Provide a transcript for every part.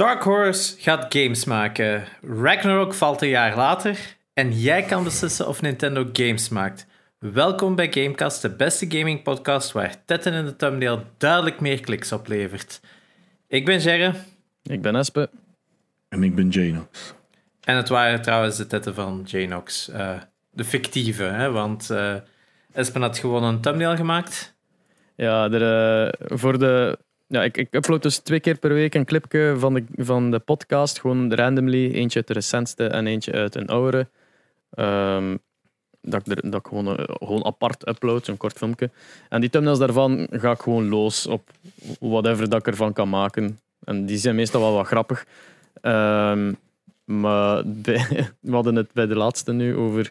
Dark Horse gaat games maken. Ragnarok valt een jaar later. En jij kan beslissen of Nintendo games maakt. Welkom bij Gamecast, de beste gaming podcast waar Tetten in de thumbnail duidelijk meer kliks oplevert. Ik ben Jerre. Ik ben Espe. En ik ben Janox. En het waren trouwens de tetten van Janox. Uh, de fictieve, hè? want uh, Espen had gewoon een thumbnail gemaakt. Ja, er, uh, voor de ja, ik, ik upload dus twee keer per week een clipje van de, van de podcast. Gewoon randomly. Eentje uit de recentste en eentje uit een oudere. Um, dat ik, er, dat gewoon, uh, gewoon apart upload, zo'n kort filmpje. En die thumbnails daarvan ga ik gewoon los op whatever dat ik ervan kan maken. En die zijn meestal wel wat grappig. Um, maar we hadden het bij de laatste nu over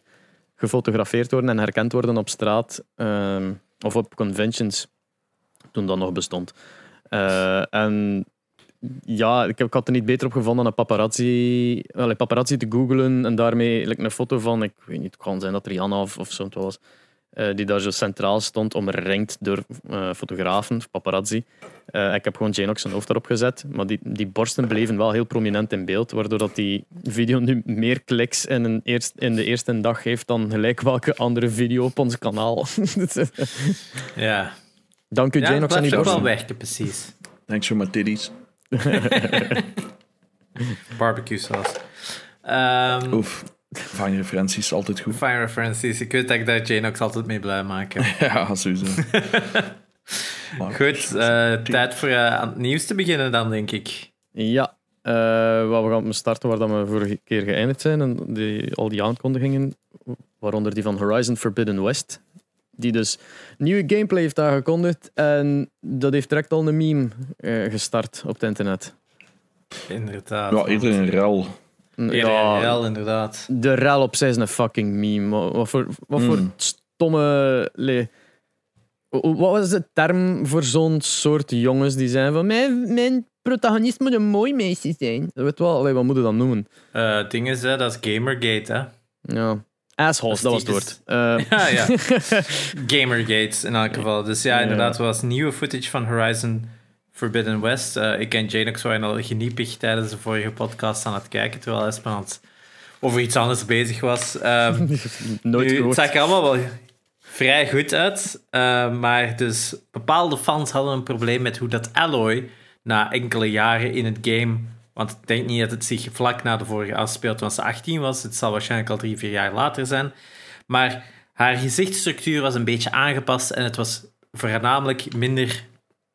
gefotografeerd worden en herkend worden op straat um, of op conventions, toen dat nog bestond. Uh, en ja, ik, heb, ik had er niet beter op gevonden dan een paparazzi, paparazzi te googlen en daarmee een foto van, ik weet niet, het kan zijn dat Rihanna of, of zo was, uh, die daar zo centraal stond, omringd door uh, fotografen, paparazzi. Ik heb gewoon Janox zijn hoofd erop gezet, maar die, die borsten bleven wel heel prominent in beeld, waardoor dat die video nu meer kliks in, een eerst, in de eerste dag heeft dan gelijk welke andere video op ons kanaal. ja. Dank u, ja, Janox. Ja, dat wel werken, precies. Thanks for my titties. Barbecue sauce. Um, Oef. Fijne referenties, altijd goed. Fine referenties. Ik weet dat ik daar Janox altijd mee blij maken. ja, sowieso. goed, uh, tijd voor uh, aan het nieuws te beginnen dan, denk ik. Ja, uh, well, we gaan starten waar dat we vorige keer geëindigd zijn. En die, al die aankondigingen, waaronder die van Horizon Forbidden West die dus nieuwe gameplay heeft aangekondigd. En dat heeft direct al een meme uh, gestart op het internet. Inderdaad. Ja, eerder een rel. Ja, een rel, inderdaad. De rel op zich is een fucking meme. Wat voor, wat voor mm. stomme... Le, wat was de term voor zo'n soort jongens die zijn van mijn, mijn protagonist moet een mooi meisje zijn? Dat weet wel, allee, wat moet je dan noemen? Uh, het ding is, hè, dat is Gamergate, hè? Ja. Assholes, dat was het woord. Uh. Ja, ja. Gamergate in elk geval. Dus ja, inderdaad, er was nieuwe footage van Horizon Forbidden West. Uh, ik en Janox waren al geniepig tijdens de vorige podcast aan het kijken, terwijl Espen over iets anders bezig was. Um, Nooit nu, Het zag er allemaal wel vrij goed uit, uh, maar dus bepaalde fans hadden een probleem met hoe dat Alloy na enkele jaren in het game want ik denk niet dat het zich vlak na de vorige afspeelt toen ze 18 was. Het zal waarschijnlijk al drie, vier jaar later zijn. Maar haar gezichtsstructuur was een beetje aangepast en het was voornamelijk minder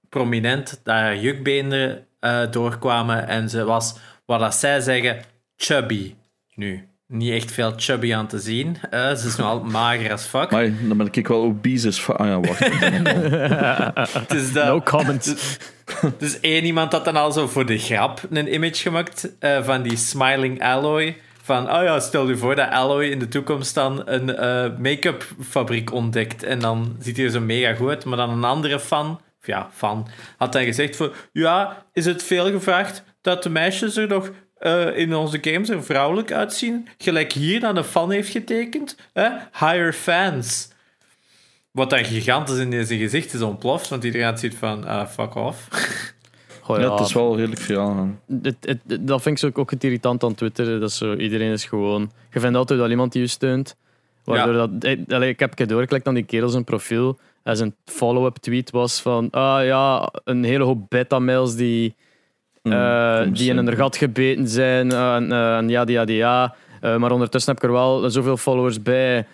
prominent dat haar jukbeenderen uh, doorkwamen. En ze was, wat dat zij zeggen, chubby nu. Niet echt veel chubby aan te zien. Uh, ze is nog altijd mager als fuck. Maar dan ben ik wel obese as fuck. Ah ja, wacht. dus dat, no comment. Dus, dus één iemand had dan al zo voor de grap een image gemaakt uh, van die smiling alloy. Van, oh ja, stel je voor dat Alloy in de toekomst dan een uh, make-up fabriek ontdekt. En dan ziet hij er zo mega goed Maar dan een andere fan, of ja, fan, had dan gezegd van... Ja, is het veel gevraagd dat de meisjes er nog uh, in onze games er vrouwelijk uitzien? Gelijk hier dan een fan heeft getekend. Hè? Higher fans. Wat dan gigantisch in deze gezicht is ontploft, want iedereen ziet van, uh, fuck off. Goh, ja, het is wel redelijk. Het, het, dat vind ik ook het irritant aan Twitter. Dat zo, iedereen is gewoon... Je vindt altijd wel iemand die je steunt. Waardoor ja. dat... Allee, ik heb doorgeklikt aan die kerel zijn profiel. En zijn follow-up tweet was van... Ah ja, een hele hoop beta-mails die... Uh, mm, die in een gat gebeten zijn. En, uh, en ja, ja, ja. maar ondertussen heb ik er wel zoveel followers bij.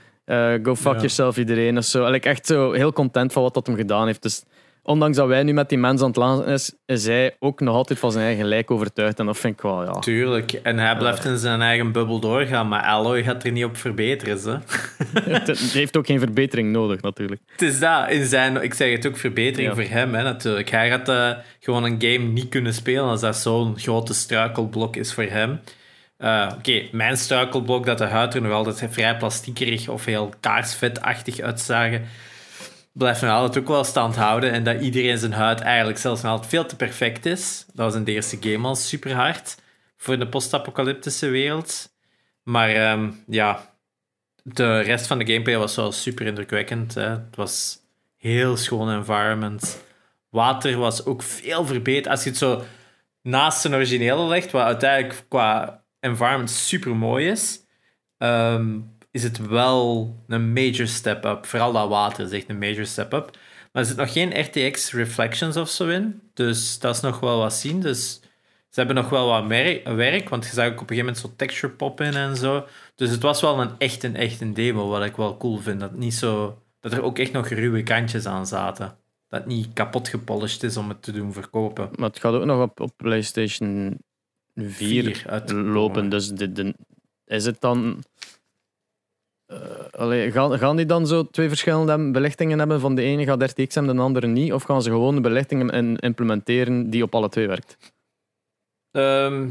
go fuck ja. yourself, iedereen. Of zo. ik echt zo heel content van wat dat hem gedaan heeft. Dus ondanks dat wij nu met die mensen aan het laten is, is hij ook nog altijd van zijn eigen lijk overtuigd. En dat vind ik wel, ja. Tuurlijk. En hij blijft in zijn eigen bubbel doorgaan, maar Alloy gaat er niet op verbeteren. Ze. het heeft ook geen verbetering nodig, natuurlijk. Het is dat. In zijn, ik zeg het ook verbetering ja. voor hem, hè, natuurlijk. Hij gaat uh, gewoon een game niet kunnen spelen als dat zo'n grote struikelblok is voor hem. Uh, Oké, okay, mijn struikelblok, dat de huid er nog altijd vrij plastiekerig of heel kaarsvetachtig uitzagen blijft nog altijd ook wel stand houden. En dat iedereen zijn huid eigenlijk zelfs nog altijd veel te perfect is. Dat was in de eerste game al super hard voor de post-apocalyptische wereld. Maar um, ja, de rest van de gameplay was wel super indrukwekkend. Hè. Het was heel schoon environment. Water was ook veel verbeterd. Als je het zo naast zijn originele legt, wat uiteindelijk qua environment super mooi is, ehm, is het wel een major step up. Vooral dat water is echt een major step up. Maar er zit nog geen RTX reflections of zo in. Dus dat is nog wel wat zien. Dus ze hebben nog wel wat werk, want je zag ook op een gegeven moment zo texture pop in en zo. Dus het was wel een echt een, echt een demo, wat ik wel cool vind. Dat, niet zo, dat er ook echt nog ruwe kantjes aan zaten. Dat het niet kapot gepolished is om het te doen verkopen. Maar het gaat ook nog op, op PlayStation 4, Vier uitkomen. lopen. Dus de, de, is het dan. Eh, allee, gaan, gaan die dan zo twee verschillende belichtingen hebben? Van de ene gaat RTX hebben, de andere niet? Of gaan ze gewoon de belichting in- implementeren die op alle twee werkt? Ehm,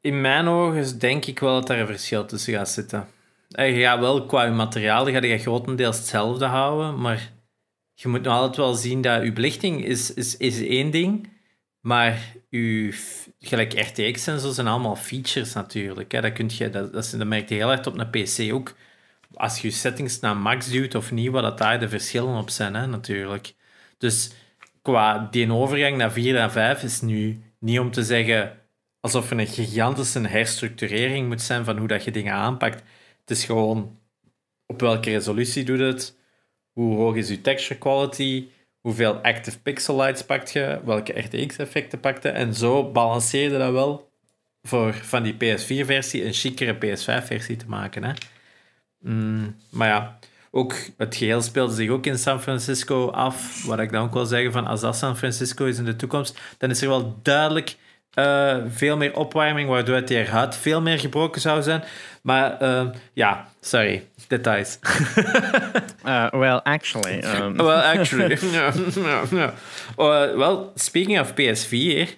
in mijn ogen denk ik wel dat daar een verschil tussen gaat zitten. En je gaat wel qua je materiaal ga je grotendeels hetzelfde houden, maar je moet nog altijd wel zien dat je belichting is, is, is één ding, maar je, gelijk RTX en zo zijn allemaal features natuurlijk. Hè. Dat, kun je, dat, dat, merk je heel erg op een PC ook. Als je je settings naar max duwt of niet, wat dat daar de verschillen op zijn, hè, natuurlijk. Dus qua die overgang naar 4 en 5 is nu niet om te zeggen alsof er een gigantische herstructurering moet zijn van hoe dat je dingen aanpakt. Het is gewoon op welke resolutie doet het, hoe hoog is je texture quality, hoeveel active pixel lights pakt je, welke RTX-effecten pakt je. En zo balanceer je dat wel voor van die PS4-versie een chicere PS5-versie te maken. Hè? Mm, maar ja, ook het geheel speelde zich ook in San Francisco af. Wat ik dan ook wil zeggen van als dat San Francisco is in de toekomst, dan is er wel duidelijk eh, veel meer opwarming, waardoor het hier veel meer gebroken zou zijn. Maar eh, ja, sorry, details. Uh, well, actually. um, well, actually. no, no, no. Uh, wel, speaking of PS4,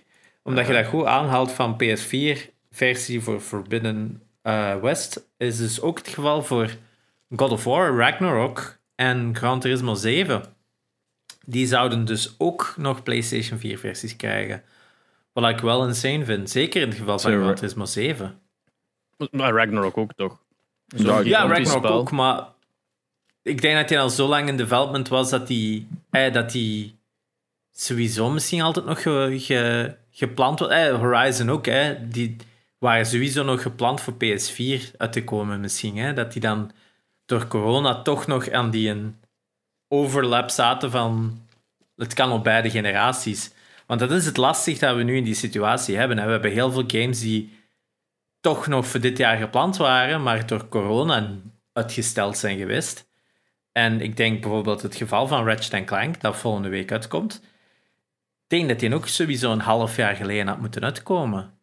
omdat je dat goed aanhaalt van PS4-versie voor Forbidden uh, West, is dus ook het geval voor God of War, Ragnarok en Gran Turismo 7. Die zouden dus ook nog PlayStation 4-versies krijgen. Wat ik wel insane vind. Zeker in het geval van Gran Ra- Turismo 7. maar Ragnarok ook toch? Ja, Ragnarok ook, maar ik denk dat hij al zo lang in development was dat hij eh, dat die sowieso misschien altijd nog ge, ge- gepland was. Horizon ook, hè, die waren sowieso nog gepland voor PS4 uit te komen misschien. Hè, dat die dan door corona toch nog aan die een overlap zaten van het kan op beide generaties. Want dat is het lastig dat we nu in die situatie hebben. We hebben heel veel games die toch nog voor dit jaar gepland waren, maar door corona uitgesteld zijn geweest. En ik denk bijvoorbeeld het geval van Ratchet Clank, dat volgende week uitkomt. Ik denk dat die ook sowieso een half jaar geleden had moeten uitkomen.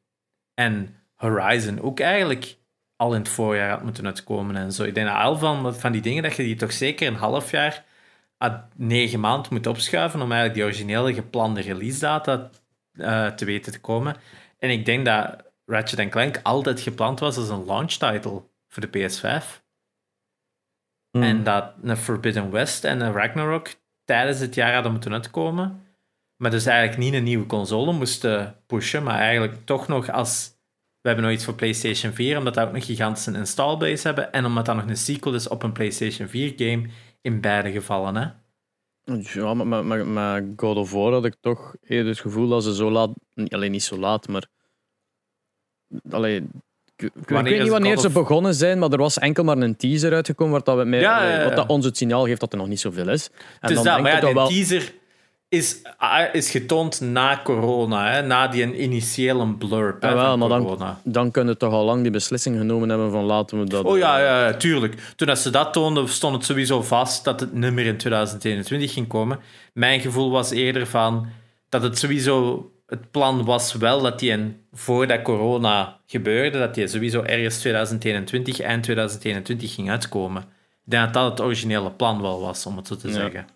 En Horizon ook eigenlijk al in het voorjaar had moeten uitkomen en zo. Ik denk al van, van die dingen dat je die toch zeker een half jaar negen maanden moet opschuiven om eigenlijk die originele geplande release data eh, te weten te komen. En ik denk dat Ratchet Clank altijd gepland was als een launch title voor de PS5. Hmm. En dat een Forbidden West en een Ragnarok tijdens het jaar hadden moeten uitkomen. Maar dus eigenlijk niet een nieuwe console moesten pushen, maar eigenlijk toch nog als... We hebben nog iets voor PlayStation 4, omdat dat ook nog gigantische installbase hebben en omdat dat nog een sequel is op een PlayStation 4 game in beide gevallen. Hè? Ja, maar met, met God of War had ik toch eerder het gevoel dat ze zo laat, alleen niet zo laat, maar. Allee, ik, Wanneer weet niet wanneer ze of- begonnen zijn, maar er was enkel maar een teaser uitgekomen waar dat we mee, Ja, ja, ja. wat dat ons het signaal geeft dat er nog niet zoveel is. En Dus dan dat, denk maar ja, die wel. teaser is, ah, is getoond na corona, hè? na die initiële blurb hè, Ja, wel, van maar dan- corona. Dan kunnen we toch al lang die beslissing genomen hebben van laten we dat. Oh ja, eh, ja, tuurlijk. Toen ze dat toonden, stond het sowieso vast dat het niet meer in 2021 ging komen. Mijn gevoel was eerder van dat het sowieso... Het plan was wel dat die een, voordat corona gebeurde, dat die sowieso ergens 2021, eind 2021 ging uitkomen. Ik denk dat dat het originele plan wel was, om het zo te Ja. zeggen.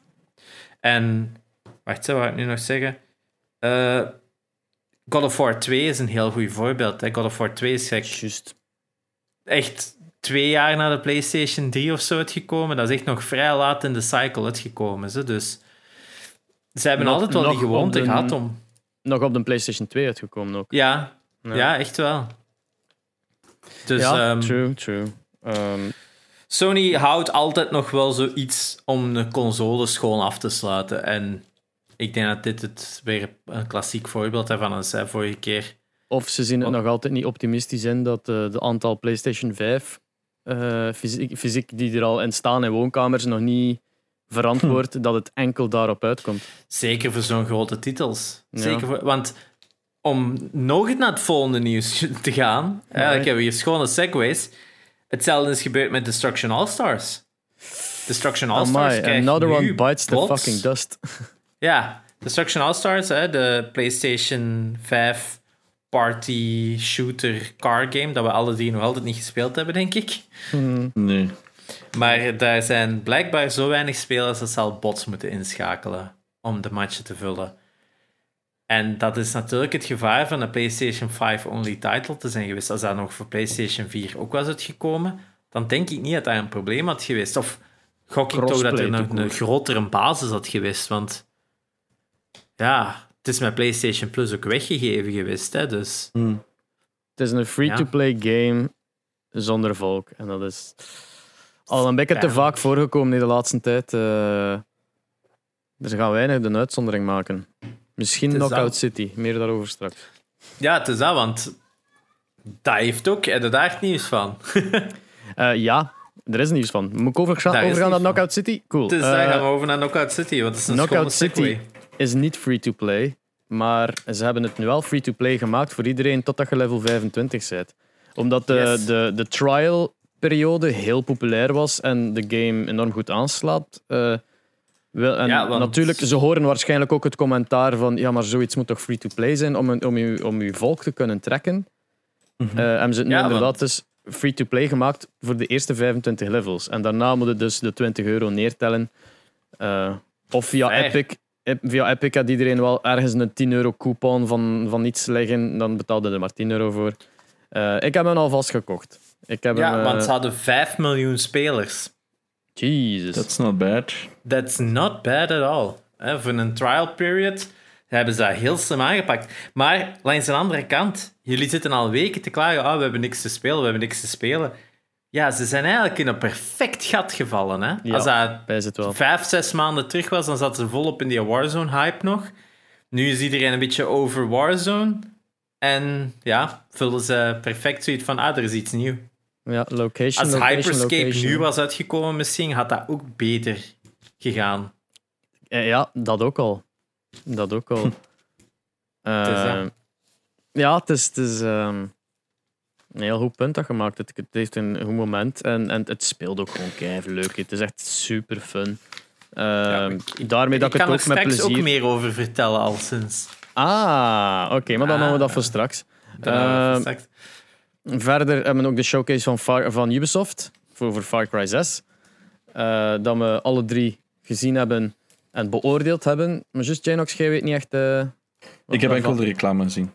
En... Wacht, wat wou ik nu nog zeggen? Eh, God of War 2 is een heel goed voorbeeld. Hè. God of War 2 is echt Juist. echt twee jaar na de PlayStation 3 of zo uitgekomen. Dat is echt nog vrij laat in de cycle uitgekomen. Ze. Dus ze hebben Nog- altijd wel die gewoonte gehad om. Nog op de PlayStation 2 uitgekomen ook. Ja, Ja. ja. echt wel. Dus ja, ehm, true, true. Ehm, Sony houdt altijd nog wel zoiets om de console schoon af te sluiten. En ik denk dat dit het weer een klassiek voorbeeld daarvan is, hè, vorige keer. Of ze zien het nog altijd niet optimistisch in dat eh, de aantal PlayStation 5 eh, fysiek, fysiek die er al in staan in woonkamers nog niet verantwoord dat het enkel daarop uitkomt. Zeker voor zo'n grote titels. Ja. Zeker voor, want om nog naar het volgende nieuws te gaan, eigenlijk hebben we hier schone segways. Hetzelfde is gebeurd met Destruction All-Stars. Destruction All-Stars another one bites the fucking dust. Ja, Destruction All-Stars, hè, de PlayStation 5 party shooter car game, dat we alle drie nog altijd niet gespeeld hebben, denk ik. Nee. Maar daar zijn blijkbaar zo weinig spelers dat ze al bots moeten inschakelen om de matchen te vullen. En dat is natuurlijk het gevaar van een PlayStation 5-only title te zijn geweest. Als dat nog voor PlayStation 4 ook was uitgekomen, dan denk ik niet dat daar een probleem had geweest. Of gok ik toch dat er nog een grotere basis had geweest. Want ja, het is met PlayStation Plus ook weggegeven geweest. Hè, dus Hm. Het is een free-to-play game zonder volk. En dat is al een beetje te vaak voorgekomen in de laatste tijd. eh er gaan weinig de uitzondering maken. Misschien Knockout. City, meer daarover straks. ja, het is dat, want dat heeft ook, daar nieuws van? Eh, ja, er is nieuws van. Moet ik overgaan naar van. Knockout City? Cool. Dus Eh, daar gaan we over naar Knockout City, want het is een Knockout City is niet free-to-play, maar ze hebben het nu al free-to-play gemaakt voor iedereen totdat je level 25 bent. Omdat de, Yes. de, de trial-periode heel populair was en de game enorm goed aanslaat. eh, wel, en Ja, want- natuurlijk, ze horen waarschijnlijk ook het commentaar van ja, maar zoiets moet toch free-to-play zijn om, een- om, je, om je volk te kunnen trekken. Mhm. Eh, hebben ze het nu Ja, inderdaad want- dus free-to-play gemaakt voor de eerste 25 levels. En daarna moet je dus de 20 euro neertellen. Eh, of via. Epic. Ep- Via Epic had iedereen wel ergens een 10 euro coupon van, van iets leggen. Dan betaalde er maar 10 euro voor. Eh, ik heb hem alvast gekocht. Ik heb Ja, hem, eh, want ze hadden 5 miljoen spelers. Jesus. That's not bad. That's not bad at all. Hè, voor een trial period hebben ze dat heel slim aangepakt. Maar langs de andere kant, jullie zitten al weken te klagen, oh, we hebben niks te spelen, we hebben niks te spelen. Ja, ze zijn eigenlijk in een perfect gat gevallen. Hè? Ja. Als dat Bij zit wel. vijf, zes maanden terug was, dan zaten ze volop in die Warzone-hype nog. Nu is iedereen een beetje over Warzone. En ja, vullen ze perfect zoiets van, ah, er is iets nieuws. Ja, location, Als location, Hyperscape location. nu was uitgekomen misschien, had dat ook beter gegaan. Eh, Ja, dat ook al. Dat ook al. Eh, is ja, het is, het is ehm, een heel goed punt dat gemaakt. Het, het heeft een goed moment en, en het speelt ook gewoon keihard leuk. Het is echt super fun. Ehm, daarmee dat ik ik kan het er ook met plezier. ook meer over vertellen al sinds. Ah, oké, maar dan Ah. houden we dat voor straks. Dan we Ehm, straks. Verder hebben we ook de showcase van, Far- van Ubisoft voor, voor Far Cry 6. Eh, dat we alle drie gezien hebben en beoordeeld hebben. Maar just Janox, jij weet niet echt... eh, Ik heb enkel de reclame gezien.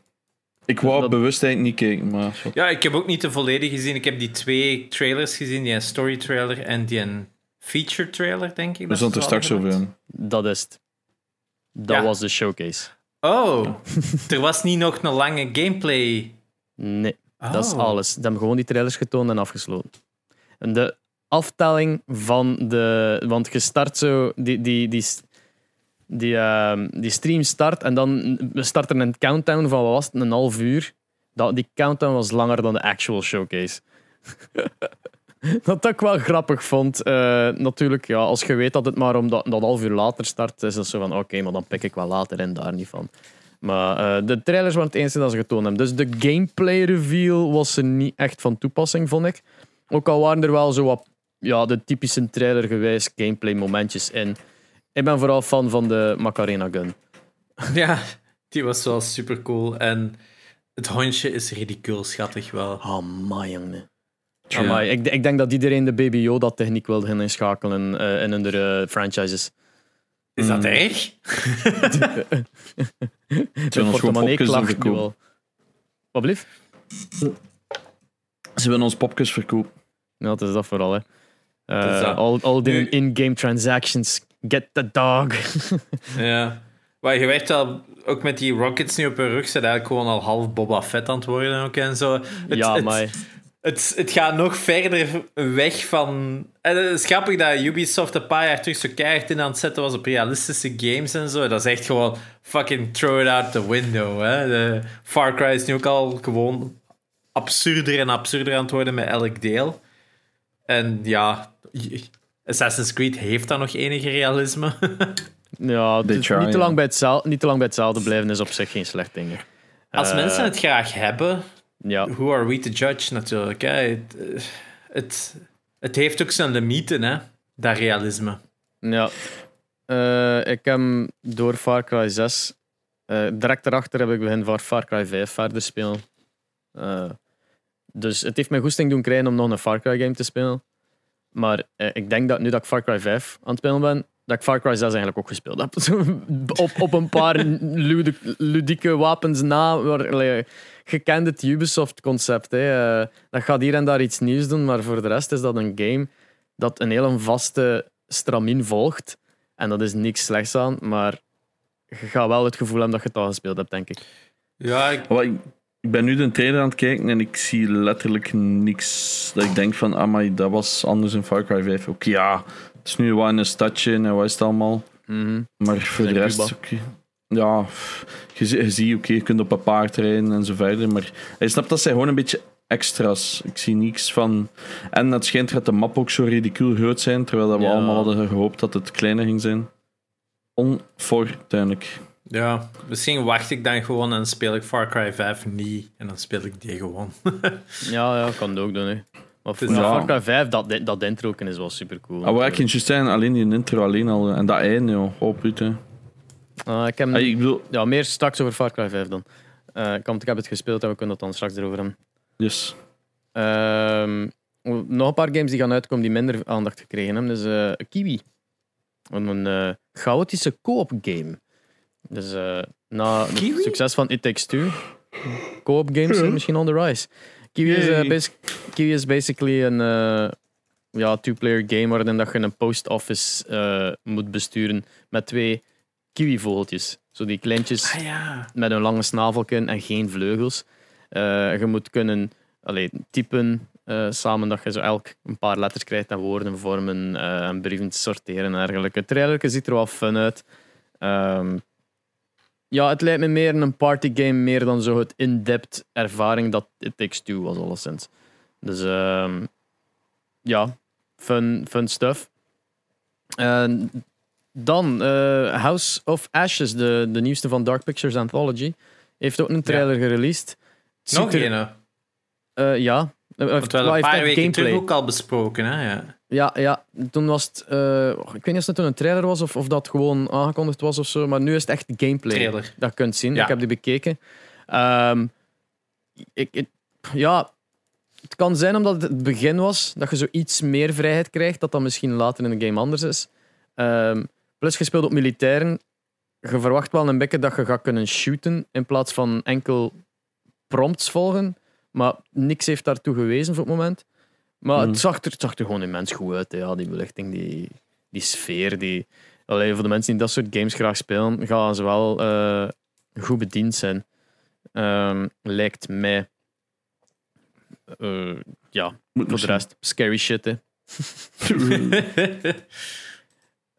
Ik wou Dat- bewust eigenlijk niet kijken, maar... Ja, ik heb ook niet de volledige gezien. Ik heb die twee trailers gezien, die een story trailer en die een feature trailer, denk ik. We dat zullen er zo straks over hebben. Dat is het. Dat Ja. was de showcase. Oh, er was niet nog een lange gameplay. Nee, dat is Oh. alles. Ze hebben gewoon die trailers getoond en afgesloten. En de aftelling van de... Want je start zo... Die, die, die, die, ehm, die stream start en dan we starten een countdown van, wat was het, een half uur. Dat, die countdown was langer dan de actual showcase. Wat ik wel grappig vond. eh, natuurlijk, ja, als je weet dat het maar om dat, dat half uur later start, is dat zo van oké, maar dan pik ik wel later en daar niet van. Maar eh, de trailers waren het enige dat ze getoond hebben. Dus de gameplay reveal was er niet echt van toepassing, vond ik. Ook al waren er wel zo wat ja, de typische trailer gewijs gameplay momentjes in. Ik ben vooral fan van de Macarena Gun. Ja, die was wel super cool. En het hondje is ridicuul schattig wel. Oh, my jongen. Amai, ik, ik denk dat iedereen de Baby Yoda techniek wil gaan inschakelen eh, in hun eh, franchises. Is dat Mm. erg? Hebben ons gewoon portemonnee nu al. Wat blieft? Ze willen ons popjes verkopen. Ja, het is dat vooral. Hè. Eh, Het is dat. al al die in-game transactions. Get the dog. Ja. Maar je weet wel, ook met die rockets nu op hun rug, zijn eigenlijk gewoon al half Boba Fett aan het worden ook en zo. Het, ja, maar het, het gaat nog verder weg van. En het is grappig dat Ubisoft een paar jaar terug zo keihard in aan het zetten was op realistische games en zo. Dat is echt gewoon fucking throw it out the window. Hè. De Far Cry is nu ook al gewoon absurder en absurder aan het worden met elk deel. En ja, Assassin's Creed heeft dan nog enige realisme. Ja, dus niet, te lang bij hetzelfde, niet te lang bij hetzelfde blijven is op zich geen slecht ding. Als Eh, mensen het graag hebben, Ja, who are we to judge natuurlijk. Hè? Het, het, het heeft ook zijn limieten, hè? dat realisme. ja. Eh, ik heb door Far Cry 6, eh, direct daarachter heb ik begin voor Far Cry 5 verder spelen. Eh, dus het heeft mijn goesting doen krijgen om nog een Far Cry game te spelen. Maar eh, ik denk dat nu dat ik Far Cry 5 aan het spelen ben, dat ik Far Cry 6 eigenlijk ook gespeeld heb. op, op een paar ludieke wapens na. Waar, je kent het Ubisoft-concept. hè. Eh, dat gaat hier en daar iets nieuws doen, maar voor de rest is dat een game dat een hele vaste stramien volgt. En dat is niks slechts aan, maar je gaat wel het gevoel hebben dat je het al gespeeld hebt, denk ik. Ja, ik, ik, ik ben nu de trailer aan het kijken en ik zie letterlijk niks dat ik denk van, amai, dat was anders in Far Cry 5. Oké, ja, het is nu wel in een stadje en wat is het allemaal. Mhm. Maar voor de rest, oké. Ja, je, zie- je ziet, oké, je kunt op een paard rijden en zo verder. Maar je snapt dat zijn gewoon een beetje extra's. Ik zie niks van. En het schijnt dat de map ook zo ridicuul groot zijn, terwijl dat we Ja. allemaal hadden gehoopt dat het kleiner ging zijn. Onfortuinlijk. ja, misschien wacht ik dan gewoon en speel ik Far Cry 5 niet. En dan speel ik die gewoon. Ja, ja, kan het ook doen. Hè. Maar voor Dus ja. Far Cry 5, dat, dat intro is wel super cool. Ah, waar ik in alleen die intro alleen al. En dat einde, joh. Oh, Ah, ik heb Ah, ik bedoel, ja, meer straks over Far Cry 5 dan. Eh, ik, heb- ik heb het gespeeld en we kunnen het dan straks erover hebben. yes. Ehm, nog een paar games die gaan uitkomen die minder aandacht gekregen hebben. Dus eh, Kiwi. Een eh, chaotische co-op game. Dus eh, na het succes van It Takes Two, co-op games zijn misschien on the rise. Kiwi is, Yay. basic- Kiwi is basically een eh, ja, two-player game waarin dat je een post office eh, moet besturen met twee kiwi-vogeltjes. Zo die kleintjes Ah ja. met een lange snavelken en geen vleugels. Eh, je moet kunnen allee, typen eh, samen dat je zo elk een paar letters krijgt en woorden vormen eh, en brieven sorteren en dergelijke. Het trailer ziet er wel fun uit. Ehm, ja, het lijkt me meer een partygame, meer dan zo het in-depth ervaring dat It Takes Two was, alleszins. Dus ehm, ja, fun, fun stuff. En dan eh, House of Ashes, de, de nieuwste van Dark Pictures Anthology, heeft ook een trailer gereleased. Het Nog er- een. eh, ja. Eh, Want we een paar weken gameplay. terug ook al besproken. Hè? Ja. Ja, ja, toen was het. eh, ik weet niet of het toen een trailer was of, of dat gewoon aangekondigd was of zo. Maar nu is het echt gameplay. Trailer. Dat je kunt zien. Ja. Ik heb die bekeken. Ehm, ik, ik- ja, het kan zijn omdat het het begin was, dat je zo iets meer vrijheid krijgt, dat dat misschien later in de game anders is. Ehm, plus, je speelt op militairen. Je verwacht wel een beetje dat je gaat kunnen shooten in plaats van enkel prompts volgen. Maar niks heeft daartoe gewezen voor het moment. Maar Mhm. het, zag er, het zag er gewoon immens goed uit. hè. Ja, die belichting, die, die sfeer. Die... Allee, voor de mensen die dat soort games graag spelen, gaan ze wel eh, goed bediend zijn. Ehm, lijkt mij. Eh, ja, Moet voor de rest. Scary shit, hè.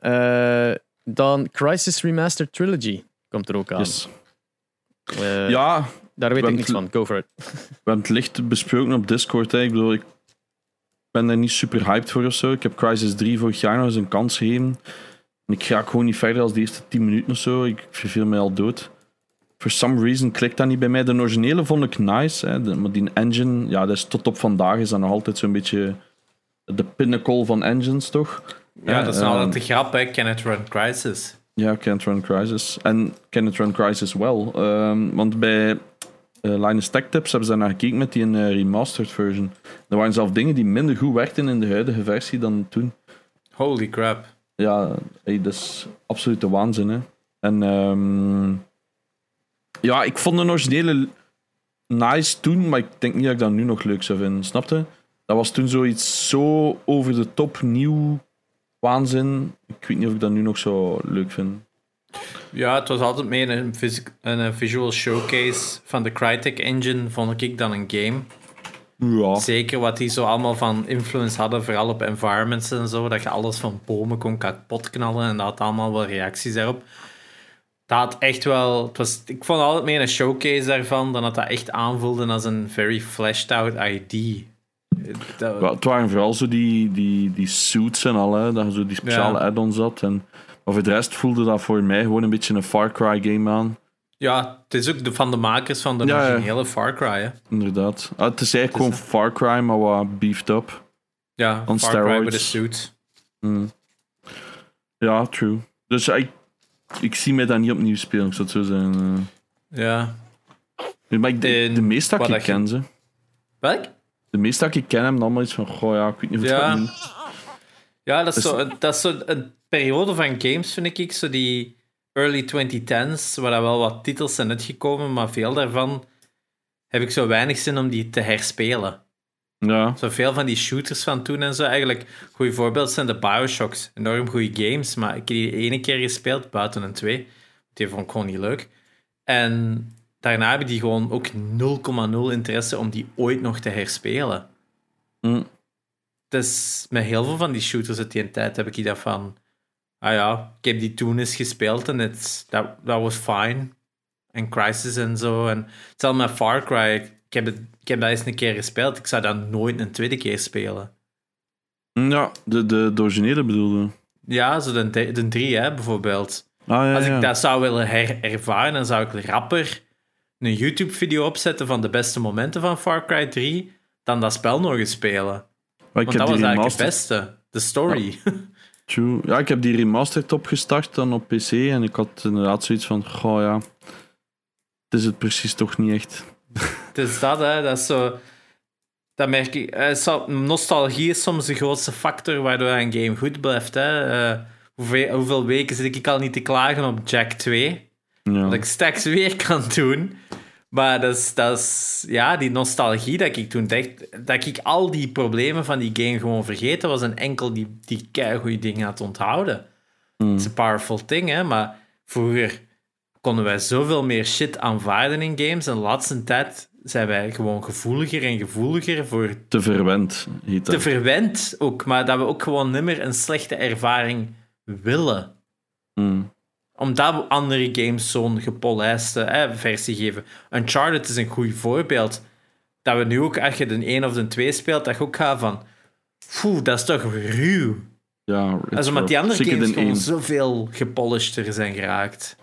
Eh, dan Crisis Remastered Trilogy komt er ook aan. Yes. Eh, Ja, Daar weet ik niks van. Go for it. we hebben het licht besproken op Discord. Hè. Ik bedoel, ik ben daar niet super hyped voor of zo. Ik heb Crisis 3 vorig jaar nog eens een kans gegeven. En ik ga gewoon niet verder als de eerste 10 minuten of zo. Ik verveel mij al dood. For some reason klikt dat niet bij mij. De originele vond ik nice. Hè. De- maar die engine, ja, dat is tot op vandaag is dat nog altijd zo'n beetje de pinnacle van engines, toch? Ja, dat is nou altijd de grap, hè? Can it run Crisis? Ja, Can't Run Crisis. En Can It Run Crisis wel. Ehm, want bij eh Linus Tech Tips hebben ze daar naar gekeken met die een eh, remastered version. Er waren zelfs dingen die minder goed werkten in de huidige versie dan toen. Holy crap. Ja, hey, dat is absolute waanzin. Hè. En ehm, ja, ik vond de originele nice toen, maar ik denk niet dat ik dat nu nog leuk zou vinden. Snapte? Dat was toen zoiets zo over de top nieuw waanzin. Ik weet niet of ik dat nu nog zo leuk vind. Ja, het was altijd meer een, een eh, visual showcase van de Crytek engine, vond ik dan een game. Ja. Zeker wat die zo allemaal van influence hadden, vooral op environments en zo, dat je alles van bomen kon kapot knallen en dat had allemaal wel reacties daarop. Dat had echt wel... Het was, ik vond altijd meer een showcase daarvan, dan dat dat echt aanvoelde als een very fleshed out ID. Dat- Ja, het waren vooral zo die, die, die suits en al, hè, dat je zo die speciale Ja. add-ons had. En, maar voor de rest voelde dat voor mij gewoon een beetje een Far Cry game aan. ja, het is ook de, van de makers van de Ja, ja. originele Far Cry, hè. Inderdaad. Ah, het is eigenlijk Het is, gewoon Far Cry, maar wat beefed up. Ja, On Far Cry with a steroids. suit. Mm. Ja, true. Dus ik, ik zie mij dat niet opnieuw spelen, ik zou het zo zeggen. Ja. eh. Maar ik, de, de meeste dat ik ken, ze. Welk? De meeste dat ik ken hebben allemaal iets van, goh ja, ik weet niet of Ja. dat doen. Ja, dat is, Dus- zo, dat is zo een periode van games, vind ik. Zo die early 2010s, waar er wel wat titels zijn uitgekomen, maar veel daarvan heb ik zo weinig zin om die te herspelen. Ja, Zo veel van die shooters van toen en zo. Eigenlijk, goede voorbeeld zijn de Bioshocks. Enorm goede games, maar ik heb die ene keer gespeeld, buiten een twee. Die vond ik gewoon niet leuk. En daarna heb ik die gewoon ook 0,0 interesse om die ooit nog te herspelen. Mm. Dus met heel veel van die shooters uit die tijd heb ik dat van... Ah ja, ik heb die toen eens gespeeld en dat, was fine. En Crisis en zo. En hetzelfde met Far Cry. Ik heb, het, ik heb dat eens een keer gespeeld. Ik zou dat nooit een tweede keer spelen. ja de, de, de originele bedoelde. Ja, zo de, de, drie, hè, bijvoorbeeld. Ah ja, Als ja. ik dat zou willen herervaren, dan zou ik rapper een YouTube-video opzetten van de beste momenten van Far Cry 3 dan dat spel nog eens spelen. Maar Want dat was eigenlijk het beste. De story. True. Ja, ik heb die remastered opgestart dan op PC en ik had inderdaad zoiets van, goh ja, het is het precies toch niet echt. Het is dat, hè. Dat is zo... Dat merk ik. eh, nostalgie is soms de grootste factor waardoor een game goed blijft, hè. Eh, hoeveel, hoeveel weken zit ik al niet te klagen op Jack 2? Ja. Dat ik straks weer kan doen. Maar dat is, dat is ja, die nostalgie dat ik toen dacht, dat ik al die problemen van die game gewoon vergeten was en enkel die, die keigoede dingen had onthouden. Mm. Het is een powerful thing, hè, maar vroeger konden wij zoveel meer shit aanvaarden in games en de laatste tijd zijn wij gewoon gevoeliger en gevoeliger voor Te verwend, heet te verwend ook, maar dat we ook gewoon nimmer een slechte ervaring willen Mm. Omdat andere games zo'n gepolijste hè, versie geven. Uncharted is een goed voorbeeld. Dat we nu ook, als je de 1 of de 2 speelt, dat je ook gaat van... Poeh, dat is toch ruw. Ja, it's omdat die andere games gewoon zoveel gepolisheder zijn geraakt.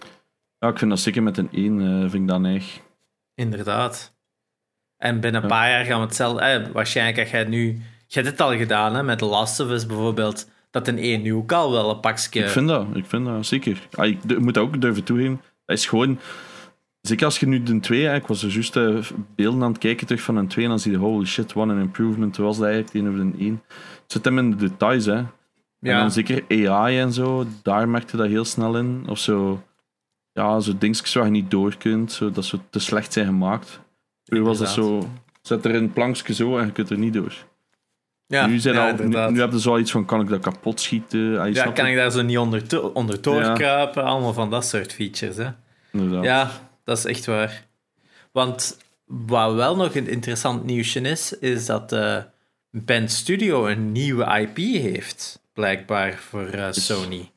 Ja, ik vind dat zeker met een 1 eh, vind ik dat neig. Inderdaad. En binnen een paar jaar gaan we hetzelfde... Eh, waarschijnlijk als jij nu... Je hebt het al gedaan, hè, met The Last of Us bijvoorbeeld. Dat een 1 nu ook al wel een pakje... Ik vind dat, ik vind dat zeker. Ah, ik moet dat ook durven toegeven. Dat is gewoon. Zeker als je nu de 2, hè, ik was er juist eh, beelden aan het kijken terug van een 2 en dan zie je, holy shit, wat een improvement was dat eigenlijk tegenover de 1. Het zit hem in de details, hè. En Ja. dan zeker AI en zo, daar merkte dat heel snel in. Of zo, ja, zo dingetjes waar je niet door kunt, zo, dat ze te slecht zijn gemaakt. Vroeger was dat zo, zet er een plankje zo en je kunt er niet door. Ja, nu, zijn ja, al, nu, zoiets van, kan ik dat kapot schieten? Ah, Ja, kan ik daar zo niet onder, to- onder Ja. doorkruipen? Allemaal van dat soort features, hè. Inderdaad. Ja, dat is echt waar. Want wat wel nog een interessant nieuwsje is, is dat eh Band Studio een nieuwe IP heeft, blijkbaar voor eh, Sony.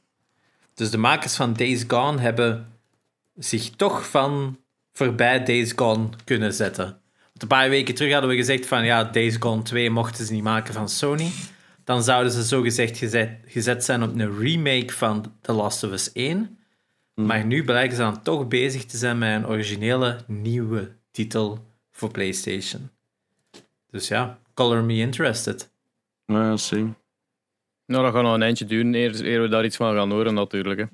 Dus de makers van Days Gone hebben zich toch van voorbij Days Gone kunnen zetten. Een paar weken terug hadden we gezegd van ja, Days Gone 2 mochten ze niet maken van Sony. Dan zouden ze zogezegd gezet, gezet zijn op een remake van The Last of Us 1. Maar nu blijken ze dan toch bezig te zijn met een originele nieuwe titel voor PlayStation. Dus ja, color me interested. Ja, same. Nou, dat gaat nog een eindje duren eer, eer we daar iets van gaan horen, natuurlijk. Hè.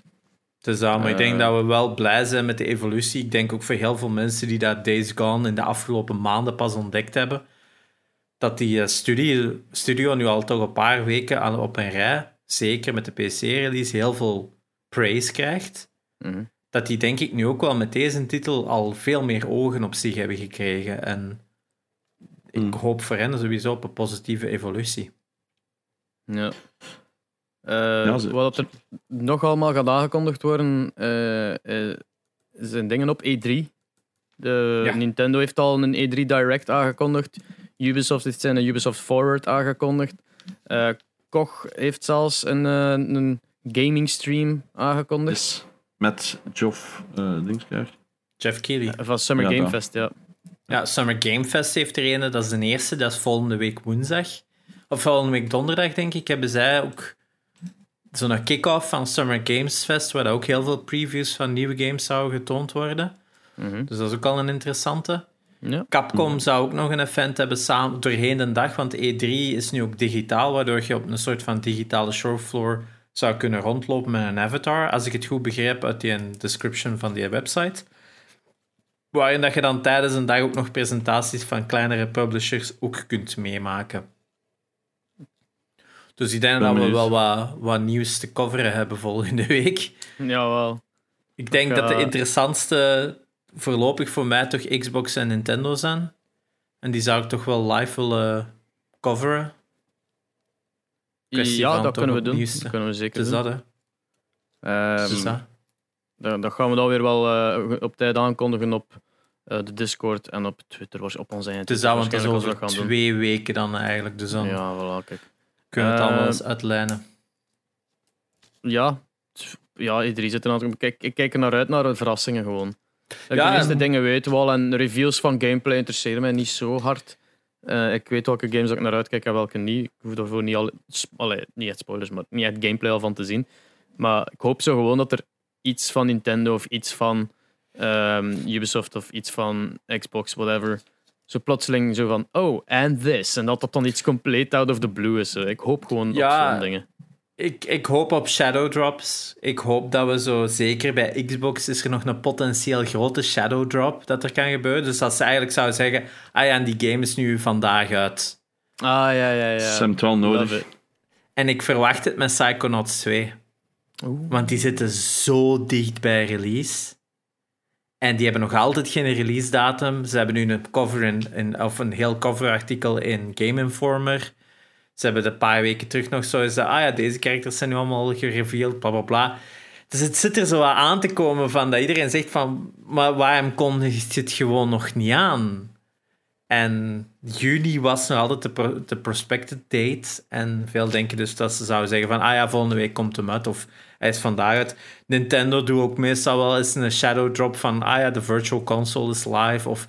Ja, maar ik denk Eh. dat we wel blij zijn met de evolutie. Ik denk ook voor heel veel mensen die dat Days Gone in de afgelopen maanden pas ontdekt hebben, dat die eh, studio, studio nu al toch een paar weken aan, op een rij, zeker met de PC-release, heel veel praise krijgt. Mhm. Dat die denk ik nu ook wel met deze titel al veel meer ogen op zich hebben gekregen. En ik Mm. hoop voor hen sowieso op een positieve evolutie. Ja. Eh, ze- wat er nog allemaal gaat aangekondigd worden, eh, eh, zijn dingen op E3. De, Ja. Nintendo heeft al een E3 Direct aangekondigd. Ubisoft heeft zijn Ubisoft Forward aangekondigd. Eh, Koch heeft zelfs een, een gaming stream aangekondigd. Met Geoff uh, Dingskaart. Jeff Keighley. Van Summer Ja, Game dat. Fest, ja. Ja, Summer Game Fest heeft er een, dat is de eerste, dat is volgende week woensdag. Of volgende week donderdag, denk ik, hebben zij ook zo'n kick-off van Summer Games Fest, waar ook heel veel previews van nieuwe games zouden getoond worden. Mhm. Dus dat is ook al een interessante. ja. Capcom zou ook nog een event hebben samen doorheen de dag, want E3 is nu ook digitaal, waardoor je op een soort van digitale showfloor zou kunnen rondlopen met een avatar, als ik het goed begreep uit die description van die website. Waarin dat je dan tijdens een dag ook nog presentaties van kleinere publishers ook kunt meemaken. Dus ik denk Ben dat we wel wat, wat nieuws te coveren hebben volgende week. Jawel. Ik denk Ik, dat de eh, interessantste voorlopig voor mij toch Xbox en Nintendo zijn. En die zou ik toch wel live willen coveren. Kwestie Ja, dat kunnen we doen. nieuwste. Dat kunnen we zeker Dus doen. dat, hè. Ehm, Dus dat. gaan we dan weer wel eh, op tijd aankondigen op eh, de Discord en op Twitter, op ons eigen Dus Twitter dat, want dat is over twee weken dan eigenlijk. Dus dan. Ja, voilà, kijk. Kunnen we het allemaal Eh, eens uitlijnen. Ja, ja, iedereen zit er aan kijk, Ik kijk er naar uit naar de verrassingen gewoon. Ja, de meeste en- dingen weten we al en reviews van gameplay interesseren mij niet zo hard. Eh, ik weet welke games ik naar uitkijk en welke niet. Ik hoef daarvoor niet, al, allee, niet echt spoilers, maar niet echt gameplay al van te zien. Maar ik hoop zo gewoon dat er iets van Nintendo of iets van ehm, Ubisoft of iets van Xbox, whatever. Zo plotseling zo van, oh, and this. En dat dat dan iets compleet out of the blue is. zo. Ik hoop gewoon Ja, op zo'n dingen. Ik, ik hoop op Shadow Drops. Ik hoop dat we zo, zeker bij Xbox, is er nog een potentieel grote Shadow Drop dat er kan gebeuren. Dus dat ze eigenlijk zouden zeggen, ah ja, en die game is nu vandaag uit. Ah, ja, ja, ja. Ze hebben het wel nodig. En ik verwacht het met Psychonauts 2. Oeh. Want die zitten zo dicht bij release. En die hebben nog altijd geen release datum. Ze hebben nu een cover in, of een heel coverartikel in Game Informer. Ze hebben een paar weken terug nog zo eens, ah ja, deze characters zijn nu allemaal gereveeld, bla bla bla. Dus het zit er zo aan te komen van dat iedereen zegt van, maar waarom je het gewoon nog niet aan? En juni was nog altijd de prospected date. En veel denken dus dat ze zouden zeggen van, ah ja, volgende week komt hem uit. Of hij is vandaag uit. Nintendo doet ook meestal wel eens een shadow drop van, ah ja, de virtual console is live. Of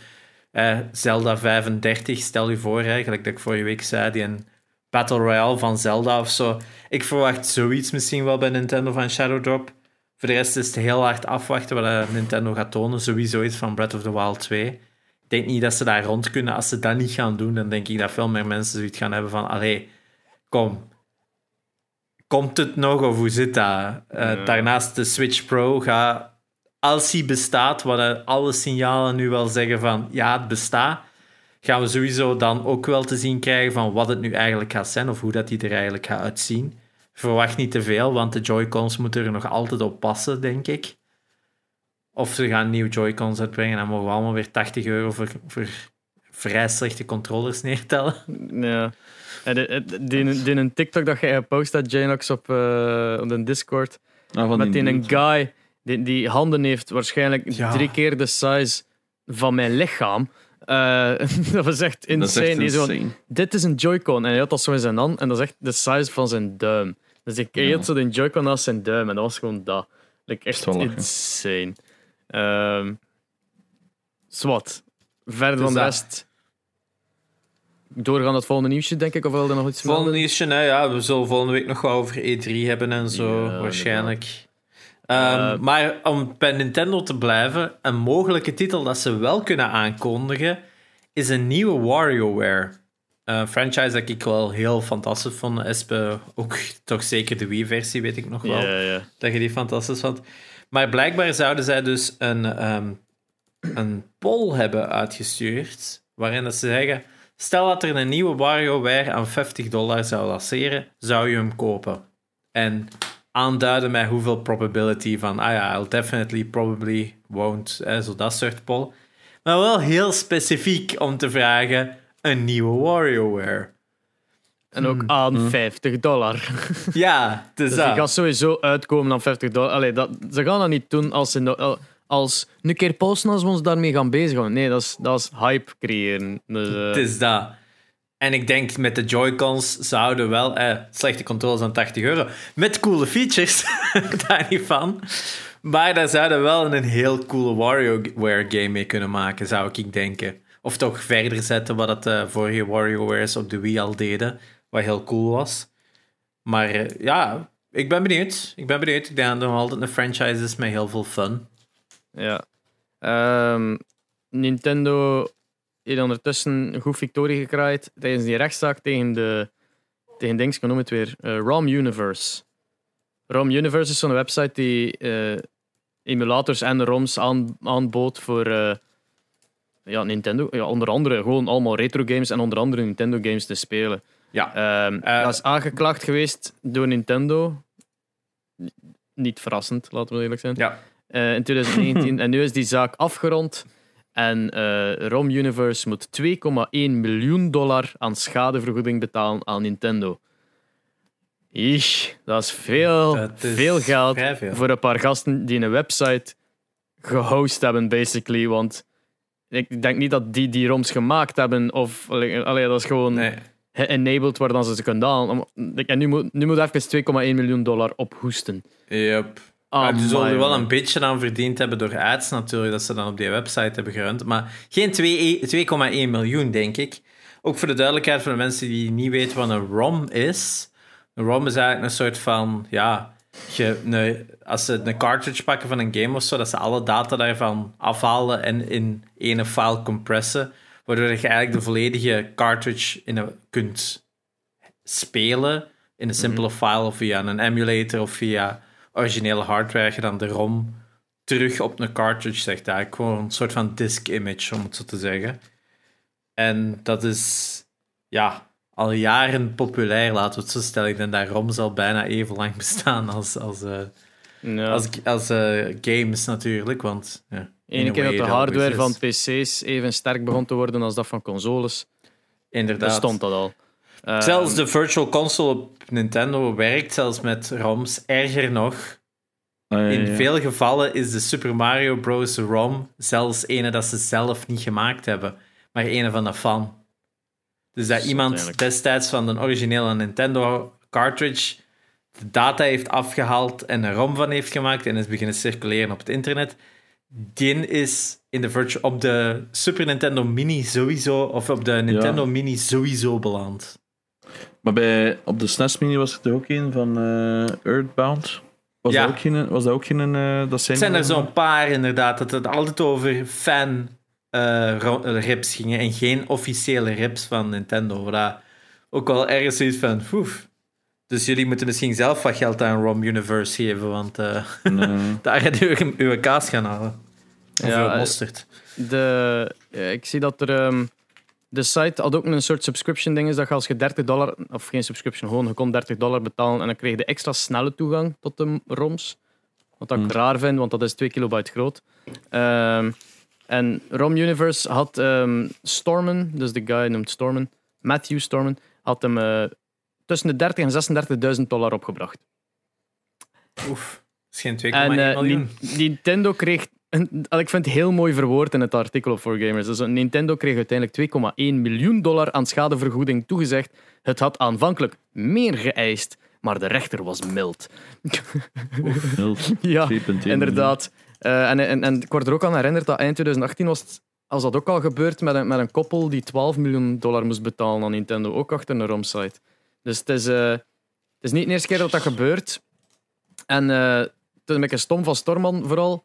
eh, Zelda 35, stel je voor, eigenlijk dat ik vorige week zei, die een Battle Royale van Zelda of zo. Ik verwacht zoiets misschien wel bij Nintendo van shadow drop. Voor de rest is het heel hard afwachten wat eh, Nintendo gaat tonen. Sowieso iets van Breath of the Wild 2. Ik denk niet dat ze daar rond kunnen. Als ze dat niet gaan doen, dan denk ik dat veel meer mensen zoiets gaan hebben van... Allee, kom. Komt het nog of hoe zit dat? Eh, Ja. Daarnaast de Switch Pro gaat... Als die bestaat, wat alle signalen nu wel zeggen van... Ja, het bestaat. Gaan we sowieso dan ook wel te zien krijgen van wat het nu eigenlijk gaat zijn. Of hoe dat die er eigenlijk gaat uitzien. Verwacht niet te veel, want de Joy-Cons moeten er nog altijd op passen, denk ik. Of ze gaan nieuwe Joy-Cons uitbrengen en dan mogen we allemaal weer 80 euro voor, voor vrij slechte controllers neertellen. Ja. En de, de, die, die een TikTok dat jij gepost had, Janox, op, eh, op de Discord. Ah, van met die een guy die, die handen heeft, waarschijnlijk Ja. drie keer de size van mijn lichaam. Eh, dat was echt Dat is insane. echt zo dit is een Joy-Con. En hij had dat zo in zijn hand en dat is echt de size van zijn duim. Dus ik Ja. had zo de Joy-Con naast zijn duim en dat was gewoon dat. Like, echt insane. Ehm zwart. Verder van de dat. rest. Doorgaan het volgende nieuwsje, denk ik, of wil je nog iets Volgende nieuwsje, nou ja, we zullen volgende week nog wel over E3 hebben en zo, Ja, waarschijnlijk. Ehm, Eh, maar om bij Nintendo te blijven, een mogelijke titel dat ze wel kunnen aankondigen, is een nieuwe WarioWare. Een franchise dat ik wel heel fantastisch vond. Espe, ook toch zeker de Wii-versie, weet ik nog wel. Dat je die fantastisch vond. Maar blijkbaar zouden zij dus een, ehm, een poll hebben uitgestuurd, waarin dat ze zeggen, stel dat er een nieuwe WarioWare aan 50 dollar zou lanceren, zou je hem kopen? En aanduiden met hoeveel probability van, ah ja, I'll definitely, probably, won't, eh, zo dat soort poll. Maar wel heel specifiek om te vragen, een nieuwe WarioWare. En ook aan 50 dollar. Ja, dus Dus dat. die gaat sowieso uitkomen aan 50 dollar. Allee, dat, ze gaan dat niet doen als ze als een keer posten als we ons daarmee gaan bezighouden. Nee, dat is, dat is hype creëren. Dus, eh, Het is dat. En ik denk met de Joy-Cons zouden wel eh, slechte controles aan 80 euro. Met coole features, daar niet van. Maar daar zouden wel een heel coole WarioWare game mee kunnen maken, zou ik denken. Of toch verder zetten wat het uh, vorige WarioWares op de Wii al deden. Wat heel cool was. Maar uh, ja, ik ben benieuwd. Ik ben benieuwd. Ik denk dat nog altijd een franchise is met heel veel fun. Ja. Um, Nintendo heeft ondertussen een goed victorie gekraaid tijdens die rechtszaak tegen de tegen Dings, ik noem het weer, uh, ROM Universe. ROM Universe is zo'n website die uh, emulators en ROMs aan, aanbood voor uh, ja, Nintendo. Ja, onder andere gewoon allemaal retro games en onder andere Nintendo games te spelen. Ja. Um, dat is aangeklaagd geweest door Nintendo. Niet verrassend, laten we eerlijk zijn. Ja. In 2019. en nu is die zaak afgerond. En uh, ROM Universe moet 2,1 miljoen dollar aan schadevergoeding betalen aan Nintendo. Ich, dat is veel, dat is veel geld veel. voor een paar gasten die een website gehost hebben, basically. Want ik denk niet dat die die ROMs gemaakt hebben, of allee, dat is gewoon nee. enabled waar dan ze ze kunnen halen. En nu moet, nu moet even 2,1 miljoen dollar ophoesten. Yep. Oh, maar die zullen er wel een beetje aan verdiend hebben door ads natuurlijk, dat ze dan op die website hebben gerund. Maar geen 2,1 miljoen, denk ik. Ook voor de duidelijkheid voor de mensen die niet weten wat een ROM is. Een ROM is eigenlijk een soort van, ja, je, als ze een cartridge pakken van een game of zo, dat ze alle data daarvan afhalen en in ene file compressen, waardoor je eigenlijk de volledige cartridge in een, kunt spelen in een simpele mhm. file of via een emulator of via originele hardware je dan de ROM terug op een cartridge zegt. Eigenlijk gewoon een soort van disk image, om het zo te zeggen. En dat is ja, al jaren populair, laten we het zo stellen. Ik denk dat ROM zal bijna even lang bestaan als, als, uh, als, als uh, games natuurlijk. Want ja, Eén keer dat de hardware van PC's even sterk begon te worden als dat van consoles, Inderdaad. bestond dat al. Zelfs ehm, de Virtual Console op Nintendo werkt zelfs met ROMs. Erger nog, ah, in veel gevallen is de Super Mario Bros. ROM zelfs ene dat ze zelf niet gemaakt hebben, maar ene van een fan. Dus dat, iemand destijds van de originele Nintendo cartridge de data heeft afgehaald en een ROM van heeft gemaakt en is beginnen circuleren op het internet. Die is in de virtual, op de Super Nintendo Mini sowieso, of op de Nintendo Mini sowieso beland. Maar bij, op de SNES Mini was er ook een van uh, Earthbound. Was, ja. dat ook geen, was dat ook geen... Uh, dat zijn, zijn er zo'n paar inderdaad, dat het altijd over fan uh, rips gingen en geen officiële rips van Nintendo. Wat ook wel ergens zoiets van. Dus jullie moeten misschien zelf wat geld aan ROM Universe geven, want uh, nee. daar gaat u uw kaas gaan halen. Of ja, mosterd. De, ik zie dat er... Um, de site had ook een soort subscription ding. Is dat je als je 30 dollar, of geen subscription, gewoon je kon 30 dollar betalen en dan kreeg je extra snelle toegang tot de ROMs. Wat ik hmm. raar vind, want dat is 2 kilobyte groot. Um, en ROM Universe had um, Stormen, dus de guy noemt Stormen, Matthew Stormen, had hem uh, tussen de 30 en 36.000 dollar opgebracht. Oef, dat is geen 2,1 uh, miljoen. Nintendo kreeg ik vind het heel mooi verwoord in het artikel op 4Gamers. Dus Nintendo kreeg uiteindelijk 2,1 miljoen dollar aan schadevergoeding toegezegd. Het had aanvankelijk meer geëist, maar de rechter was mild. mild. ja, inderdaad. Uh, en, en, en ik word er ook aan herinnerd dat eind 2018 was als dat ook al gebeurd met een, met een koppel die 12 miljoen dollar moest betalen aan Nintendo, ook achter een ROM-site. Dus het is, uh, het is niet de eerste keer dat dat gebeurt. En uh, het is een beetje stom van Storman vooral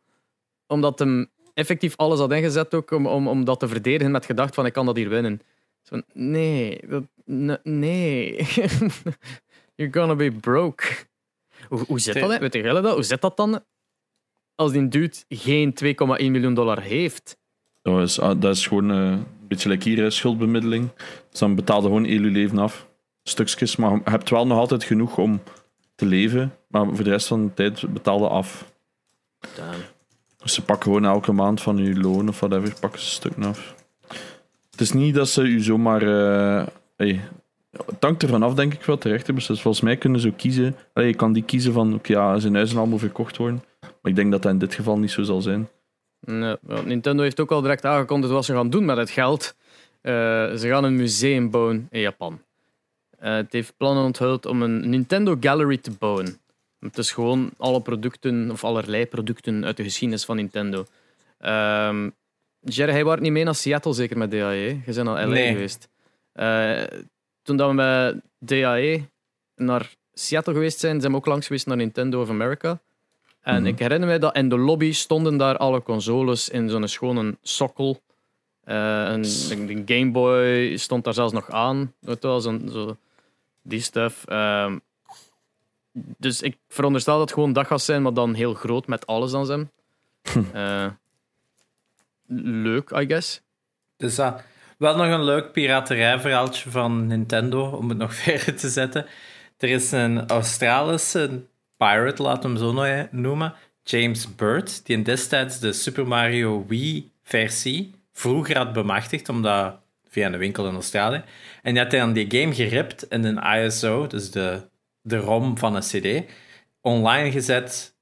omdat hem effectief alles had ingezet ook om, om, om dat te verdedigen met gedacht van ik kan dat hier winnen. Zo, nee, dat, nee. You're gonna be broke. Hoe, hoe zit dat? Weet je dat? Hoe zit dat dan als die dude geen 2,1 miljoen dollar heeft? Dat is, ah, dat is gewoon uh, een beetje like hier, schuldbemiddeling. Dus dan betaalde gewoon heel je leven af. Stukjes, maar je hebt wel nog altijd genoeg om te leven. Maar voor de rest van de tijd betaalde af. Damn. Dus ze pakken gewoon elke maand van je loon of whatever, pakken ze stuk af. Het is niet dat ze u zomaar. Uh, hey, het hangt ervan af, denk ik wel, terecht. Dus volgens mij kunnen ze ook kiezen. Hey, je kan die kiezen van, oké, ja, zijn huizen allemaal verkocht worden. Maar ik denk dat dat in dit geval niet zo zal zijn. Nee, Nintendo heeft ook al direct aangekondigd wat ze gaan doen met het geld. Eh, ze gaan een museum bouwen in Japan. Eh, het heeft plannen onthuld om een Nintendo Gallery te bouwen. Het is gewoon alle producten, of allerlei producten uit de geschiedenis van Nintendo. Ehm Jerry, hij was niet mee naar Seattle, zeker met DAE. Je bent al LA Nee. geweest. Eh, toen dat we met DAE naar Seattle geweest zijn, zijn we ook langs geweest naar Nintendo of America. En Mhm. ik herinner me dat in de lobby stonden daar alle consoles in zo'n schone sokkel. Eh een, Game Boy stond daar zelfs nog aan. Weet wel, zo'n- zo, die stuff. Ehm, dus ik veronderstel dat het gewoon dat gaat zijn, maar dan heel groot met alles aan zijn. Eh, leuk, I guess. Dus dat. Wel nog een leuk piraterijverhaaltje van Nintendo, om het nog verder te zetten. Er is een Australische pirate, laten we hem zo no- noemen, James Bird, die in destijds de Super Mario Wii-versie vroeger had bemachtigd, omdat via een winkel in Australië. En die had dan die game geript in een ISO, dus de, de ROM van een CD, online gezet.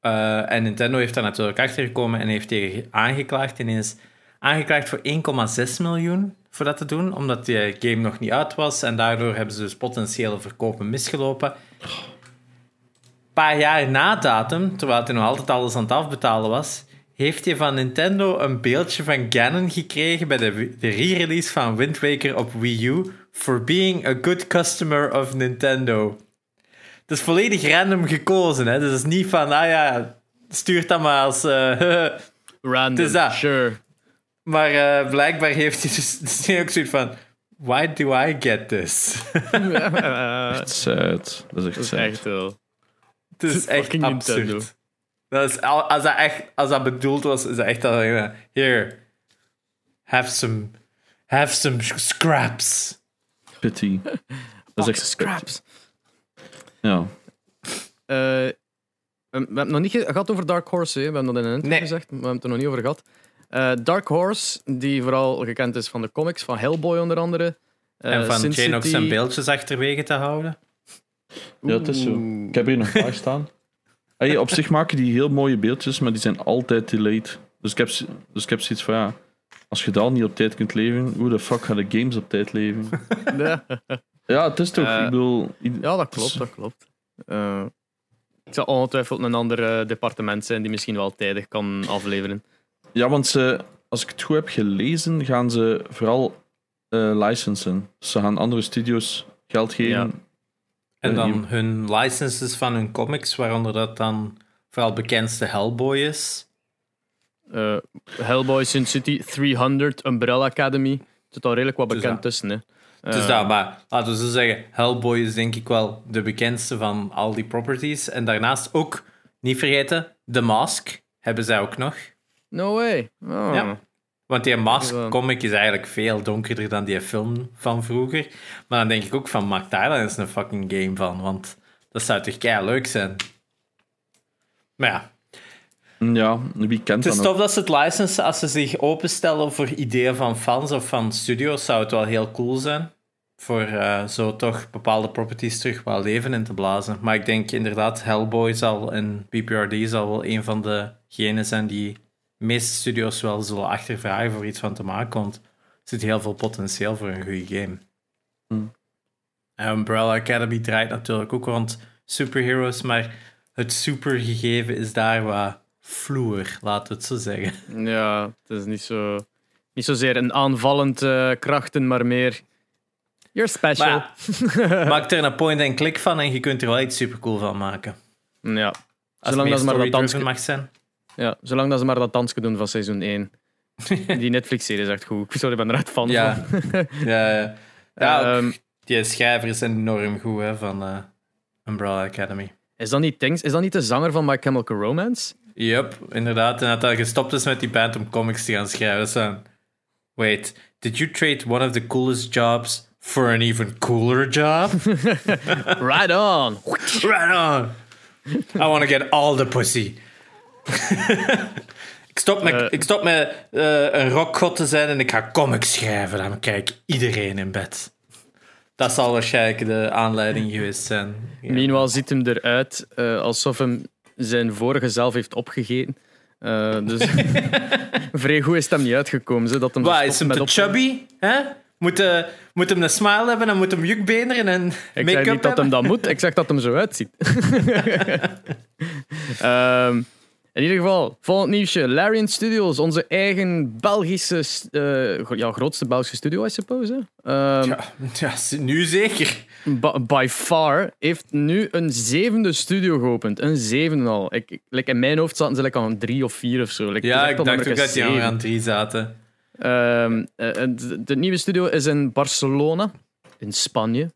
Eh, en Nintendo heeft daar natuurlijk achter gekomen en heeft tegen aangeklaagd. En is aangeklaagd voor 1,6 miljoen voor dat te doen, omdat die game nog niet uit was. En daardoor hebben ze dus potentiële verkopen misgelopen. Een paar jaar na datum, terwijl hij nog altijd alles aan het afbetalen was, heeft hij van Nintendo een beeldje van Ganon gekregen bij de, de re-release van Wind Waker op Wii U for being a good customer of Nintendo. Het is volledig random gekozen, hè? Dus het is niet van, ah ja, stuur dat maar als... eh, Random, is dat. sure. maar eh, blijkbaar heeft hij dus, dus ook zoiets van, why do I get this? Eh, Echt sad. Dat is echt dat is sad. echt wel. Het is echt Fucking absurd. Nintendo. Dat is, al- als, dat echt, als dat bedoeld was, is dat echt al... ja, Here, have some, have some scraps. Pity. Dat is echt scraps. Ja. Eh, we, hebben het nog niet ge- gehad over Dark Horse. Hè. We hebben dat in een intro Nee. gezegd, maar we hebben het er nog niet over gehad. Eh, Dark Horse, die vooral gekend is van de comics, van Hellboy onder andere. Eh, en van Sin City. zijn beeldjes achterwege te houden. ja, het is zo. Ik heb hier nog paar staan. Hey, op zich maken die heel mooie beeldjes, maar die zijn altijd delayed. Dus ik heb, dus ik heb zoiets van ja. Als je dat niet op tijd kunt leveren, hoe de fuck gaan de games op tijd leveren? Ja. Ja, het is toch. Eh, ik bedoel, i- Ja, dat klopt, dat klopt. Eh, het zal ongetwijfeld een ander eh, departement zijn die misschien wel tijdig kan afleveren. Ja, want ze, als ik het goed heb gelezen, gaan ze vooral eh licensen. Dus ze gaan andere studios geld geven. Ja. En Eh, dan hun licenses van hun comics, waaronder dat dan vooral bekendste Hellboy is. Eh, Hellboy, Sin City, 300, Umbrella Academy. Er zit al redelijk wat Dus bekend tussen. Hè. Dus Eh, dat, maar laten we zo zeggen, Hellboy is denk ik wel de bekendste van al die properties. En daarnaast ook, niet vergeten, The Mask hebben zij ook nog. No way. Oh. Ja. Want die Mask Ja. comic is eigenlijk veel donkerder dan die film van vroeger. Maar dan denk ik ook van, maak daar dan eens een fucking game van. Want dat zou toch kei leuk zijn. Maar ja, Ja, wie kent het is tof dat ze het licensen als ze zich openstellen voor ideeën van fans of van studios. Zou het wel heel cool zijn. Voor eh, zo toch bepaalde properties terug wel leven in te blazen. Maar ik denk inderdaad, Hellboy zal en BPRD zal wel een van degenen zijn die de meeste studios wel zullen achtervragen voor iets van te maken. Want er zit heel veel potentieel voor een goede game. Hmm. En Umbrella Academy draait natuurlijk ook rond superheroes, maar het supergegeven is daar wat vloer, laten we het zo zeggen. Ja, het is niet, zo, niet zozeer een aanvallend eh, krachten, maar meer. You're special. Maak er een point-and-click van en je kunt er wel iets supercool van maken. ja. Als Zolang dat, ze maar dat dansje, mag zijn. ja, zolang dat ze maar dat dansje doen van seizoen 1. Die Netflix-serie is echt goed. Sorry, ik ben eruit fan Ja. van. Ja, ja. ja Ehm, die schrijver is enorm goed hè, van eh, Umbrella Academy. is, dat niet Things, is dat niet de zanger van My Chemical Romance? Yep, inderdaad. En dat hij gestopt is met die band om comics te gaan schrijven. Zo. Wait, did you trade one of the coolest jobs for an even cooler job? Right on! right on! I want to get all the pussy. ik stop met, Eh. ik stop met eh, een rockgod te zijn en ik ga comics schrijven. Dan krijg ik iedereen in bed. Dat zal waarschijnlijk de aanleiding geweest zijn. Ja. Meanwhile ziet hem eruit eh, alsof hem zijn vorige zelf heeft opgegeten. Eh, dus vrij goed is het hem niet uitgekomen. Ze, dat hem is hem met te op- chubby? Hè? Moet, eh, moet hem een smile hebben en moet hem jukbeenderen en Ik zeg make-up niet dat hem dat moet, ik zeg dat hem zo uitziet. Ehm, in ieder geval, volgend nieuwsje. Larian Studios, onze eigen Belgische, gro- ja, grootste Belgische studio, I suppose. Ehm, Ja, ja, nu zeker. By far heeft nu een zevende studio geopend. Een zevende al. Ik, ik- like in mijn hoofd zaten ze like aan drie of vier of zo. Like, Ja, ik dacht ook dat die aan drie zaten. Ehm, eh, de, de nieuwe studio is in Barcelona, in Spanje.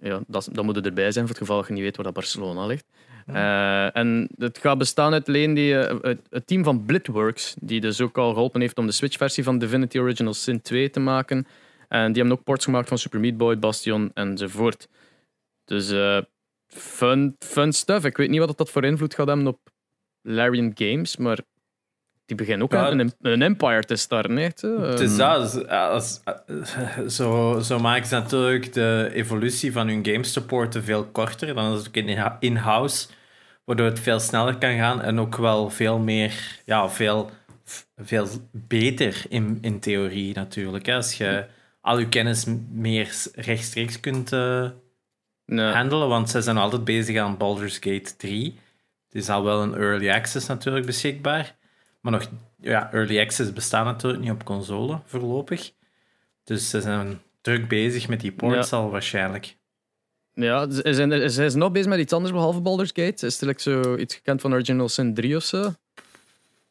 Ja, dat, dat moet erbij zijn voor het geval dat je niet weet waar dat Barcelona ligt. Eh, en het gaat bestaan uit alleen die, eh, het, team van Blitworks, die dus ook al geholpen heeft om de Switch-versie van Divinity Original Sin 2 te maken. En die hebben ook ports gemaakt van Super Meat Boy, Bastion enzovoort. Dus eh, fun, fun stuff. Ik weet niet wat dat voor invloed gaat hebben op Larian Games, maar die beginnen ook Ja, een, een empire te starten. Echt. Het is dat. als- als- als- zo, zo maken ze natuurlijk de evolutie van hun game supporten veel korter. Dan is het ook in- in-house, waardoor het veel sneller kan gaan en ook wel veel meer, ja, veel, veel beter in, in theorie natuurlijk. Hè. Als je al je kennis meer rechtstreeks kunt eh, nee. handelen, want ze zijn altijd bezig aan Baldur's Gate 3. Het is al wel een early access natuurlijk beschikbaar. Maar nog, ja, early access bestaat natuurlijk niet op console voorlopig. Dus ze zijn druk bezig met die ports al waarschijnlijk. Ja, ze zijn, ze zijn nog bezig met iets anders behalve Baldur's Gate. Is er zo iets gekend van Original Sin 3 of zo?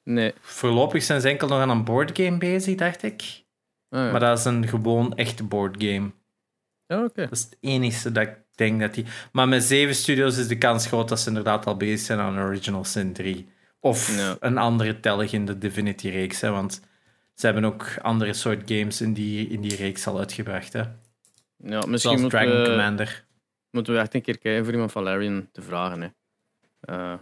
Nee. Voorlopig zijn ze enkel nog aan een boardgame bezig, dacht ik. Ah, ja. Maar dat is een gewoon echte boardgame. Ja, oké. Dat is het enige dat ik denk dat die... Maar met zeven studios is de kans groot dat ze inderdaad al bezig zijn aan Original Sin 3. Of Ja. een andere tellig in de Divinity-reeks, hè, want ze hebben ook andere soort games in die, in die reeks al uitgebracht. Hè. Ja, misschien Zoals moeten Dragon we, Commander. moeten we echt een keer kijken voor iemand van Larian te vragen. Hè. Eh,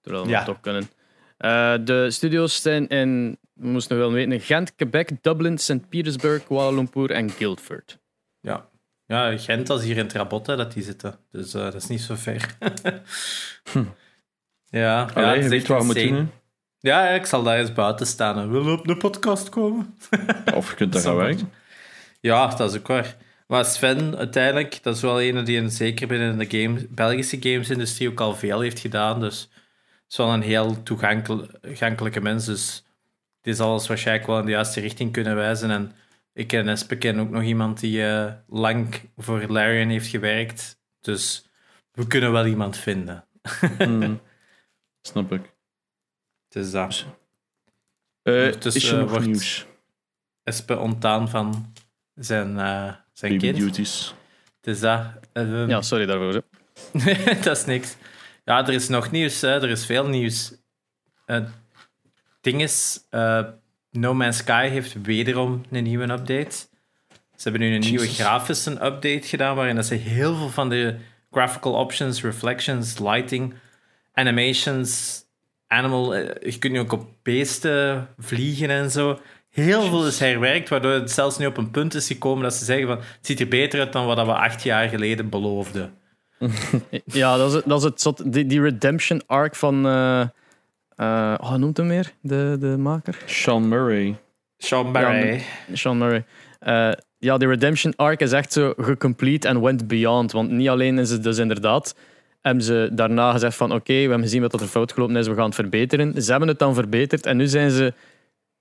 terwijl we Ja. dat toch kunnen. Eh, de studio's zijn in, we moesten nog wel weten, Gent, Quebec, Dublin, St. Petersburg, Kuala Lumpur en Guildford. Ja. ja, Gent als hier in Trabot hè, dat die zitten. Dus eh, dat is niet zo ver. Ja, ja, Allee, het je weet wat we moeten doen. Ja, ik zal daar eens buiten staan. en Wil je op de podcast komen? Of je kunt daar gaan werken. Ja, dat is ook waar. Maar Sven, uiteindelijk, dat is wel een die een, zeker binnen de game, Belgische gamesindustrie ook al veel heeft gedaan. Dus het is wel een heel toegankel- toegankelijke mens. Dus die zal ons waarschijnlijk wel in de juiste richting kunnen wijzen. En ik ken Espe ken ook nog iemand die eh, lang voor Larian heeft gewerkt. Dus we kunnen wel iemand vinden. Hmm. Snap ik. Het is dat. Eh, Ondertussen, is er nog wordt- nieuws? Espe ontdaan van zijn, eh, zijn Baby kind. duties. Het is dat. Eh, Ja, sorry daarvoor. dat is niks. Ja, er is nog nieuws. Hè. Er is veel nieuws. Het ding is, eh, No Man's Sky heeft wederom een nieuwe update. Ze hebben nu een nieuwe grafische update gedaan, waarin dat ze heel veel van de graphical options, reflections, lighting, animations, animal... eh, Je kunt nu ook op beesten vliegen en zo. Heel veel is herwerkt, waardoor het zelfs nu op een punt is gekomen dat ze zeggen van het ziet er beter uit dan wat we acht jaar geleden beloofden. Ja, dat is, het- dat is het die, die redemption arc van. eh eh, oh, hoe noemt hem meer? De, de maker? Sean Murray. Sean Barry. Sean Murray. Eh, ja, die redemption arc is echt zo gecomplete en went beyond. Want niet alleen is het dus inderdaad. Hebben ze daarna gezegd van oké, we hebben gezien wat er fout gelopen is, we gaan het verbeteren. Ze hebben het dan verbeterd en nu zijn ze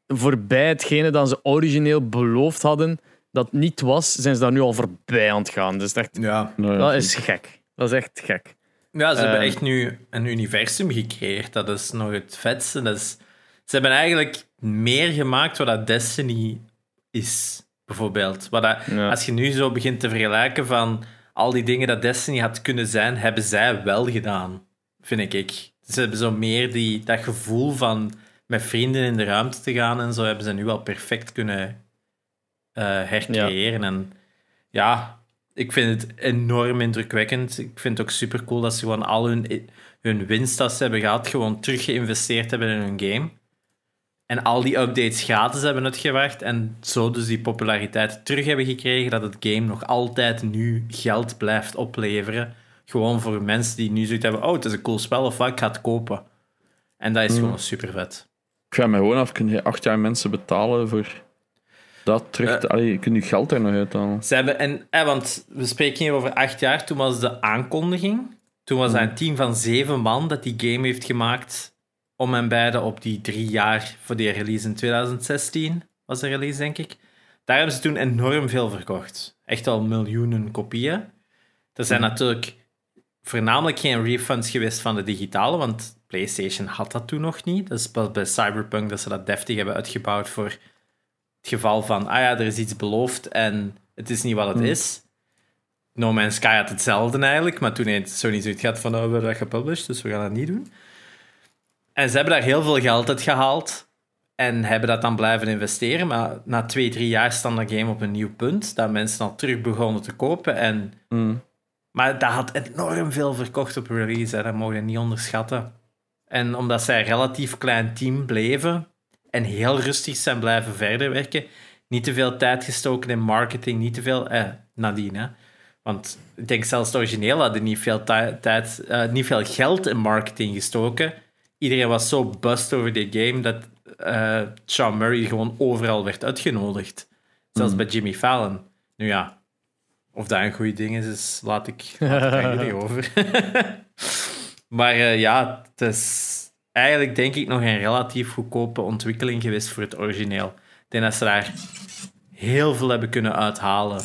voorbij hetgene dat ze origineel beloofd hadden dat niet was, zijn ze daar nu al voorbij aan het gaan. Dus echt, Ja. Nou ja, dat is gek. Dat is echt gek. ja, ze hebben Ehm. echt nu een universum gecreëerd. Dat is nog het vetste. Dat is, ze hebben eigenlijk meer gemaakt wat dat Destiny is, bijvoorbeeld. Wat dat, Ja. Als je nu zo begint te vergelijken van al die dingen dat Destiny had kunnen zijn, hebben zij wel gedaan, vind ik. Ze hebben zo meer die, dat gevoel van met vrienden in de ruimte te gaan en zo, hebben ze nu wel perfect kunnen eh hercreëren. En ja, ik vind het enorm indrukwekkend. Ik vind het ook super cool dat ze gewoon al hun, hun winst dat ze hebben gehad, gewoon terug geïnvesteerd hebben in hun game. En al die updates gratis hebben uitgebracht. En zo dus die populariteit terug hebben gekregen. Dat het game nog altijd nu geld blijft opleveren. Gewoon voor mensen die nu zoiets hebben. Oh, het is een cool spel of wat, ik ga het kopen. En dat is Mm. gewoon super vet. Ik vraag me gewoon af, kun je acht jaar mensen betalen voor dat terug te... Allee, je kunt je geld daar nog uithalen. Ze hebben, en, eh, want we spreken hier over acht jaar. Toen was de aankondiging. Toen was dat een team van zeven man dat die game heeft gemaakt. Om en beide op die drie jaar voor die release in 2016 was de release, denk ik. Daar hebben ze toen enorm veel verkocht. Echt al miljoenen kopieën. Er zijn natuurlijk voornamelijk geen refunds geweest van de digitale, want PlayStation had dat toen nog niet. Dat is pas bij Cyberpunk dat ze dat deftig hebben uitgebouwd voor het geval van, ah ja, er is iets beloofd en het is niet wat het Hmm. is. No Man's Sky had hetzelfde eigenlijk, maar toen heeft Sony zoiets gehad van, oh, we hebben dat gepublished, dus we gaan dat niet doen. En ze hebben daar heel veel geld uit gehaald en hebben dat dan blijven investeren, maar na twee, drie jaar stond dat game op een nieuw punt, dat mensen al terug begonnen te kopen en Mm. maar dat had enorm veel verkocht op release, hè. dat mogen je niet onderschatten. En omdat zij een relatief klein team bleven en heel rustig zijn blijven verder werken, niet te veel tijd gestoken in marketing, niet te veel... Eh, nadien, hè. Want ik denk zelfs het origineel hadden niet veel, ti- tijd, eh, niet veel geld in marketing gestoken. Iedereen was zo bust over die game dat eh Sean Murray gewoon overal werd uitgenodigd. Zelfs bij Jimmy Fallon. Nu ja, of dat een goed ding is, laat ik, laat ik aan jullie over. maar eh, ja, het is eigenlijk denk ik nog een relatief goedkope ontwikkeling geweest voor het origineel. Ik denk dat ze daar heel veel hebben kunnen uithalen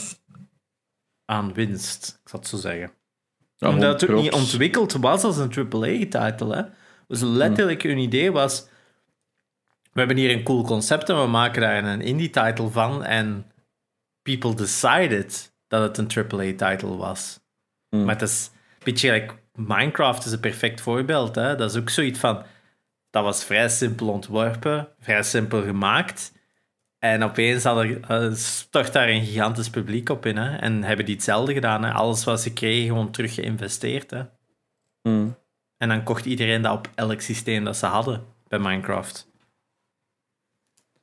aan winst, ik zal het zo zeggen. Ja, Omdat het ook niet ontwikkeld was als een AAA-titel. Dus letterlijk hun idee was... We hebben hier een cool concept en we maken daar een indie-title van. En people decided dat het een AAA-title was. Hmm. Maar het is een beetje like Minecraft is een perfect voorbeeld. Hè? Dat is ook zoiets van... Dat was vrij simpel ontworpen, vrij simpel gemaakt. En opeens had er, eh, stort daar een gigantisch publiek op in. Hè? En hebben die hetzelfde gedaan. Hè? Alles wat ze kregen, gewoon terug geïnvesteerd. Hè? Mm. En dan kocht iedereen dat op elk systeem dat ze hadden bij Minecraft.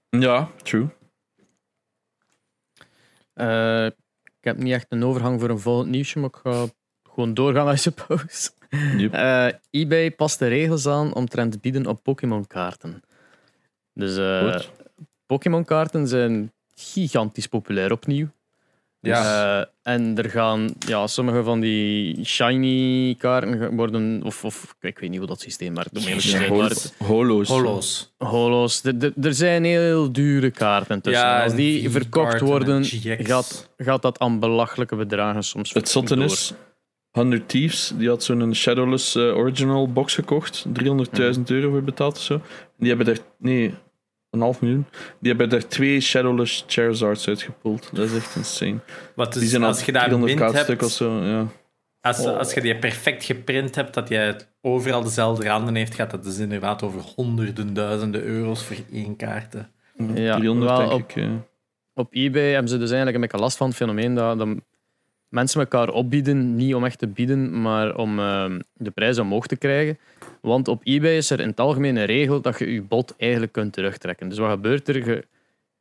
Ja, true. Eh, ik heb niet echt een overgang voor een volgend nieuwsje, maar ik ga gewoon doorgaan, I suppose. Yep. Eh, eBay past de regels aan omtrent bieden op Pokémon-kaarten. Dus eh. Pokémon-kaarten zijn gigantisch populair opnieuw. Ja. Eh, en er gaan ja, sommige van die shiny kaarten worden, of, of ik weet niet hoe dat systeem werkt, om eerlijk te Ja, zijn, hol- maar het- holo's. Holo's. holo's. De- de- Er zijn heel dure kaarten tussen. Ja, Als die verkocht worden, gaat, gaat dat aan belachelijke bedragen soms Het zotte is, 100 Thieves, die had zo'n Shadowless eh, Original box gekocht. 300.000 euro voor betaald of zo. Die hebben er, nee, een half miljoen. Die hebben er twee Shadowless Charizards uitgepoeld. Dat is echt insane. Wat die zijn al als je daar 300 mint kaartstuk of zo. Ja. als, Oh. als je die perfect geprint hebt, dat je overal dezelfde randen heeft, gaat dat dus inderdaad over honderden duizenden euro's voor één kaart. hè. Ja, 300 wel denk op- ik. Op eBay hebben ze dus eigenlijk een beetje last van het fenomeen dat, dat mensen elkaar opbieden, niet om echt te bieden, maar om ehm, de prijs omhoog te krijgen. Want op eBay is er in het algemeen een regel dat je je bod eigenlijk kunt terugtrekken. Dus wat gebeurt er?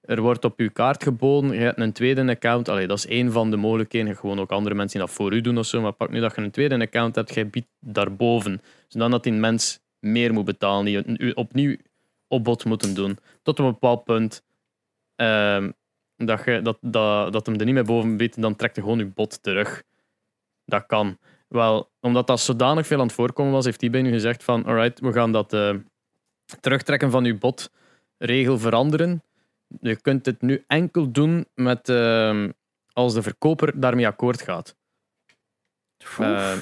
Er wordt op je kaart geboden, je hebt een tweede account. Allee, dat is één van de mogelijkheden. Gewoon ook andere mensen die dat voor u doen of zo. Maar pak nu dat je een tweede account hebt, jij biedt daarboven. Zodat dat die mens meer moet betalen, die opnieuw opbod moeten doen. Tot een bepaald punt ehm, dat, je, dat, dat, dat hem er niet meer boven biedt, dan trekt hij gewoon je bot terug. Dat kan. Wel, omdat dat zodanig veel aan het voorkomen was, heeft eBay nu gezegd van alright, we gaan dat eh, terugtrekken van je bot regel veranderen. Je kunt het nu enkel doen met, ehm, als de verkoper daarmee akkoord gaat. Eh,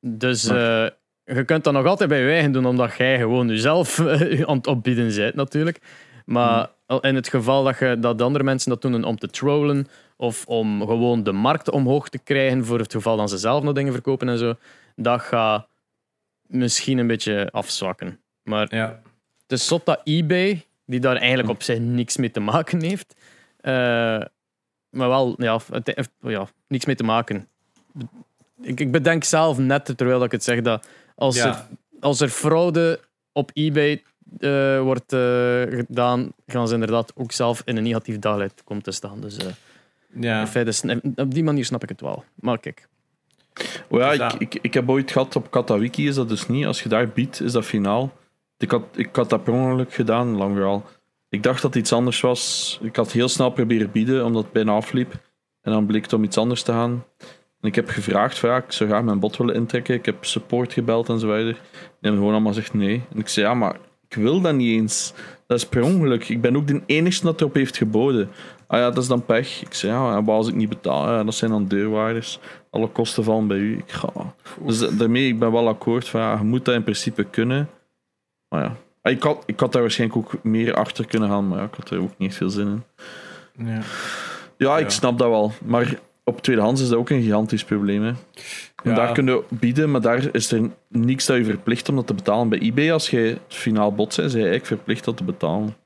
dus eh, je kunt dat nog altijd bij je eigen doen, omdat jij gewoon jezelf aan het opbieden bent, natuurlijk. Maar in het geval dat, je, dat andere mensen dat doen om te trollen of om gewoon de markt omhoog te krijgen voor het geval dat ze zelf nog dingen verkopen en zo, dat gaat misschien een beetje afzwakken. Maar Ja. het is zot dat eBay, die daar eigenlijk op zich niks mee te maken heeft, eh, maar wel, ja, het heeft ja, niks mee te maken. Ik, ik bedenk zelf net, terwijl ik het zeg, dat als, Ja. er, als er fraude op eBay eh, wordt eh, gedaan, gaan ze inderdaad ook zelf in een negatief daglicht komen te staan. Dus Ja. in feite, sna- op die manier snap ik het wel. Maar kijk, Oh ja, ik, ik, ik heb ooit gehad op Katawiki, is dat dus niet. Als je daar biedt, is dat finaal. Ik had, ik had dat per ongeluk gedaan, lang wel. Ik dacht dat het iets anders was. Ik had heel snel proberen bieden, omdat het bijna afliep. En dan bleek het om iets anders te gaan. En ik heb gevraagd, vaak, ik zou graag mijn bot willen intrekken. Ik heb support gebeld en zo verder. Die hebben gewoon allemaal gezegd nee. En ik zei, ja, maar ik wil dat niet eens. Dat is per ongeluk. Ik ben ook de enige dat erop heeft geboden. Ah ja, dat is dan pech. Ik zei, ja, maar als ik niet betaal, ja, dat zijn dan deurwaarders. Alle kosten vallen bij u. Ik ga. Dus daarmee, ik ben wel akkoord van, ja, je moet dat in principe kunnen. Maar ja, Ah, ik had, ik had daar waarschijnlijk ook meer achter kunnen gaan, maar ja, ik had er ook niet veel zin in. Ja. Ja, ik Ja. snap dat wel. Maar op tweedehands is dat ook een gigantisch probleem. Hè. Ja. Daar kun je bieden, maar daar is er niks dat je verplicht om dat te betalen. Bij eBay, als jij het finaal bot bent, zijn je eigenlijk verplicht dat te betalen.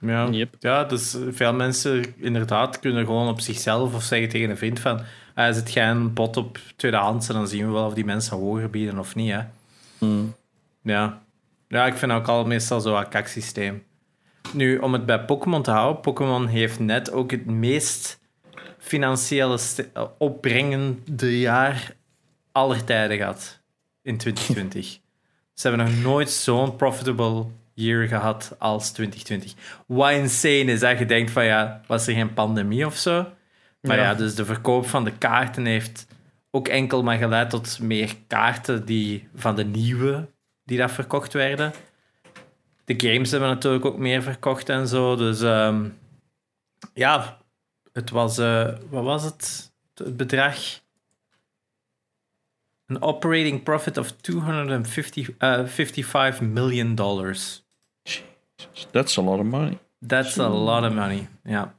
Ja. Yep. ja, dus veel mensen inderdaad kunnen gewoon op zichzelf of zeggen tegen een vriend van ah, zit jij een bot op tweedehands en dan zien we wel of die mensen hoger bieden of niet. Hè. Hmm. Ja. ja, ik vind ook al meestal zo'n kaksysteem. Nu, om het bij Pokémon te houden, Pokémon heeft net ook het meest financiële eh, opbrengende jaar aller tijden gehad in 2020. Ze hebben nog nooit zo'n profitable year gehad als 2020. Wat insane is dat je denkt van ja, was er geen pandemie of zo? Maar ja. Ja. dus de verkoop van de kaarten heeft ook enkel maar geleid tot meer kaarten die, van de nieuwe die dat verkocht werden. De games hebben natuurlijk ook meer verkocht en zo. Dus ehm, ja, het was, eh, wat was het? Het bedrag? Een operating profit of 250, eh, 55 million dollars. That's a lot of money. That's a lot of money. Ja.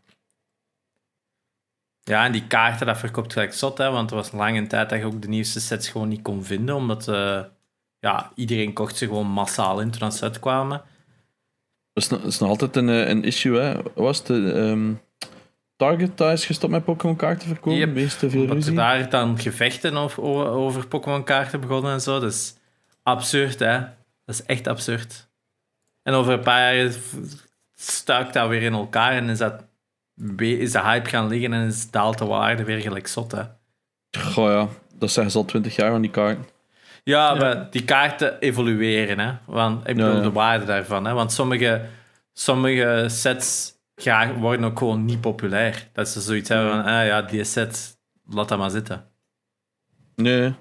Ja, en die kaarten, dat verkoopt gelijk zot, hè, want er was lang een tijd dat je ook de nieuwste sets gewoon niet kon vinden, omdat eh, ja, iedereen kocht ze gewoon massaal in toen ze uitkwamen. Dat is, nog- dat is nog altijd een, eh, een issue, hè. Was de, ehm, Target daar is gestopt met Pokémon-kaarten verkopen? Yep, Wees te veel Omdat er ruzie? daar dan gevechten over, over, over Pokémon-kaarten begonnen en zo. Dat is absurd, hè. Dat is echt absurd. En over een paar jaar stuikt dat weer in elkaar en is, dat, is de hype gaan liggen en is daalt de waarde weer gelijk zot, hè. Goh ja, dat zeggen ze al twintig jaar van die kaarten. Ja, maar die kaarten evolueren, hè. Want, ik bedoel, Ja, ja. de waarde daarvan, hè. Want sommige, sommige sets graag, worden ook gewoon niet populair. Dat ze zoiets hebben van, ah ja, die set, laat dat maar zitten. Nee.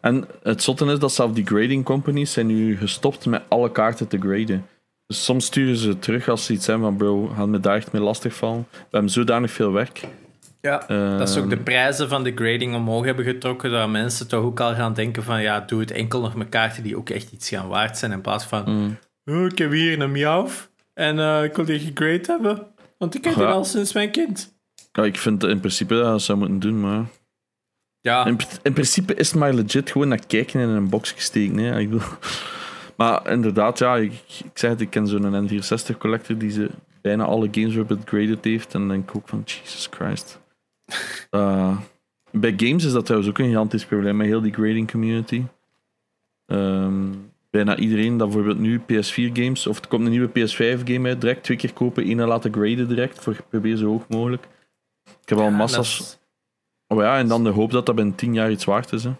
En het zotte is dat zelfs die grading companies zijn nu gestopt met alle kaarten te graden. Dus soms sturen ze terug als ze iets hebben van bro, gaan me daar echt mee lastig vallen. We hebben zodanig veel werk. Ja. Dat is ook de prijzen van de grading omhoog hebben getrokken, dat mensen toch ook al gaan denken van ja, doe het enkel nog met kaarten die ook echt iets gaan waard zijn, in plaats van Mm. oh, ik heb hier een Meowth en eh, ik wil die gegrade hebben, want ik heb die Ja. al sinds mijn kind. Ja, ik vind in principe dat ze dat moeten doen, maar... Ja, In, in principe is het maar legit gewoon naar kijken en in een box gesteken. Hè. Ik bedoel... Maar inderdaad, ja, ik, ik zeg het, ik ken zo'n N64 collector die ze bijna alle games weer upgraded heeft. En dan denk ik ook van, Jesus Christ. Eh, bij games is dat trouwens ook een gigantisch probleem met heel die grading community. Ehm, bijna iedereen dat bijvoorbeeld nu PS4 games, of er komt een nieuwe PS5 game uit, direct twee keer kopen, één laten graden direct, voor probeer zo hoog mogelijk. Ik heb al Ja, massa's... is- Oh ja, en dan de hoop dat dat binnen 10 jaar iets waard is. Hè.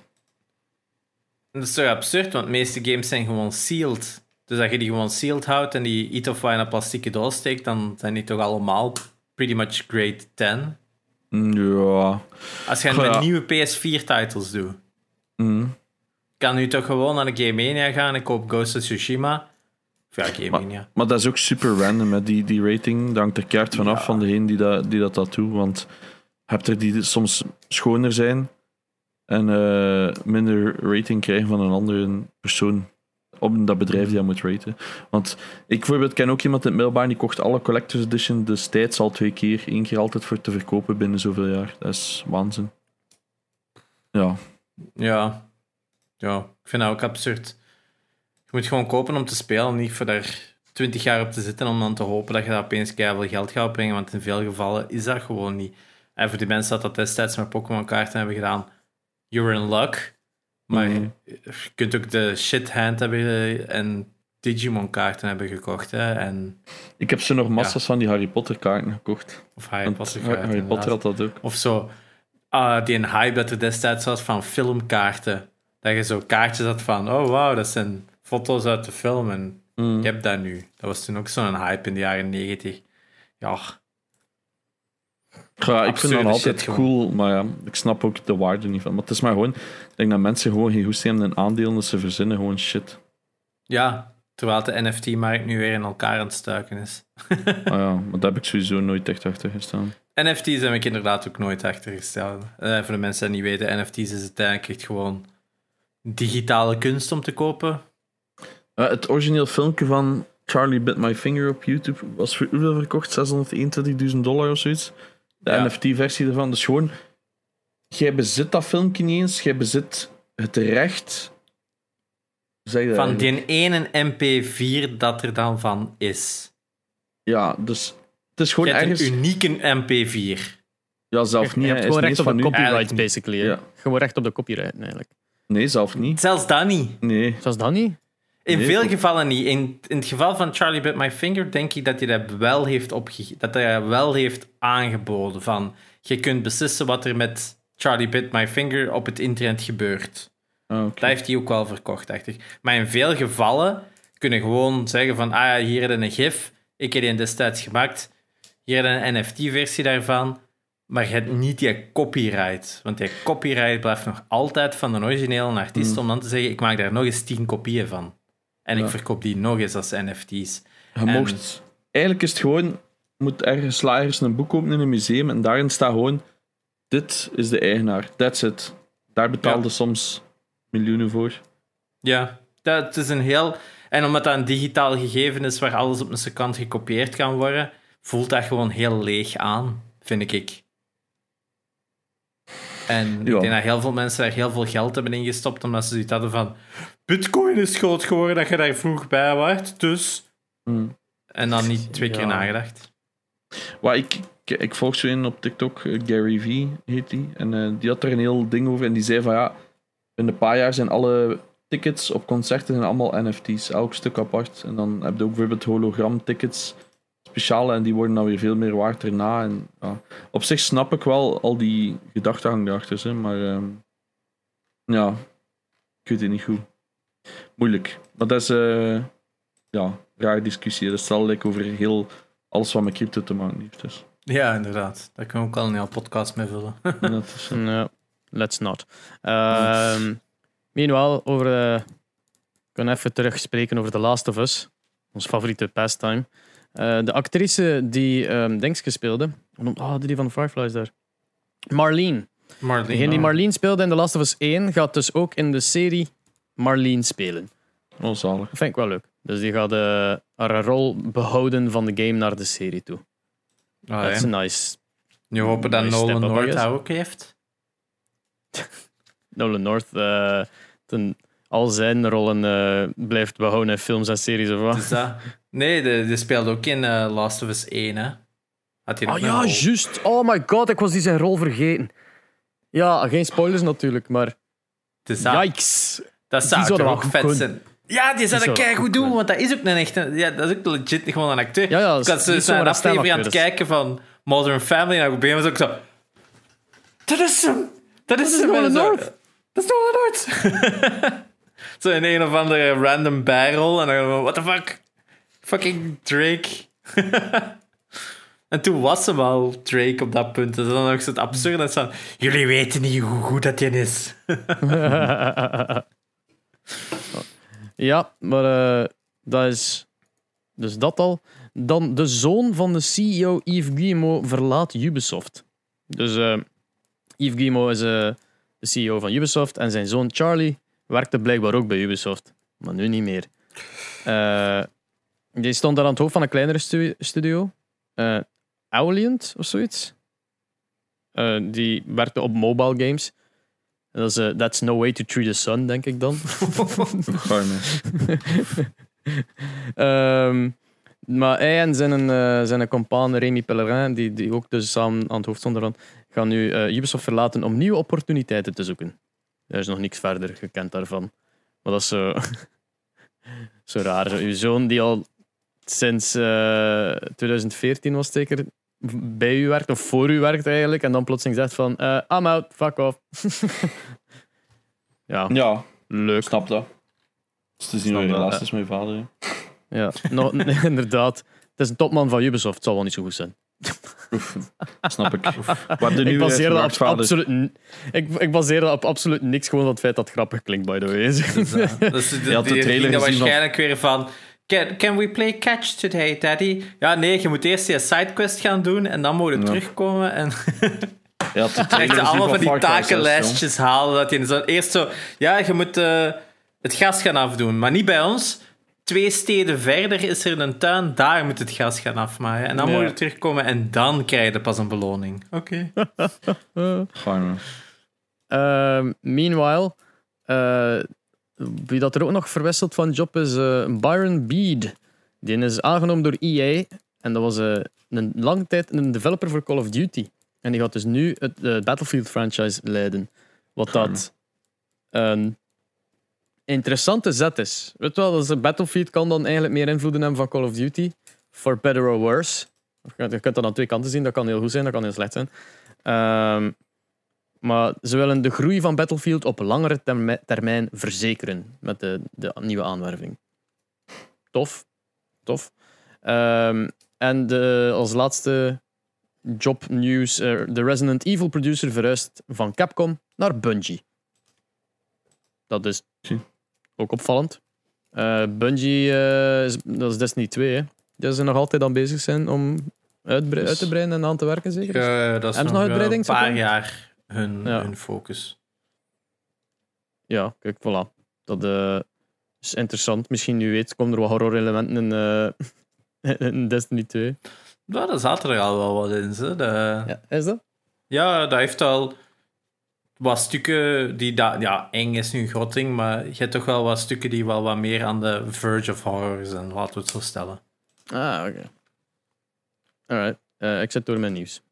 Dat is toch absurd, want de meeste games zijn gewoon sealed. Dus als je die gewoon sealed houdt en die iets of wat in een plastieke doos steekt, dan zijn die toch allemaal pretty much grade 10. Ja. Als je Goh, met ja. nieuwe PS4-titles doet, Mm. kan nu toch gewoon naar de Game Mania gaan en koop Ghost of Tsushima. Ja, Game Maar- Mania. Maar dat is ook super random, hè, die, die rating. Hangt er keihard vanaf Ja. van degene die dat, die dat, dat doet. Want je hebt er die soms schoner zijn en eh, minder rating krijgen van een andere persoon op dat bedrijf die dat moet raten. Want ik bijvoorbeeld ken ook iemand in het middelbaar die kocht alle Collector's Edition destijds al twee keer. één keer altijd voor te verkopen binnen zoveel jaar. Dat is waanzin. Ja. Ja. Ja, ik vind dat ook absurd. Je moet gewoon kopen om te spelen, niet voor daar 20 jaar op te zitten om dan te hopen dat je dat opeens keihard geld gaat opbrengen, want in veel gevallen is dat gewoon niet. En voor die mensen dat dat destijds met Pokémon kaarten hebben gedaan, you're in luck. Maar Mhm. je kunt ook de shit hand hebben en Digimon kaarten hebben gekocht. Hè? En, Ik heb zo nog massa's van die Harry Potter kaarten gekocht. of Harry Want Potter Harry. Potter had dat ook. Of zo, ah, die een hype dat er destijds was van filmkaarten. Dat je zo kaartjes had van, oh wauw, dat zijn foto's uit de film en Mm. ik heb dat nu. Dat was toen ook zo'n hype in de jaren negentig. Ja, Ja, ik vind dat altijd cool, maar ja, ik snap ook de waarde niet van. Maar het is maar gewoon, ik denk dat mensen gewoon geen goesting hebben in aandelen, dat ze verzinnen gewoon shit. ja terwijl de NFT-markt nu weer in elkaar aan het stuiken is. Ah ja, maar daar heb ik sowieso nooit echt achter gestaan. NFT's heb ik inderdaad ook nooit achtergesteld. Eh, voor de mensen die niet weten, NFT's is uiteindelijk echt gewoon digitale kunst om te kopen. Eh, het origineel filmpje van Charlie Bit My Finger op YouTube was voor hoeveel verkocht? 621.000 dollar of zoiets. De Ja. NFT-versie ervan. Dus gewoon, jij bezit dat filmpje niet eens, jij bezit het recht. Zeg Van die ene MP4 dat er dan van is. Ja, dus het is gewoon ergens. een unieke MP4. Ja, zelf niet. je hebt gewoon recht op van de nu. copyright, basically. Ja. Gewoon recht op de copyright, eigenlijk. Nee, zelf niet. Zelfs dat niet. Nee. Zoals dat niet? In Nee, veel gevallen niet. In, in het geval van Charlie Bit My Finger denk ik dat hij dat wel heeft opge dat hij wel heeft aangeboden. Van, je kunt beslissen wat er met Charlie Bit My Finger op het internet gebeurt. Ah, oké. Dat heeft hij ook wel verkocht, dacht ik. Maar in veel gevallen kunnen gewoon zeggen van, ah ja, hier heb je een gif, ik heb die destijds gemaakt, hier heb je een NFT-versie daarvan, maar je hebt niet die copyright. Want die copyright blijft nog altijd van de originele artiest, om dan te zeggen, ik maak daar nog eens tien kopieën van. En ik verkoop die nog eens als NFT's. Je En- mocht, eigenlijk is het gewoon, moet ergens slagers een boek openen in een museum en daarin staat gewoon, dit is de eigenaar, that's it. Daar betaalde Ja. soms miljoenen voor. Ja, dat is een heel... En omdat dat een digitaal gegeven is waar alles op een seconde gekopieerd kan worden, voelt dat gewoon heel leeg aan, vind ik. En Ja. ik denk dat heel veel mensen daar heel veel geld hebben ingestopt, omdat ze zoiets hadden van Bitcoin is groot geworden, dat je daar vroeg bij was, dus... Hmm. En dan niet twee keer Ja. nagedacht. Wat ik, ik, ik volg zo een op TikTok, eh, Gary V heet die. En eh, die had er een heel ding over. En die zei van ja, in een paar jaar zijn alle tickets op concerten zijn allemaal NFT's. Elk stuk apart. En dan heb je ook bijvoorbeeld hologram-tickets. Speciale. En die worden dan weer veel meer waard erna. En, ja. Op zich snap ik wel al die gedachtegang erachter. Hè, maar ehm, ja, ik weet het niet goed. Moeilijk. Maar dat is eh ja, raar discussie. Dat zal like, over heel alles wat met crypto te maken heeft. Dus. Ja, inderdaad. Daar kunnen we ook al een hele podcast mee vullen. En dat is, No, let's not. Ehm meanwhile, over... eh, ik kan even terug spreken over The Last of Us. Ons favoriete pastime. Eh, de actrice die um, Denkske speelde... noemt- Ah, die van Fireflies daar. Marlene. Marlene. Degene die Marlene speelde in The Last of Us 1 gaat dus ook in de serie Marlene spelen. oh, zalig. Dat vind ik wel leuk. Dus die gaat eh, haar rol behouden van de game naar de serie toe. Ah, Dat is nice. Nu hopen dat Nice Nolan North dat ook heeft. Nolan North eh, ten, al zijn rollen eh, blijft behouden in films en series of wat. Dus dat... Nee, die speelde ook in eh, Last of Us 1, hè. Had hij ook Ah ja, rol. juist. Oh my god, ik was die zijn rol vergeten. Ja, geen spoilers natuurlijk, maar Dus dat, yikes. dat zou toch ook dat vet zijn. Ja, die zou dat dat kei goed goed doen, want dat is ook een echte... Ja, dat is ook legit gewoon een acteur. Ja, ja, ik had zo een aflevering aan het stemacteur, kijken van Modern Family en op een gegeven moment ik zo... Dat is hem! Dat is is hem! En zo, North. Dat is! zo in een of andere random bijrol en dan what the fuck? Fucking Drake. en toen was hem al Drake op dat punt. Dus dan ook het absurde dat van... Jullie weten niet hoe goed dat hij is. Ja, maar eh, dat is dus dat al. Dan de zoon van de CEO Yves Guillemot verlaat Ubisoft. Dus eh Yves Guillemot is eh, de CEO van Ubisoft en zijn zoon Charlie werkte blijkbaar ook bij Ubisoft, maar nu niet meer. Eh, die stond daar aan het hoofd van een kleinere stu- studio, Aulient of zoiets. Eh, die werkte op mobile games. Dat is, that's no way to treat a son, denk ik dan. Ehm, maar hij en zijn, eh zijn compaan Remy Pellerin, die, die ook dus samen aan het hoofd stonden, gaan nu Ubisoft verlaten om nieuwe opportuniteiten te zoeken. Er is nog niks verder gekend daarvan. Maar dat is zo, zo raar. Zo. Uw zoon die al sinds eh, 2014 was zeker bij u werkt, of voor u werkt eigenlijk, en dan plotseling zegt van eh, I'm out, fuck off. ja, Ja, leuk. snap dat. is te zien hoe je Snap dat, relatie is met je vader. hè. Ja, inderdaad. Het is een topman van Ubisoft. Het zal wel niet zo goed zijn. Oef, snap ik. Wat de Ik nieuwe baseer, dat op absoluut, ik, ik baseer dat op absoluut niks. Gewoon dat het feit dat het grappig klinkt, by the way. Dus, dus de, Je had de die trailer waarschijnlijk weer van... Can, can we play catch today, daddy? Ja, nee, je moet eerst die sidequest gaan doen en dan moet je Ja. terugkomen. En Je had de trailer gezien allemaal van die Far Cry 6, takenlijstjes halen. Dat je zo, eerst zo... Ja, je moet eh, het gas gaan afdoen, maar niet bij ons. Twee steden verder is er een tuin, daar moet het gas gaan afmaaien. En dan Ja. moet je terugkomen en dan krijg je pas een beloning. Oké. Gewoon, Ehm, meanwhile, eh, wie dat er ook nog verwisselt van job is eh, Byron Bead. Die is aangenomen door EA. En dat was eh, een lange tijd een developer voor Call of Duty. En die gaat dus nu het Battlefield franchise leiden. Wat dat een interessante zet is. Weet wel, dat is- Battlefield kan dan eigenlijk meer invloeden hebben van Call of Duty. For better or worse. Je kunt- dat aan twee kanten zien. Dat kan heel goed zijn, dat kan heel slecht zijn. Ehm, maar ze willen de groei van Battlefield op langere termi- termijn verzekeren met de, de nieuwe aanwerving. Tof. Tof. Ehm, en de, als laatste jobnieuws: eh, de Resident Evil producer verhuist van Capcom naar Bungie. Dat is. Ook opvallend. Eh, Bungie, eh, is, dat is Destiny 2, hè. Dat ze nog altijd aan bezig zijn om Dus- uit te breiden en aan te werken, zeker? Dat is nog nog een paar jaar hun, Ja. hun focus. Ja, kijk, voilà. Dat eh, is interessant. Misschien, wie weet, komen er wat horror-elementen in, in Destiny 2. Ja, daar zaten er al wel wat in. Ze. De, Ja, is dat? Ja, dat heeft al wat stukken die... Da ja, eng is nu een groot ding, maar je hebt toch wel wat stukken die wel wat meer aan de verge of horror zijn, laten we het zo stellen. Ah, oké. Alright. Eh, ik zet door mijn nieuws.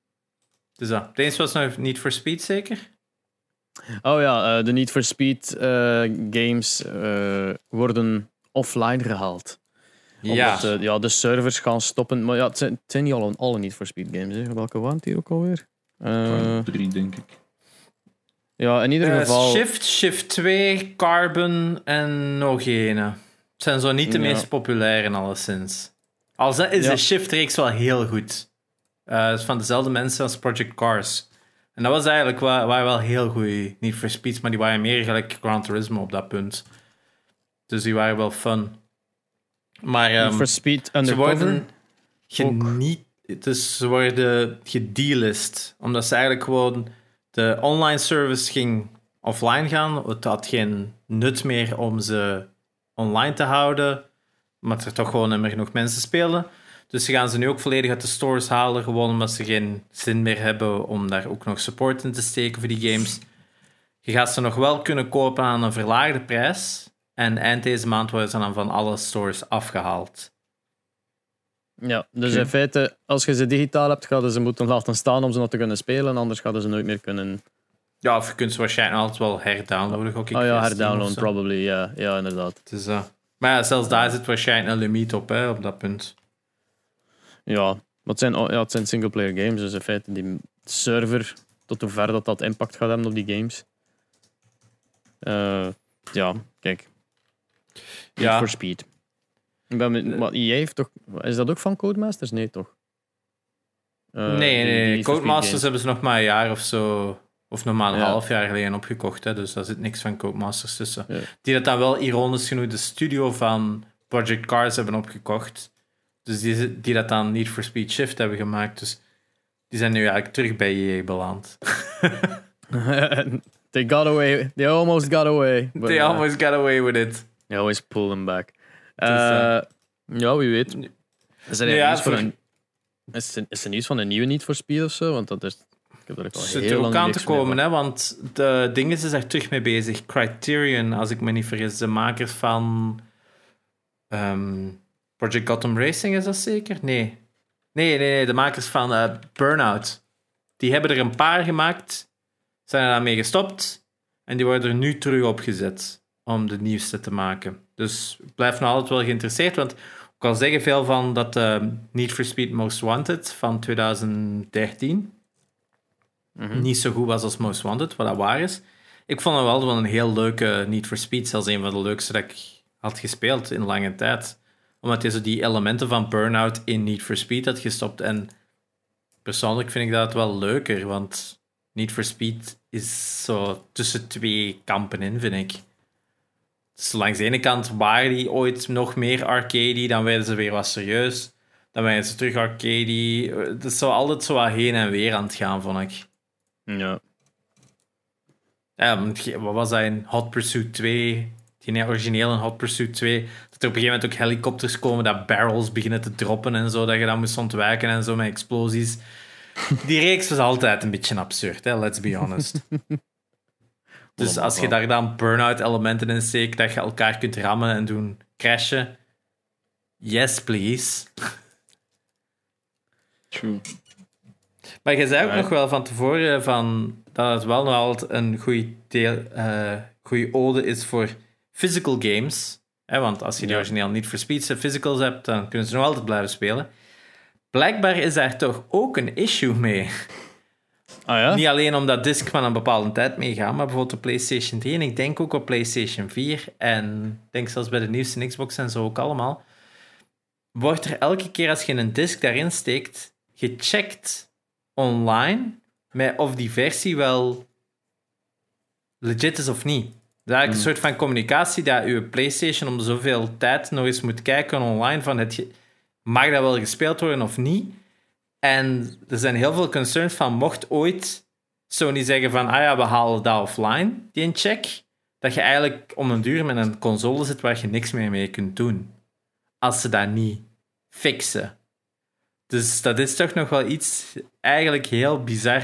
Dus dat. Deze was nog niet voor Speed, zeker? Oh ja, eh, de Need for Speed eh, games eh, worden offline gehaald. Ja. Omdat, ja, de servers gaan stoppen. Maar ja, het zijn, het zijn niet alle, alle Need for Speed games. Hè. Welke waren het hier ook alweer? Eh, Drie, denk ik. Ja, in ieder Eh, geval... Shift, Shift 2, Carbon en nog ene. Het zijn zo niet de Ja. meest populaire, alleszins. Al is Ja. de Shift-reeks wel heel goed. Eh, het is van dezelfde mensen als Project Cars. En dat was eigenlijk wa- waren wel heel goede Need for Speeds, maar die waren meer gelijk Gran Turismo op dat punt. Dus die waren wel fun. Maar Need ehm, for Speed ze worden geniet, dus ze worden gedelist, omdat ze eigenlijk gewoon de online service ging offline gaan. Het had geen nut meer om ze online te houden, omdat er toch gewoon meer genoeg mensen spelen. Dus ze gaan ze nu ook volledig uit de stores halen, gewoon omdat ze geen zin meer hebben om daar ook nog support in te steken voor die games. Je gaat ze nog wel kunnen kopen aan een verlaagde prijs. En eind deze maand worden ze dan van alle stores afgehaald. Ja, dus in feite, als je ze digitaal hebt, gaan ze moeten laten staan om ze nog te kunnen spelen. Anders gaan ze nooit meer kunnen. Ja, of je kunt ze waarschijnlijk altijd wel herdownloaden. Ook Oh ja, herdownloaden, probably. Ja, ja inderdaad. Dus, eh, maar ja, zelfs daar zit waarschijnlijk een limiet op, hè, op dat punt. Ja, maar het zijn, ja, het zijn singleplayer games. Dus in feite, die server, tot hoe ver dat, dat impact gaat hebben op die games. Eh, ja, kijk. Need Ja. for Speed. Ben met, maar EA heeft toch... Is dat ook van Codemasters? Nee, toch? Eh, nee, nee, die. Need for Codemasters hebben ze nog maar een jaar of zo, of nog maar een Ja. half jaar geleden opgekocht. Hè, dus daar zit niks van Codemasters tussen. Ja. Die dat dan wel ironisch genoeg de studio van Project Cars hebben opgekocht. Dus die, die dat dan niet voor Speed Shift hebben gemaakt. Dus die zijn nu eigenlijk terug bij EA beland. they got away. They almost got away. but, They uh, almost got away with it. They always pull them back. Is, Eh, ja, wie weet. Is er, ja, nieuws voor- van een, is, er, is er nieuws van een nieuwe Need for Speed of zo? Want dat is... Ik heb er ook al zit heel er lang ook aan niks te meer komen, van. hè, want de dingen is daar terug mee bezig. Criterion, als ik me niet vergis, de makers van ehm, Project Gotham Racing, is dat zeker? Nee. Nee, nee, nee de makers van eh, Burnout. Die hebben er een paar gemaakt, zijn er daarmee gestopt en die worden er nu terug opgezet om de nieuwste te maken. Dus ik blijf nog altijd wel geïnteresseerd, want ik kan zeggen veel van dat eh, Need for Speed Most Wanted van 2013 Mhm. niet zo goed was als Most Wanted, wat dat waar is. Ik vond het wel wel een heel leuke Need for Speed, zelfs een van de leukste dat ik had gespeeld in lange tijd. Omdat je zo die elementen van Burnout in Need for Speed had gestopt. En persoonlijk vind ik dat wel leuker, want Need for Speed is zo tussen twee kampen in, vind ik. Dus langs de ene kant waren die ooit nog meer arcade, dan werden ze weer wat serieus. Dan werden ze terug arcade. Het is zo altijd zo wat heen en weer aan het gaan, vond ik. Ja. Ja, wat was dat in Hot Pursuit 2? Die originele Hot Pursuit 2. Dat er op een gegeven moment ook helikopters komen, dat barrels beginnen te droppen en zo, dat je dan moest ontwijken en zo met explosies. Die reeks was altijd een beetje absurd, hè? let's be honest. dus als je daar dan burn-out elementen in steekt, dat je elkaar kunt rammen en doen crashen. Yes, please. True. Maar je zei ook nog wel van tevoren van dat het wel nog altijd een goede deel, eh goede ode is voor physical games. Hè, want als je die origineel niet voor speeds en physicals hebt, dan kunnen ze nog altijd blijven spelen. Blijkbaar is daar toch ook een issue mee. Ah ja? Niet alleen omdat disc van een bepaalde tijd meegaan, maar bijvoorbeeld op PlayStation 3 en ik denk ook op PlayStation 4 en ik denk zelfs bij de nieuwste Xbox en zo ook allemaal, wordt er elke keer als je een disc daarin steekt, gecheckt online met of die versie wel legit is of niet. Dat is eigenlijk een soort van communicatie dat je PlayStation om de zoveel tijd nog eens moet kijken online van het mag dat wel gespeeld worden of niet. En er zijn heel veel concerns van, mocht ooit Sony zeggen van, ah ja, we halen dat offline, die een check, dat je eigenlijk om een duur met een console zit waar je niks meer mee kunt doen. Als ze dat niet fixen. Dus dat is toch nog wel iets eigenlijk heel bizar.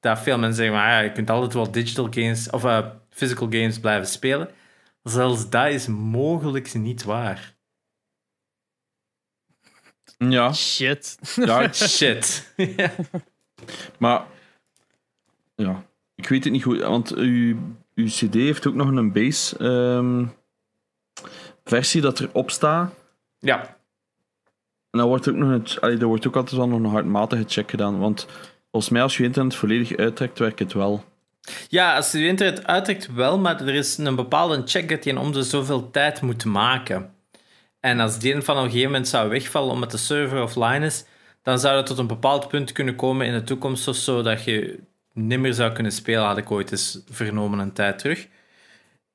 Dat veel mensen zeggen, ah ja, je kunt altijd wel digital games of eh, physical games blijven spelen. Zelfs dat is mogelijk niet waar. Ja, Shit. ja Shit. maar ja, ik weet het niet goed, want uw, uw CD heeft ook nog een base ehm, versie dat erop staat. ja, En dan wordt ook nog een, allee, er wordt ook altijd wel nog een hardmatige check gedaan. Want volgens mij, als je internet volledig uittrekt, werkt het wel. Ja, als je je internet uittrekt wel, maar er is een bepaalde check dat je om de zoveel tijd moet maken. En als die van op een gegeven moment zou wegvallen omdat de server offline is, dan zou het tot een bepaald punt kunnen komen in de toekomst of zo dat je nimmer zou kunnen spelen, had ik ooit eens vernomen een tijd terug.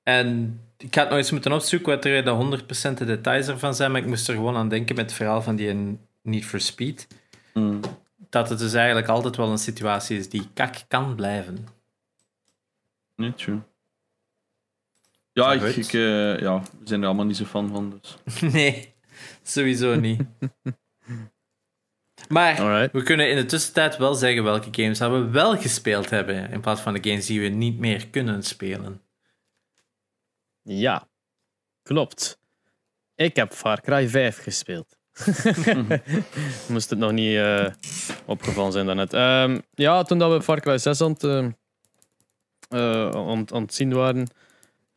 En ik had nog eens moeten opzoeken wat er de 100% de details ervan zijn, maar ik moest er gewoon aan denken met het verhaal van die Need for Speed. Mm. Dat het dus eigenlijk altijd wel een situatie is die kak kan blijven. Nee, true. Ja, ik, ik, eh, ja, we zijn er allemaal niet zo fan van. Dus. Nee, sowieso niet. Maar Alright. we kunnen in de tussentijd wel zeggen welke games dat we wel gespeeld hebben, in plaats van de games die we niet meer kunnen spelen. Ja, klopt. Ik heb Far Cry 5 gespeeld. Moest het nog niet eh, opgevallen zijn daarnet. Ehm ja, toen dat we Far Cry 6 aan het, aan, aan het zien waren,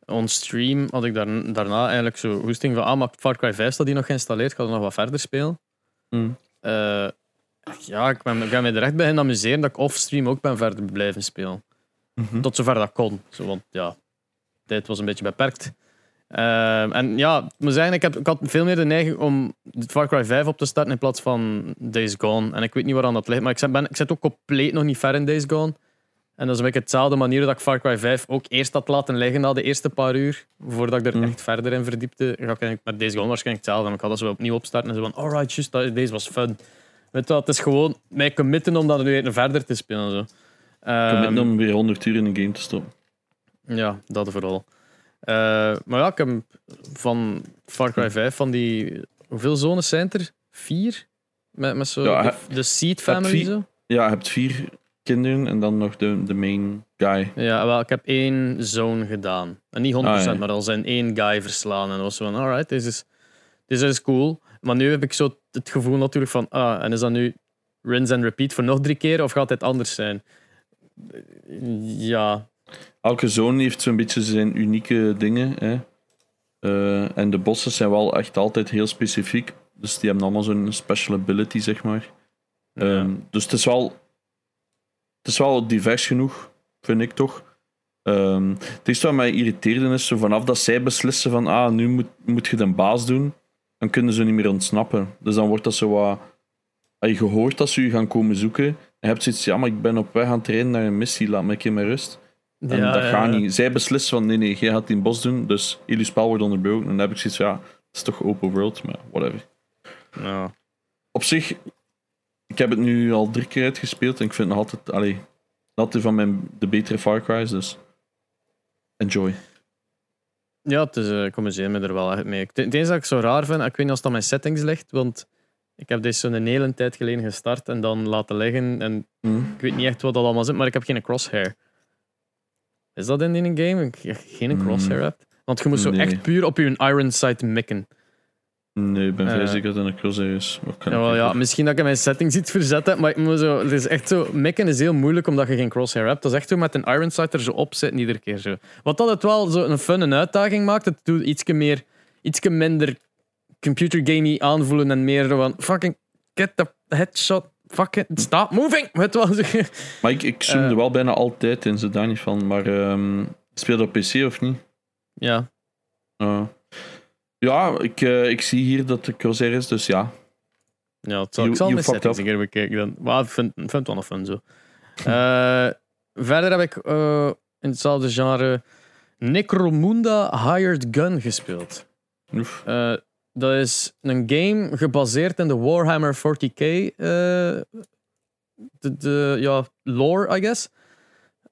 on stream, had ik daar, daarna eigenlijk zo hoesting van, ah, maar Far Cry 5 staat die nog geïnstalleerd, ik ga er nog wat verder spelen. Mm. Ja, ik ben, ik ben me er echt bij gaan amuseren dat ik offstream ook ben verder blijven spelen. Mhm. Tot zover dat kon. Zo, want ja, tijd was een beetje beperkt. Ehm, en ja, ik moet zeggen, ik, heb, ik had veel meer de neiging om Far Cry 5 op te starten in plaats van Days Gone. En ik weet niet waaraan dat ligt, maar ik zit, ben, ik zit ook compleet nog niet ver in Days Gone. En dat is een beetje hetzelfde manier dat ik Far Cry 5 ook eerst had laten liggen na de eerste paar uur, voordat ik er Hmm. echt verder in verdiepte. Ga ik eigenlijk met Days Gone waarschijnlijk hetzelfde. En ik had dat zo opnieuw opstarten en zo van, alright, just, deze was fun. Weet je wat, het is gewoon mij committen om dat weer verder te spelen. Zo. Ehm, ben om weer 100 uur in een game te stoppen. ja, dat vooral. Eh, maar ja, ik heb van Far Cry 5 van die... Hoeveel zones zijn er? Vier? Met, met zo Ja, de, de Seed Family vier. zo? Ja, je hebt vier kinderen en dan nog de, de main guy. Ja, wel, ik heb één zone gedaan. En niet 100%, Ah, ja. maar al zijn één guy verslaan. En dat was van, alright, dit is, dit is cool. Maar nu heb ik zo het gevoel natuurlijk van, ah, en is dat nu rinse and repeat voor nog drie keer of gaat dit anders zijn? Ja, Elke zone heeft zo'n beetje zijn unieke dingen. Hè. Eh, en de bossen zijn wel echt altijd heel specifiek. Dus die hebben allemaal zo'n special ability, zeg maar. ja. Ehm, dus het is wel, het is wel divers genoeg, vind ik toch. Ehm, het eerste wat mij irriteerde is, zo vanaf dat zij beslissen van ah, nu moet, moet je de baas doen, dan kunnen ze niet meer ontsnappen. Dus dan wordt dat zo wat... Als je gehoord dat ze je gaan komen zoeken, en je hebt zoiets ja, maar ik ben op weg aan het trainen naar een missie, laat me een keer met rust. En Ja, dat ja, gaat niet. Zij beslissen van nee, nee, jij gaat die in bos doen, dus jullie spel wordt onderbroken. En dan heb ik zoiets ja, het is toch open world, maar whatever. Ja. Op zich, ik heb het nu al drie keer uitgespeeld en ik vind het nog altijd, allee, altijd van mijn, de betere Far Cry's, dus enjoy. Ja, het is, eh, ik communiceer me er wel echt mee. Het enige dat ik zo raar vind, ik weet niet als het aan mijn settings ligt, want ik heb deze zo'n hele tijd geleden gestart en dan laten liggen. En Hm. ik weet niet echt wat dat allemaal zit, maar ik heb geen crosshair. Is dat in een game? Ik je geen Mm. crosshair hebt? Want je moet zo Nee. echt puur op je iron sight mikken. Nee, ik ben vrij Eh. zeker dat het een crosshair is. Kan Ja, misschien dat ik in mijn settings iets verzet heb, maar ik moet zo, het is echt zo, mikken is heel moeilijk omdat je geen crosshair hebt. Dat is echt zo met een iron sight er zo op zitten iedere keer zo. Wat dat het wel zo een fun uitdaging maakt, het doet iets meer, iets minder computergamey aanvoelen en meer van fucking get the headshot, fucking stop moving. Weet je wel. Maar ik, ik zoomde Eh. wel bijna altijd in, ze daar niet van. Maar ehm speel je op PC of niet? Ja, Uh, ja, ik, eh, ik zie hier dat de crosshair is, dus ja. ja het zal, You- ik zal mijn settings een keer bekijken dan. Maar ik vind, het wel nog fun zo. Eh, verder heb ik eh, in hetzelfde genre Necromunda Hired Gun gespeeld. Oef. Dat is een game gebaseerd in de Warhammer 40k eh, de, de, ja, lore, I guess.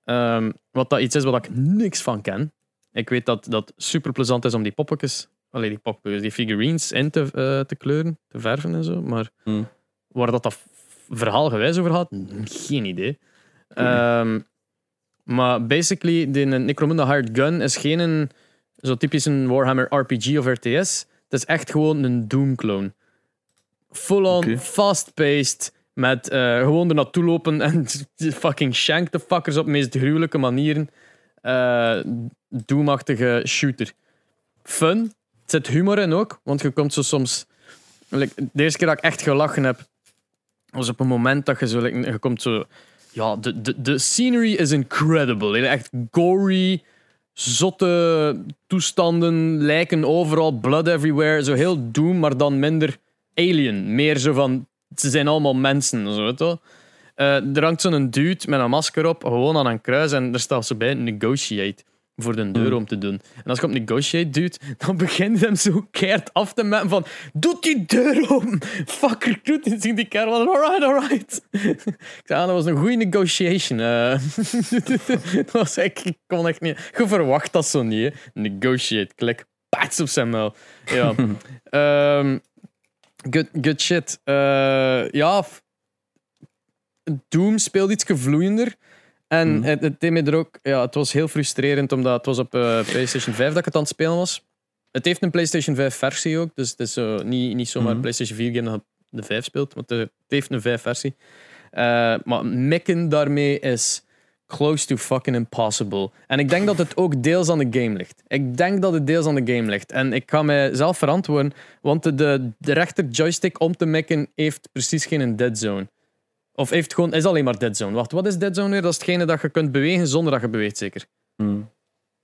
Ehm, wat dat iets is wat ik niks van ken. Ik weet dat dat super plezant is om die poppetjes, alleen die poppetjes, die figurines in te, eh, te kleuren, te verven en zo. Maar Hmm. waar dat, dat verhaal gewijs over gaat, geen idee. Ehm, maar basically, de Necromunda Hired Gun is geen een, zo typisch een Warhammer RPG of RTS. Het is echt gewoon een Doom-clone. Full-on, Oké. fast-paced, met eh, gewoon er naartoe lopen en fucking shank de fuckers op de meest gruwelijke manieren. Doom-achtige shooter. Fun. Het zit humor in ook, want je komt zo soms... de eerste keer dat ik echt gelachen heb, was op een moment dat je zo... je komt zo... Ja, de, de, de scenery is incredible. Echt gory, zotte toestanden, lijken overal, blood everywhere. Zo heel Doom, maar dan minder alien. Meer zo van, ze zijn allemaal mensen. Zo, weet je. Eh, er hangt zo'n dude met een masker op, gewoon aan een kruis, en er staat zo bij negotiate voor de deur Hmm. om te doen. En als je op negotiate doet, dan begint hem zo keert af te metten van doet die deur open! Fucker, doet die, zie die kerel alright, alright. ik zei, ah, dat was een goede negotiation. eh. dat was echt, ik kon echt niet... Je verwacht dat zo niet, hè. Negotiate, klik, pats op zijn muil. Ja. Ehm, good, good shit. Eh, ja, Doom speelt iets vloeiender. En Mhm. het, het deed me er ook... Ja, het was heel frustrerend, omdat het was op eh, PlayStation 5 dat ik het aan het spelen was. Het heeft een PlayStation 5 versie ook, dus het is zo niet, niet zomaar een Mhm. PlayStation 4 game dat de 5 speelt, want het heeft een 5 versie. Eh, maar mikken daarmee is close to fucking impossible. En ik denk dat het ook deels aan de game ligt. Ik denk dat het deels aan de game ligt. En ik ga mijzelf verantwoorden, want de, de, de rechter joystick om te mikken heeft precies geen dead zone. Of heeft gewoon, is alleen maar dead zone. Wacht, wat is dead zone weer? Dat is hetgene dat je kunt bewegen zonder dat je beweegt, zeker? Hm.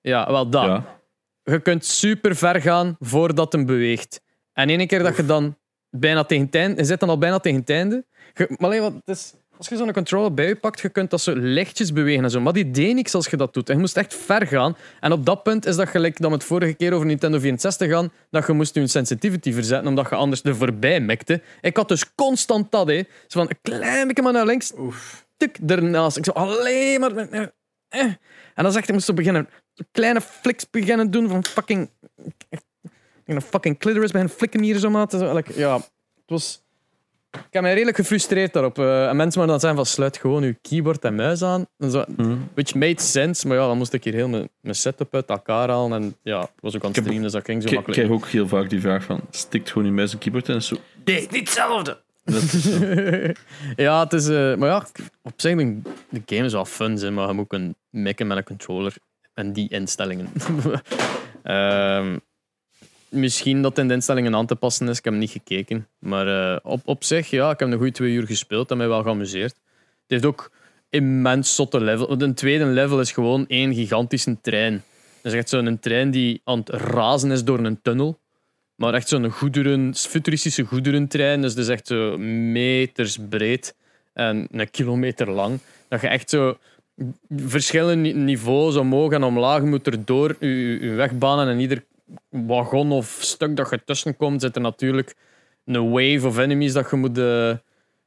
Ja, wel dat. Ja. Je kunt super ver gaan voordat hem beweegt. En ene keer dat je dan bijna tegen het einde... Je zit dan al bijna tegen het einde. Je, maar alleen, wat, het is, als je zo'n controller bij je pakt, je kunt dat zo lichtjes bewegen en zo. Maar die deed niks als je dat doet. En je moest echt ver gaan. En op dat punt is dat gelijk dat we het vorige keer over Nintendo 64 gaan, dat je moest je sensitivity verzetten, omdat je anders er voorbij mikte. Ik had dus constant dat, hè. Zo van, een klein beetje maar naar links, Oef. tik ernaast. Ik zo alleen maar... eh. En dan zegt hij, moest zo beginnen, kleine fliks beginnen doen van fucking... Een fucking clitoris beginnen flikken hier zo, maat. Zo, like, ja, het was... Ik heb mij redelijk gefrustreerd daarop. Eh, en mensen maar dan zijn van, sluit gewoon je keyboard en muis aan. En zo, Hm. which made sense, maar ja, dan moest ik hier heel mijn, mijn setup uit elkaar halen. En ja, het was ook aan het streamen, dus dat ging zo Ik, ik makkelijk. krijg ook heel vaak die vraag van, stikt gewoon je muis en keyboard in en zo. Is niet hetzelfde. Ja, het is... eh, maar ja, op zich, de, de game is wel fun, maar je moet kunnen mikken met een controller en die instellingen. Ehm, misschien dat in de instellingen aan te passen is, ik heb niet gekeken. Maar eh, op, op zich, ja, ik heb een goede twee uur gespeeld en mij wel geamuseerd. Het heeft ook immens zotte level. Een tweede level is gewoon één gigantische trein. Dus echt zo'n trein die aan het razen is door een tunnel. Maar echt zo'n goederen, futuristische goederentrein. Dus dat is echt zo meters breed en een kilometer lang. Dat je echt zo verschillende niveaus omhoog en omlaag moet er door je wegbanen. En ieder wagon of stuk dat je tussen komt, zit er natuurlijk een wave of enemies dat je moet, uh,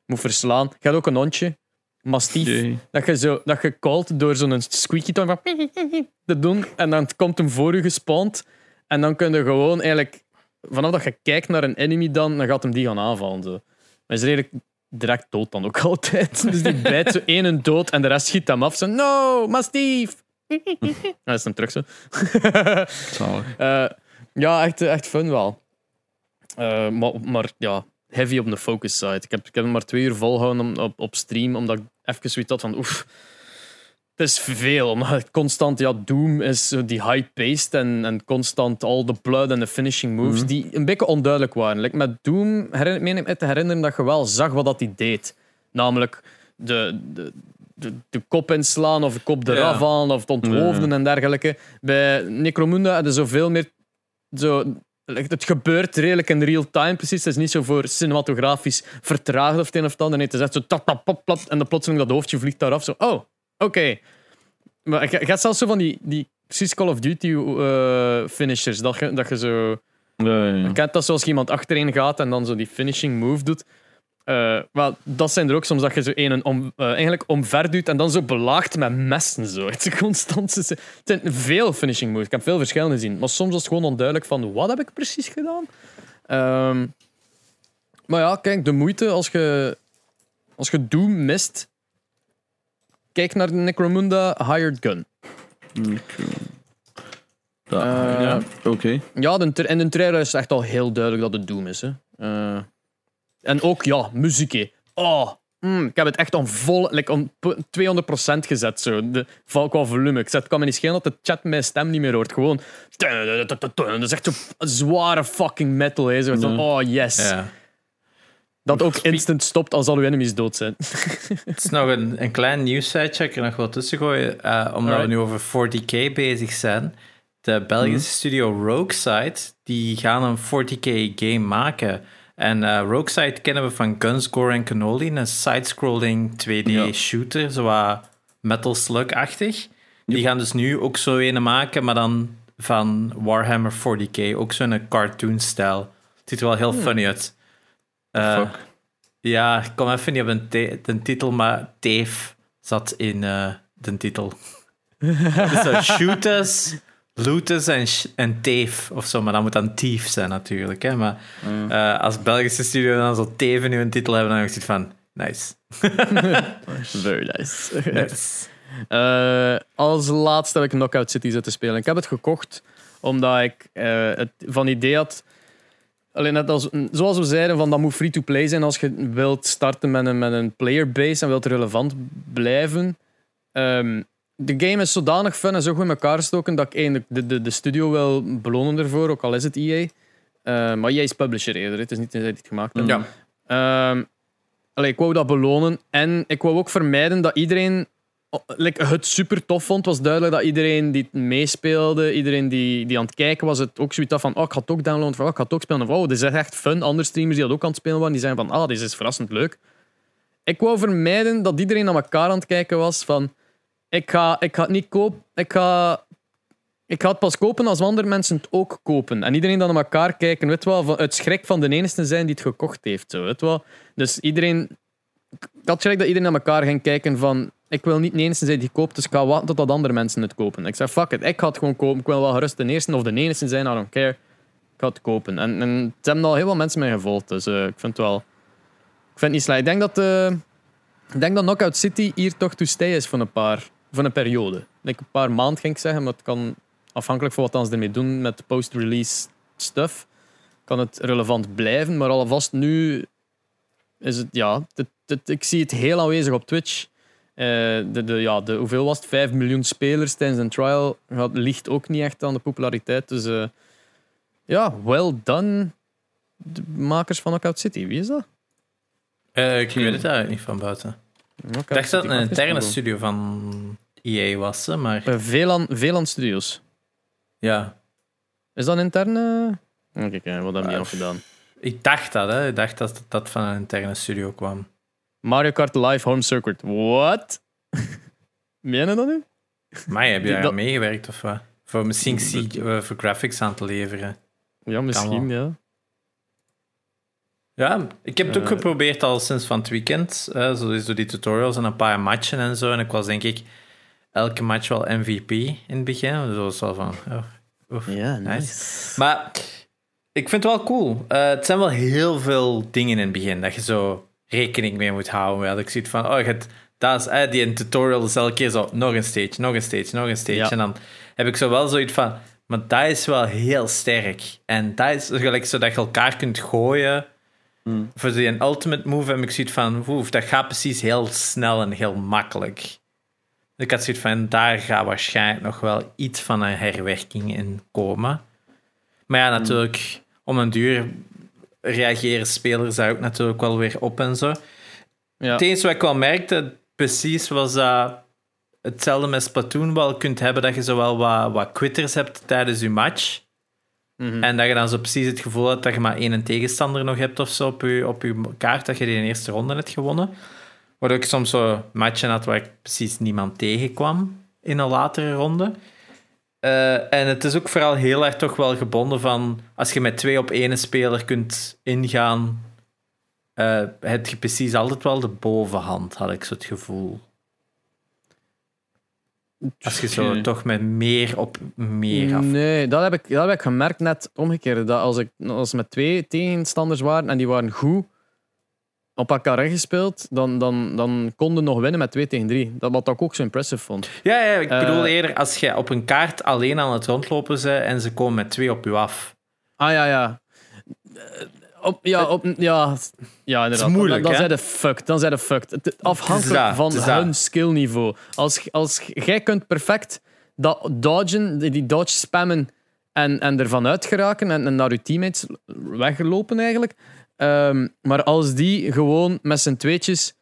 moet verslaan. Je hebt ook een hondje, mastief, dat je, zo, dat je calt door zo'n squeaky toon van te doen. En dan komt hem voor je gespawned. En dan kun je gewoon eigenlijk, vanaf dat je kijkt naar een enemy, dan, dan gaat hem die gaan aanvallen. Zo. Maar is redelijk direct dood dan ook altijd. Dus die bijt zo één en dood en de rest schiet hem af. Zo, no, mastief! Dat is dan terug zo. Zalig. Eh, ja, echt, echt fun wel. Eh, maar, maar ja, heavy op de focus side. Ik heb, ik heb hem maar twee uur volgehouden om- op, op stream, omdat ik even zoiets had van oef. Het is veel, omdat het constant, ja, Doom is die high-paced en, en constant al de blood en de finishing moves Mhm. die een beetje onduidelijk waren. Like met Doom herinner ik meen ik me te herinneren dat je wel zag wat dat hij deed. Namelijk de, de, de, de kop inslaan of de kop eraf Ja. halen of het onthoofden en dergelijke. Bij Necromunda hadden ze zoveel meer zo, het gebeurt redelijk in real time, precies. Het is niet zo voor cinematografisch vertraagd of het een of het ander. Nee, het is echt zo tap, tap, pap, pap, en dan plotseling dat hoofdje vliegt daaraf. Zo, oh, oké. Maar je hebt zelfs zo van die, die precies Call of Duty eh, finishers, dat je, dat je zo... Ja, ja. Je kent dat zoals iemand achterin gaat en dan zo die finishing move doet. Eh, wel, dat zijn er ook soms dat je zo een om, eh, eigenlijk omver duwt en dan zo belaagt met messen. Zo. Het, is constant, het zijn veel finishing moves. Ik heb veel verschillen gezien. Maar soms was het gewoon onduidelijk van wat heb ik precies gedaan. Ehm, maar ja, kijk, de moeite als je, als je Doom mist. Kijk naar de Necromunda Hired Gun. Ja, Eh, ja. Oké. Ja, de, in de trailer is het echt al heel duidelijk dat het Doom is. Hè. En ook, ja, muziek. hè. Oh, mm, ik heb het echt on, vol, like p- 200% gezet. Zo. De, val- qua volume. Ik zet, het kan me niet schelen dat de chat mijn stem niet meer hoort. Gewoon... Dat is echt zo zware fucking metal. Hè. Zo, van, oh, yes. Ja. Dat ook instant stopt als al uw enemies dood zijn. Het is nog een, een klein nieuwsiteje, ik er nog wel tussen gooien. eh, omdat Alright. we nu over 40k bezig zijn. De Belgische studio Rogueside, die gaan een 40k game maken. En Rogueside kennen we van Guns, Gore en Cannoli, een side-scrolling 2D Ja. shooter, zo wat Metal Slug-achtig. Die gaan dus nu ook zo een maken, maar dan van Warhammer 40k, ook zo'n cartoon-stijl. Het ziet er wel heel funny uit. Eh, Fuck. ja, ik kom even niet op een de titel, maar Dave zat in eh, de titel. dus zo shooters, looters en, en Dave of zo, maar dat moet dan Thief zijn natuurlijk. Hè? Maar eh, als Belgische studio dan zo Teven nu een titel hebben, dan heb ik van, nice. Very nice. nice. Eh, als laatste heb ik Knockout City zitten spelen. Ik heb het gekocht omdat ik eh, het van idee had. Alleen net als, zoals we zeiden, van dat moet free-to-play zijn als je wilt starten met een, met een playerbase en wilt relevant blijven. Ehm, de game is zodanig fun en zo goed in elkaar gestoken dat ik eigenlijk de, de, de studio wil belonen ervoor, ook al is het EA. Eh, maar EA is publisher eerder, het is niet dat zij het gemaakt hebben. Ja. Ehm, allee, ik wou dat belonen. En ik wou ook vermijden dat iedereen like, het super tof vond. Het was duidelijk dat iedereen die meespeelde, iedereen die, die aan het kijken was, het ook zoiets had van oh, ik ga het ook downloaden, of oh, ik ga het ook spelen. Of oh, dit is echt fun. Andere streamers die dat ook aan het spelen waren, die zeiden van ah, dit is verrassend leuk. Ik wou vermijden dat iedereen naar elkaar aan het kijken was van ik ga, ik ga het niet kopen. Ik ga, ik ga het pas kopen als andere mensen het ook kopen. En iedereen dan naar elkaar kijken, weet wel, van, uit schrik van de enige zijn die het gekocht heeft. Zo, weet wel. Dus iedereen... Ik had schrik dat iedereen naar elkaar ging kijken van... Ik wil niet de enige zijn die het koopt, dus ik ga wachten totdat andere mensen het kopen. Ik zei, fuck it, ik ga het gewoon kopen. Ik wil wel gerust de eerste of de enige zijn, I don't care. Ik ga het kopen. En, en het hebben al heel veel mensen mij gevolgd, dus eh, ik vind het wel... Ik vind het niet slecht. Ik denk dat... eh, ik denk dat Knockout City hier toch to stay is voor een paar... Voor een periode. Een paar maanden, ging ik zeggen, maar het kan afhankelijk van wat ze ermee doen met post-release stuff, kan het relevant blijven. Maar alvast nu is het, ja, het, het- ik zie het heel aanwezig op Twitch. Eh, de, de, ja, de, hoeveel was het? 5 miljoen spelers tijdens een trial. Dat ligt ook niet echt aan de populariteit. Dus eh, ja, well done. De makers van Knockout City, wie is dat? Eh, ik weet het eigenlijk niet van buiten. Ik Ik dacht dat het een interne studio van EA was, hè, maar Velan, Velan Studios. ja. Is dat een interne? Oké, kijk, wat hebben die Eh, nog gedaan? Ik dacht dat, hè. Ik dacht dat dat van een interne studio kwam. Mario Kart Live Home Circuit. What? Meen je dat nu? Maar heb je Die- daar dat- meegewerkt of wat? Voor misschien C- eh, voor graphics aan te leveren. Ja, misschien, ja. Ja, ik heb het ook Eh. geprobeerd al sinds van het weekend. eh, zo is door die tutorials en een paar matchen en zo. En ik was denk ik elke match wel MVP in het begin. Dus dat was wel van... Oh, oef. Ja, nice. Maar ik vind het wel cool. Eh, het zijn wel heel veel dingen in het begin dat je zo rekening mee moet houden. Dat ik zoiets van, oh, je hebt, dat is, eh, die tutorial is elke keer zo, nog een stage, nog een stage, nog een stage. Ja. En dan heb ik zo wel zoiets van, maar dat is wel heel sterk. En dat is gelijk zo dat je elkaar kunt gooien. Voor die ultimate move heb ik zoiets van, oef, dat gaat precies heel snel en heel makkelijk. Ik had zoiets van, daar gaat waarschijnlijk nog wel iets van een herwerking in komen. Maar ja, natuurlijk, om een duur reageren spelers daar ook natuurlijk wel weer op en zo. Ja. Het enige wat ik wel merkte, precies, was dat hetzelfde met Splatoon wel kunt hebben, dat je zowel wat, wat quitters hebt tijdens je match, Mhm. en dat je dan zo precies het gevoel hebt dat je maar één tegenstander nog hebt of zo op je, op je kaart, dat je die in de eerste ronde hebt gewonnen. Waardoor ik soms zo matchen had waar ik precies niemand tegenkwam in een latere ronde. Eh, en het is ook vooral heel erg toch wel gebonden van als je met twee op één speler kunt ingaan, eh heb je precies altijd wel de bovenhand, had ik zo het gevoel. Als je zo toch met meer op meer af. Nee, dat heb, ik, dat heb ik gemerkt net omgekeerd. Dat als ik als met twee tegenstanders waren en die waren goed op elkaar ingespeeld, dan, dan, dan konden nog winnen met 2 tegen 3. Dat wat ik ook zo impressive vond. Ja, ja ik Eh, bedoel eerder als je op een kaart alleen aan het rondlopen bent en ze komen met twee op je af. Ah ja, ja. Op, ja, op, ja, ja, inderdaad. moeilijk, dan, zijn de fucked. Dan zijn de fucked. Afhankelijk dat, van hun skillniveau. Als, als jij kunt perfect dat dodgen, die die dodge spammen en, en ervan uit geraken en, en naar je teammates weglopen eigenlijk. Ehm, maar als die gewoon met z'n tweetjes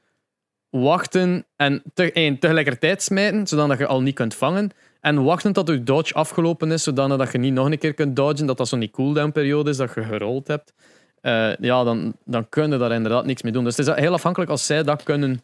wachten en te, één, tegelijkertijd smijten, zodat je al niet kunt vangen. En wachten tot je dodge afgelopen is, zodat je niet nog een keer kunt dodgen, dat dat zo'n die cooldown periode is dat je gerold hebt. Eh, ja, dan, dan kunnen daar inderdaad niks mee doen. Dus het is heel afhankelijk als zij dat kunnen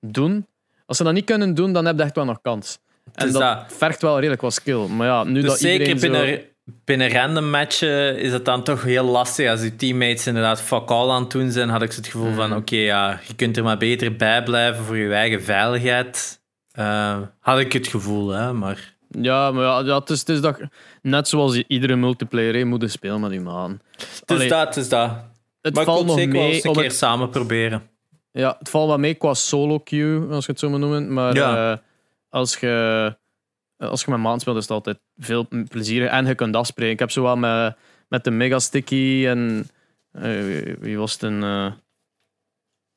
doen. Als ze dat niet kunnen doen, dan heb je echt wel nog kans. En dat, dat. vergt wel redelijk wat skill. Maar ja, nu Dus dat zeker iedereen binnen, zo... binnen random matchen is het dan toch heel lastig. Als je teammates inderdaad fuck all aan het doen zijn, had ik het gevoel van: Mhm. oké, ja, je kunt er maar beter bij blijven voor je eigen veiligheid. Eh, had ik het gevoel, hè, maar. Ja, maar ja, ja, het, is, het is dat... Net zoals je iedere multiplayer hè, moet je spelen met die man. Het is Allee, dat, het is dat. Het maar valt nog zeker wel eens mee een keer het samen proberen. Ja, het valt wel mee qua solo queue, als je het zo moet noemen. Maar Ja. eh, als, je, als je met maand speelt, is het altijd veel plezier. En je kunt afspreken. Ik heb zo wel met, met de Mega Sticky en eh, wie- was het? Een, eh,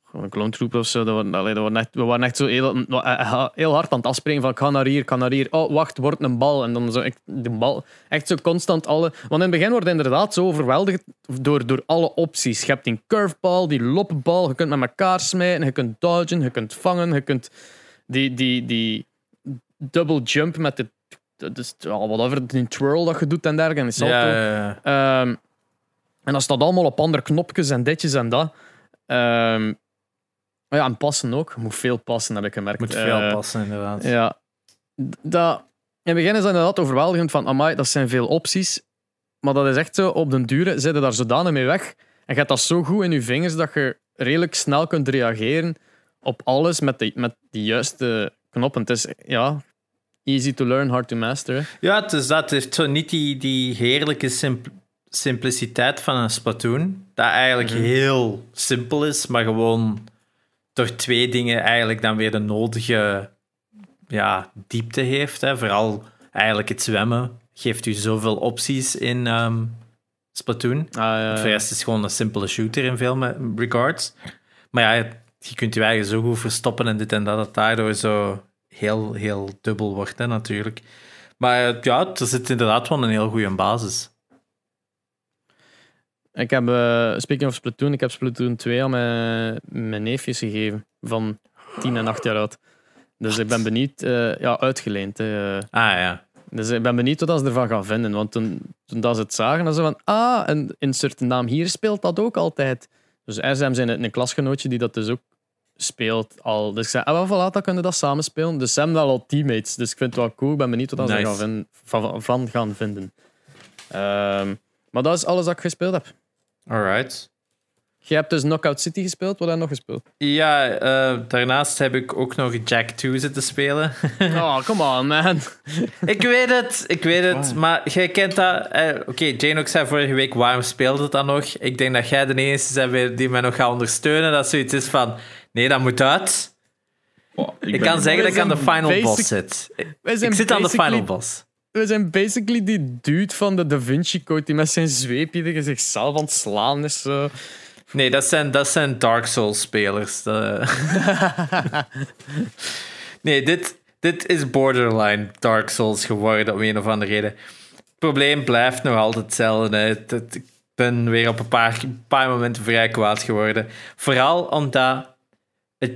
gewoon een clone troop of zo. Dat allee, dat we waren echt zo heel, eh, hard aan het afspreken van ik ga naar hier, ik ga naar hier. Oh, wacht, wordt een bal. En dan zo echt de bal. Echt zo constant alle... Want in het begin wordt inderdaad zo overweldigd door, door alle opties. Je hebt die curveball, die lopbal, je kunt met elkaar smijten, je kunt dodgen, je kunt vangen, je kunt die, die, die double jump met de... Dus, ja, whatever, die twirl dat je doet en dergelijke. en die salto. Ja, ja. Ehm, en dat staat allemaal op andere knopjes en ditjes en dat. Ehm, ja, en passen ook. Moet veel passen, heb ik gemerkt. moet veel Eh, passen, inderdaad. Ja. Dat, in het begin is dat inderdaad overweldigend van, amai, dat zijn veel opties. Maar dat is echt zo, op den dure je daar zodanig mee weg. En gaat dat zo goed in je vingers dat je redelijk snel kunt reageren op alles met de, met de juiste knoppen. Het is, ja, easy to learn, hard to master. hè. Ja, het is dat. Het heeft zo niet die, die heerlijke simp- simpliciteit van een Splatoon. Dat eigenlijk Mhm. heel simpel is, maar gewoon door twee dingen eigenlijk dan weer de nodige ja, diepte heeft. Hè. Vooral eigenlijk het zwemmen geeft u zoveel opties in ehm, Splatoon. Ah, ja, Voor de ja. rest is gewoon een simpele shooter in veel regards. Maar ja, je kunt je eigen zo goed verstoppen en dit en dat, dat daardoor zo heel, heel dubbel wordt, hè, natuurlijk. Maar ja, er zit inderdaad wel een heel goede basis. Ik heb, eh, speaking of Splatoon, ik heb Splatoon 2 aan mijn, mijn neefjes gegeven. Van tien en acht jaar oud. Dus ik ben benieuwd, eh, ja, uitgeleend. eh. Ah ja. Dus ik ben benieuwd wat ze ervan gaan vinden. Want toen, toen dat ze het zagen, dan ze van, ah, een insert naam hier speelt dat ook altijd. Dus SM zijn een klasgenootje die dat dus ook speelt al. Dus ik zei, ah, voilà, dan kunnen we dat samen spelen. Dus ze hebben wel al teammates. Dus ik vind het wel cool. Ik ben benieuwd wat ze Nice. gaan vinden, van, van gaan vinden. Ehm, maar dat is alles wat ik gespeeld heb. Alright. Je hebt dus Knockout City gespeeld. Wat heb je nog gespeeld? Ja, eh, daarnaast heb ik ook nog Jack 2 zitten spelen. Oh, come on, man. ik weet het, ik weet het. Maar jij kent dat. eh, Oké, Jane ook zei vorige week, waarom speelde het dan nog? Ik denk dat jij de enige bent weer die mij nog gaat ondersteunen. Dat zoiets is van, nee, dat moet uit. Oh, Ik, kan zeggen dat ik aan de final basic- boss zit. Ik zit aan de final boss. We zijn basically die dude van de Da Vinci Code die met zijn zweepje tegen zichzelf aan het slaan is. Zo. Nee, dat zijn, dat zijn Dark Souls spelers. Dat- nee, dit, dit is borderline Dark Souls geworden om een of andere reden. Het probleem blijft nog altijd hetzelfde. hè. Ik ben weer op een paar, een paar momenten vrij kwaad geworden. Vooral omdat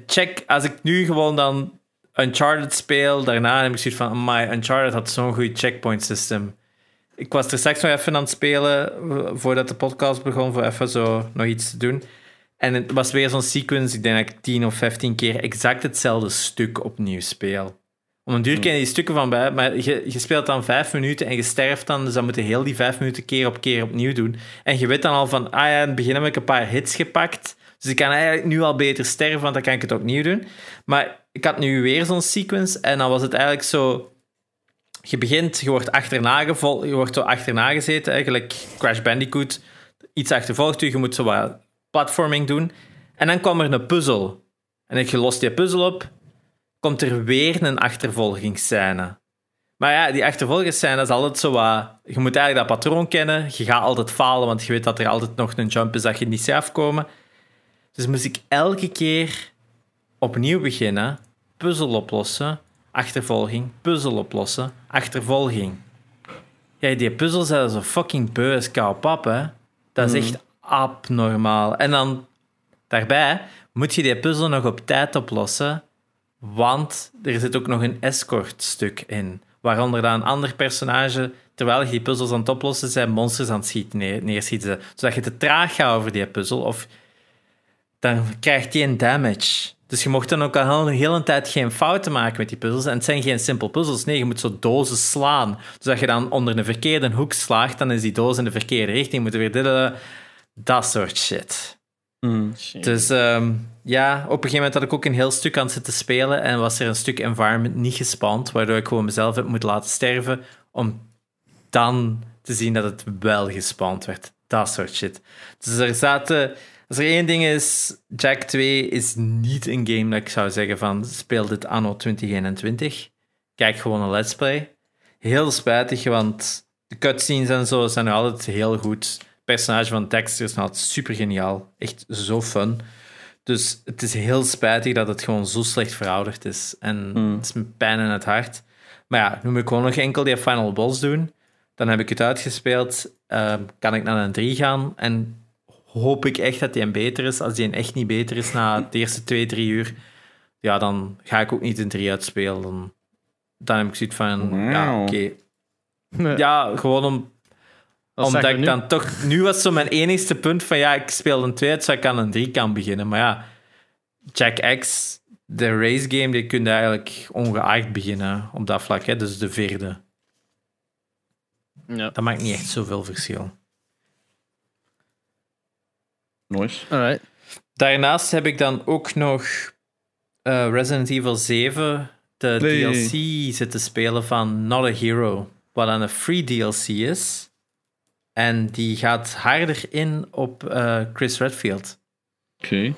check, als ik nu gewoon dan Uncharted speel, daarna heb ik zoiets van, my Uncharted had zo'n goed checkpoint system. Ik was er straks nog even aan het spelen eh, voordat de podcast begon, voor even zo nog iets te doen. En het was weer zo'n sequence, ik denk dat ik 10 of 15 keer exact hetzelfde stuk opnieuw speel. Om een duur ken je die stukken van bij, maar je, je speelt dan vijf minuten en je sterft dan, dus dan moet je heel die vijf minuten keer op keer opnieuw doen. En je weet dan al van, ah ja, in het begin heb ik een paar hits gepakt, dus ik kan eigenlijk nu al beter sterven, want dan kan ik het opnieuw doen. Maar ik had nu weer zo'n sequence en dan was het eigenlijk zo... Je begint, je wordt achterna, je wordt zo achterna gezeten, eigenlijk Crash Bandicoot. Iets achtervolgt u, je moet zo wat platforming doen. En dan kwam er een puzzel. En ik lost die puzzel op, komt er weer een achtervolgingsscène. Maar ja, die achtervolgingsscène is altijd zo wat... Je moet eigenlijk dat patroon kennen. Je gaat altijd falen, want je weet dat er altijd nog een jump is dat je niet ziet afkomen. Dus moest ik elke keer opnieuw beginnen, puzzel oplossen, achtervolging, puzzel oplossen, achtervolging. Ja, die puzzel zijn zo fucking beu als kou pap, hè. Dat is echt abnormaal. En dan, daarbij, moet je die puzzel nog op tijd oplossen, want er zit ook nog een escort-stuk in. Waaronder dan een ander personage, terwijl je die puzzels aan het oplossen zijn, monsters aan het schieten, neer, neerschieten. Zodat je te traag gaat over die puzzel, of dan krijgt die een damage. Dus je mocht dan ook al een hele tijd geen fouten maken met die puzzels. En het zijn geen simpel puzzels. Nee, je moet zo dozen slaan. Dus als je dan onder een verkeerde hoek slaagt, dan is die doos in de verkeerde richting. Moet je weer dit, dat soort shit. Mm. Dus ehm, ja, op een gegeven moment had ik ook een heel stuk aan het zitten spelen en was er een stuk environment niet gespand, waardoor ik gewoon mezelf heb moeten laten sterven om dan te zien dat het wel gespand werd. Dat soort shit. Dus er zaten... Als er één ding is, Jack 2 is niet een game dat ik zou zeggen van speel dit anno 2021. Kijk gewoon een let's play. Heel spijtig, want de cutscenes en zo zijn altijd heel goed. Het personage van Dexter is altijd super geniaal. Echt zo fun. Dus het is heel spijtig dat het gewoon zo slecht verouderd is. En het is met pijn in het hart. Maar ja, nu moet ik gewoon nog enkel die final boss doen. Dan heb ik het uitgespeeld. Ehm, kan ik naar een 3 gaan. En hoop ik echt dat die een beter is. Als die een echt niet beter is na de eerste 2, 3 uur, ja, dan ga ik ook niet een 3 uitspelen. Dan, dan heb ik zoiets van, ja, oké. Ja, gewoon om, omdat ik nu? dan toch... Nu was zo mijn enigste punt van, ja, ik speel een 2 uit, zodat ik aan een 3 kan beginnen. Maar ja, Jack X, de race game, die kun je eigenlijk ongeacht beginnen op dat vlak. Hè? Dus de vierde. Ja. Dat maakt niet echt zoveel verschil. Nice. Alright. Daarnaast heb ik dan ook nog eh, Resident Evil 7, de Nee. DLC, zitten spelen van Not a Hero. Wat dan een free DLC is. En die gaat harder in op eh, Chris Redfield. Oké.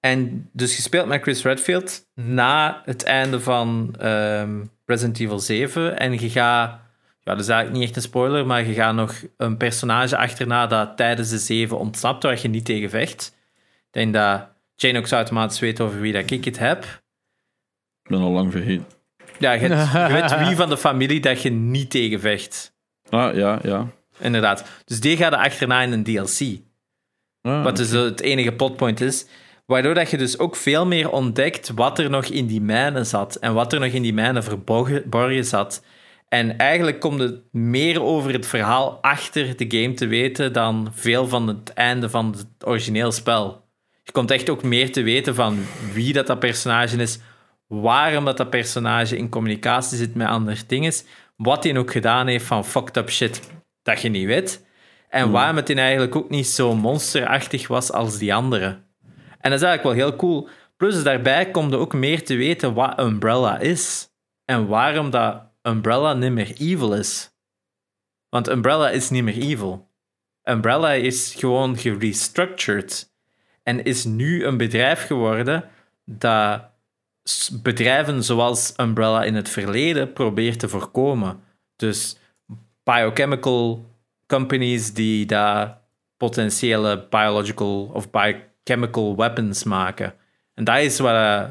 En dus je speelt met Chris Redfield na het einde van ehm, Resident Evil 7. En je gaat, ja, dat is eigenlijk niet echt een spoiler, maar je gaat nog een personage achterna dat tijdens de 7 ontsnapt, waar je niet tegen vecht. Ik denk dat Jane ook automatisch weet over wie dat ik het heb. Ik ben al lang vergeten. Ja, je, je weet wie van de familie dat je niet tegen vecht. Ah, ja, ja. Inderdaad. Dus die gaat er achterna in een DLC. Ah, Wat dus het enige plotpoint is. Waardoor dat je dus ook veel meer ontdekt wat er nog in die mijnen zat en wat er nog in die mijnen verborgen zat. En eigenlijk komt het meer over het verhaal achter de game te weten dan veel van het einde van het origineel spel. Je komt echt ook meer te weten van wie dat, dat personage is, waarom dat, dat personage in communicatie zit met andere dingen, wat hij ook gedaan heeft van fucked up shit dat je niet weet, en hmm. waarom het in eigenlijk ook niet zo monsterachtig was als die andere. En dat is eigenlijk wel heel cool. Plus daarbij komt er ook meer te weten wat Umbrella is en waarom dat Umbrella niet meer evil is. Want Umbrella is niet meer evil. Umbrella is gewoon gerestructured en is nu een bedrijf geworden dat bedrijven zoals Umbrella in het verleden probeert te voorkomen. Dus biochemical companies die daar potentiële biological of biochemical weapons maken. En dat is waar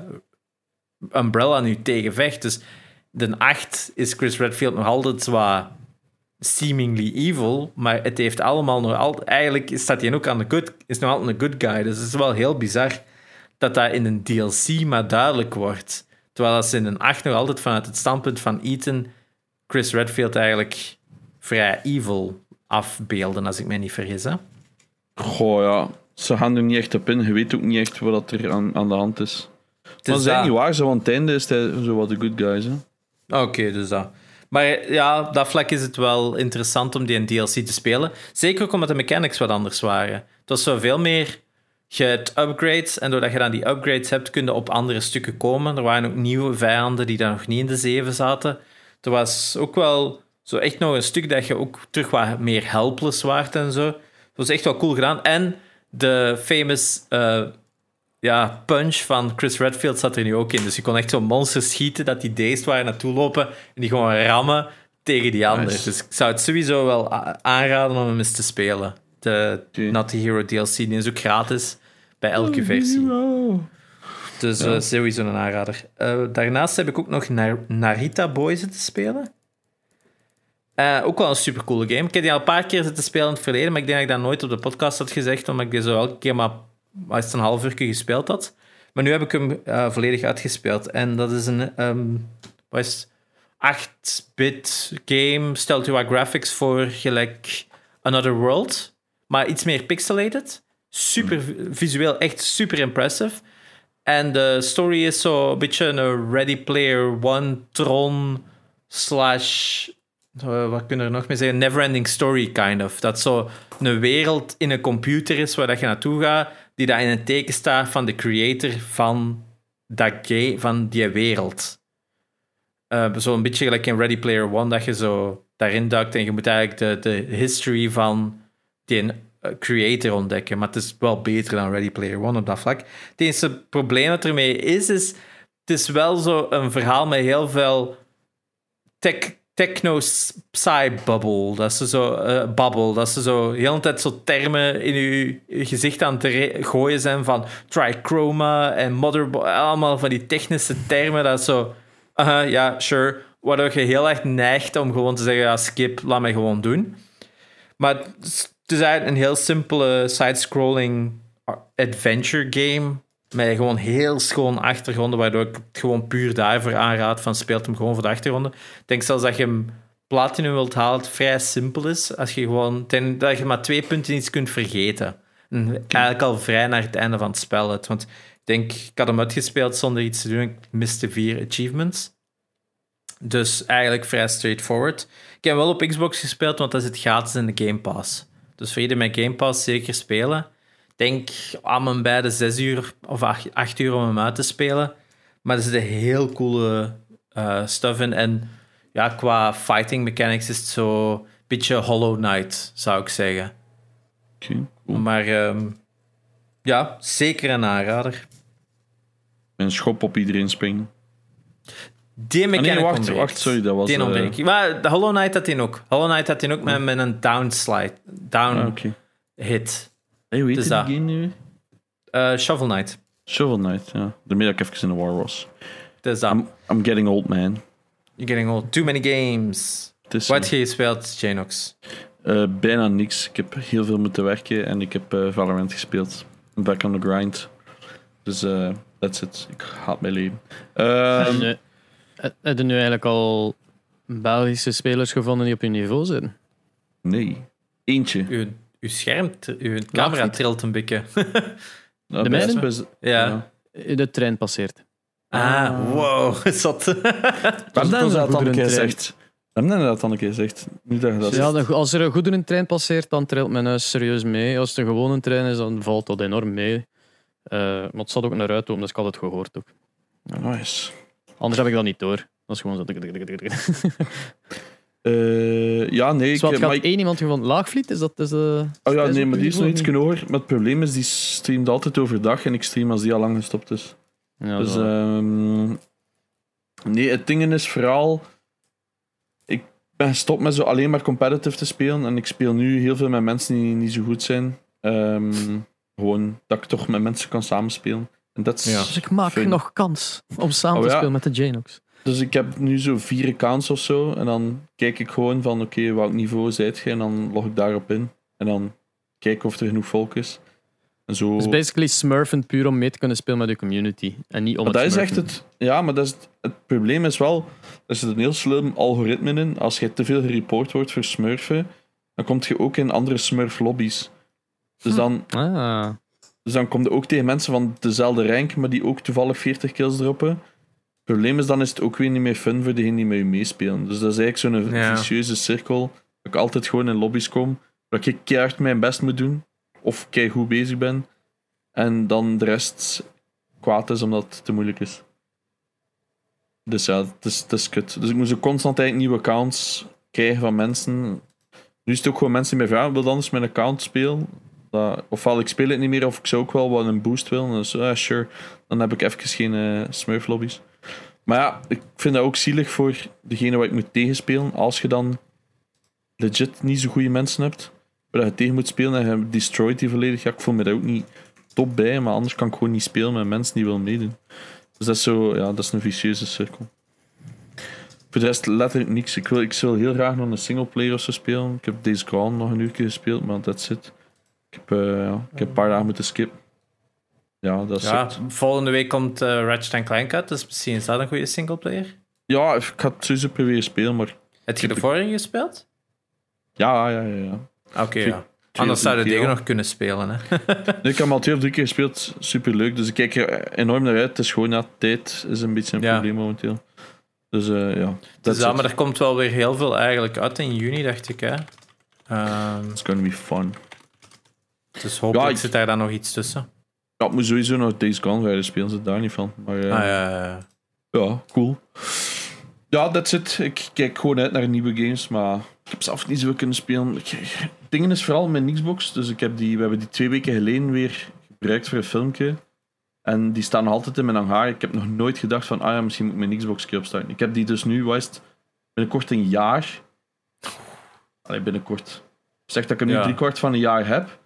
Umbrella nu tegen vecht. Dus de 8 is Chris Redfield nog altijd zwaar seemingly evil, maar het heeft allemaal nog altijd... Eigenlijk staat hij ook aan de good... Is nog altijd een good guy, dus het is wel heel bizar dat dat in een DLC maar duidelijk wordt. Terwijl als in een 8 nog altijd vanuit het standpunt van Ethan Chris Redfield eigenlijk vrij evil afbeelden, als ik me niet vergis. Hè? Goh, ja. Ze gaan er niet echt op in. Je weet ook niet echt wat er aan, aan de hand is. Het maar dat is niet waar, zo, want het einde is hij zo wat de good guys. Hè? Oké, dus dat. Maar ja, dat vlak is het wel interessant om die in DLC te spelen. Zeker ook omdat de mechanics wat anders waren. Het was zo veel meer... Je hebt upgrades en doordat je dan die upgrades hebt, kun je op andere stukken komen. Er waren ook nieuwe vijanden die daar nog niet in de zeven zaten. Er was ook wel zo echt nog een stuk dat je ook terug wat meer helpless waart en zo. Dat was echt wel cool gedaan. En de famous uh, ja, punch van Chris Redfield zat er nu ook in. Dus je kon echt zo'n monster schieten dat die dazed waren naartoe lopen en die gewoon rammen tegen die ander. Dus ik zou het sowieso wel aanraden om hem eens te spelen. De Not the Hero DLC, die is ook gratis bij elke oh, versie. Dus uh, sowieso een aanrader. Uh, daarnaast heb ik ook nog Narita Boy zitten spelen. Uh, ook wel een supercoole game. Ik heb die al een paar keer zitten spelen in het verleden, maar ik denk dat ik dat nooit op de podcast had gezegd, omdat ik die zo elke keer maar het een half uur gespeeld had. Maar nu heb ik hem uh, volledig uitgespeeld. En dat is een um, wat is 8-bit game. Stelt u wat graphics voor, gelijk Another World. Maar iets meer pixelated. Super visueel, echt super impressive. En de story is zo een beetje een Ready Player One Tron slash uh, wat kunnen we er nog mee zeggen? Neverending story, kind of. Dat zo een wereld in een computer is waar dat je naartoe gaat, die daar in een teken staat van de creator van, dat van die wereld. Uh, zo een beetje gelijk in Ready Player One, dat je zo daarin duikt en je moet eigenlijk de, de history van die uh, creator ontdekken. Maar het is wel beter dan Ready Player One op dat vlak. Het enige probleem dat ermee is, is het is wel zo een verhaal met heel veel tech techno psy bubble. Dat ze zo uh, babbel, dat ze zo de hele tijd zo termen in je gezicht aan te gooien zijn van trichroma en motherboard, allemaal van die technische termen dat zo ja, sure, waardoor je heel erg neigt om gewoon te zeggen ja, skip, laat mij gewoon doen. Maar het is eigenlijk een heel simpele side-scrolling adventure game met gewoon heel schoon achtergronden, waardoor ik het gewoon puur daarvoor aanraad van speelt hem gewoon voor de achtergronden. Ik denk zelfs dat je hem platinum wilt halen, het vrij simpel is. Als je gewoon, ten, dat je maar twee punten iets kunt vergeten. En eigenlijk al vrij naar het einde van het spel. Het. Want ik denk, ik had hem uitgespeeld zonder iets te doen. Ik miste vier achievements. Dus eigenlijk vrij straightforward. Ik heb wel op Xbox gespeeld, want dat zit gratis in de Game Pass. Dus voor iedereen met Game Pass zeker spelen denk aan mijn beide zes uur of acht, uur om hem uit te spelen. Maar er zit heel coole uh, stuff in. En ja, qua fighting mechanics is het zo een beetje Hollow Knight, zou ik zeggen. Maar ehm, ja, zeker een aanrader. Een schop op iedereen springen. Die mechanic ah, nee, wacht, wacht, sorry, dat was... Die uh... Maar de Hollow Knight had hij ook. Hollow Knight had hij ook met, met een downslide. Down ah, hit. Hey, hoe heet die game nu? Uh, Shovel Knight. Shovel Knight, ja. Daarmee dat ik even in de war was. Dat. I'm, I'm, getting old, man. You're getting old. Too many games. Wat heb je gespeeld, Janox? Uh, bijna niks. Ik heb heel veel moeten werken en ik heb uh, Valorant gespeeld. Back on the grind. Dus eh that's it. Ik haat mijn leven. Ehm, En, eh, Heb je nu eigenlijk al Belgische spelers gevonden die op je niveau zitten? nee. Eentje. Uw scherm, uw camera trilt een beetje. Nou, De mijne? ja. De trein passeert. Ah, wow. Zat. We hebben dat is een dat al een keer gezegd. We hebben dat al een keer gezegd. Niet dat je dat Ja, dan- als er een goederentrein passeert, dan trilt mijn huis serieus mee. Als het een gewone trein is, dan valt dat enorm mee. Eh, maar het zat ook naar uit, dus ik had het gehoord ook. Nice. Anders heb ik dat niet door. Dat is gewoon zo. Eh, ja, nee. Ik, Zo, had ik- één iemand gevonden. Laagvliet, is dat... Is, eh, oh ja, nee, maar die is nog iets hoger. Maar het probleem is, die streamt altijd overdag en ik stream als die al lang gestopt is. Ja, Dus ehm, nee, het ding is vooral. Ik ben gestopt met zo alleen maar competitive te spelen. En ik speel nu heel veel met mensen die niet zo goed zijn. Ehm, gewoon dat ik toch met mensen kan samenspelen. En dat is- Ja. Dus ik maak nog kans om samen Oh, te ja. spelen met de Janox. Dus ik heb nu zo vier accounts of zo. En dan kijk ik gewoon van oké, welk niveau zijt je? En dan log ik daarop in. En dan kijk of er genoeg volk is. En zo. Dus basically smurfen puur om mee te kunnen spelen met de community. En niet om Maar het dat is echt het. Ja, maar dat is het, het probleem is wel. Er zit een heel slim algoritme in. Als je te veel gereport wordt voor smurfen, dan kom je ook in andere smurf lobby's. Dus dan, Ah. dus dan kom je ook tegen mensen van dezelfde rank, maar die ook toevallig 40 kills droppen. Het probleem is, dan is het ook weer niet meer fun voor degenen die met je meespelen. Dus dat is eigenlijk zo'n Ja. vicieuze cirkel. Dat ik altijd gewoon in lobby's kom, dat ik keihard mijn best moet doen, of keihard goed bezig ben, en dan de rest kwaad is omdat het te moeilijk is. Dus ja, het is, het is kut. Dus ik moest ook constant eigenlijk nieuwe accounts krijgen van mensen. Nu is het ook gewoon mensen die mij vragen, wil je anders mijn account spelen? Dat, ofwel ik speel het niet meer, of ik zou ook wel wat een boost willen. Dus sure. Dan heb ik even geen eh smurf lobby's. Maar ja, ik vind dat ook zielig voor degene waar ik moet tegenspelen. Als je dan legit niet zo goede mensen hebt, waar je tegen moet spelen en je destroyt die volledig. Ja, ik voel me daar ook niet top bij, maar anders kan ik gewoon niet spelen met mensen die willen meedoen. Dus dat is zo, ja, dat is een vicieuze cirkel. Voor de rest letterlijk niks. Ik wil, ik wil heel graag nog een singleplayer of zo spelen. Ik heb Days Gone nog een uurtje gespeeld, maar that's it. Ik heb, eh, ja, ik heb een paar dagen moeten skippen. Ja, dat is Ja, het. volgende week komt eh Ratchet Clank uit, dus misschien is dat een goede singleplayer. Ja, ik ga het sowieso proberen spelen, maar Heb je de vorige gespeeld? ja, ja, ja. ja. Oké, Twee- ja. Anders zou je keer tegen al. nog kunnen spelen. Hè? Nee, ik heb hem al twee of drie keer gespeeld. Super leuk. Dus ik kijk er enorm naar uit. Het is gewoon, ja, tijd is een beetje een Ja. probleem momenteel. Dus eh, ja. Dus ja, maar er komt wel weer heel veel eigenlijk uit in juni, dacht ik. Hè? Ehm, It's gonna be fun. dus hopelijk Ja, ik- zit daar dan nog iets tussen. Ja, ik moet sowieso nog Days Gone verder spelen. Zit daar niet van. Maar eh, Ah, ja, ja, ja. ja, cool. Ja, that's it. Ik kijk gewoon uit naar nieuwe games, maar ik heb zelf niet zo kunnen spelen. Ik, het ding is vooral mijn Xbox. Dus ik heb die, we hebben die twee weken geleden weer gebruikt voor een filmpje. En die staan nog altijd in mijn hangar. Ik heb nog nooit gedacht van, ah ja, misschien moet ik mijn Xbox keer opstarten. Ik heb die dus nu, het, binnenkort een jaar. Allee, binnenkort. Ik zeg dat ik er nu Ja. drie kwart van een jaar heb.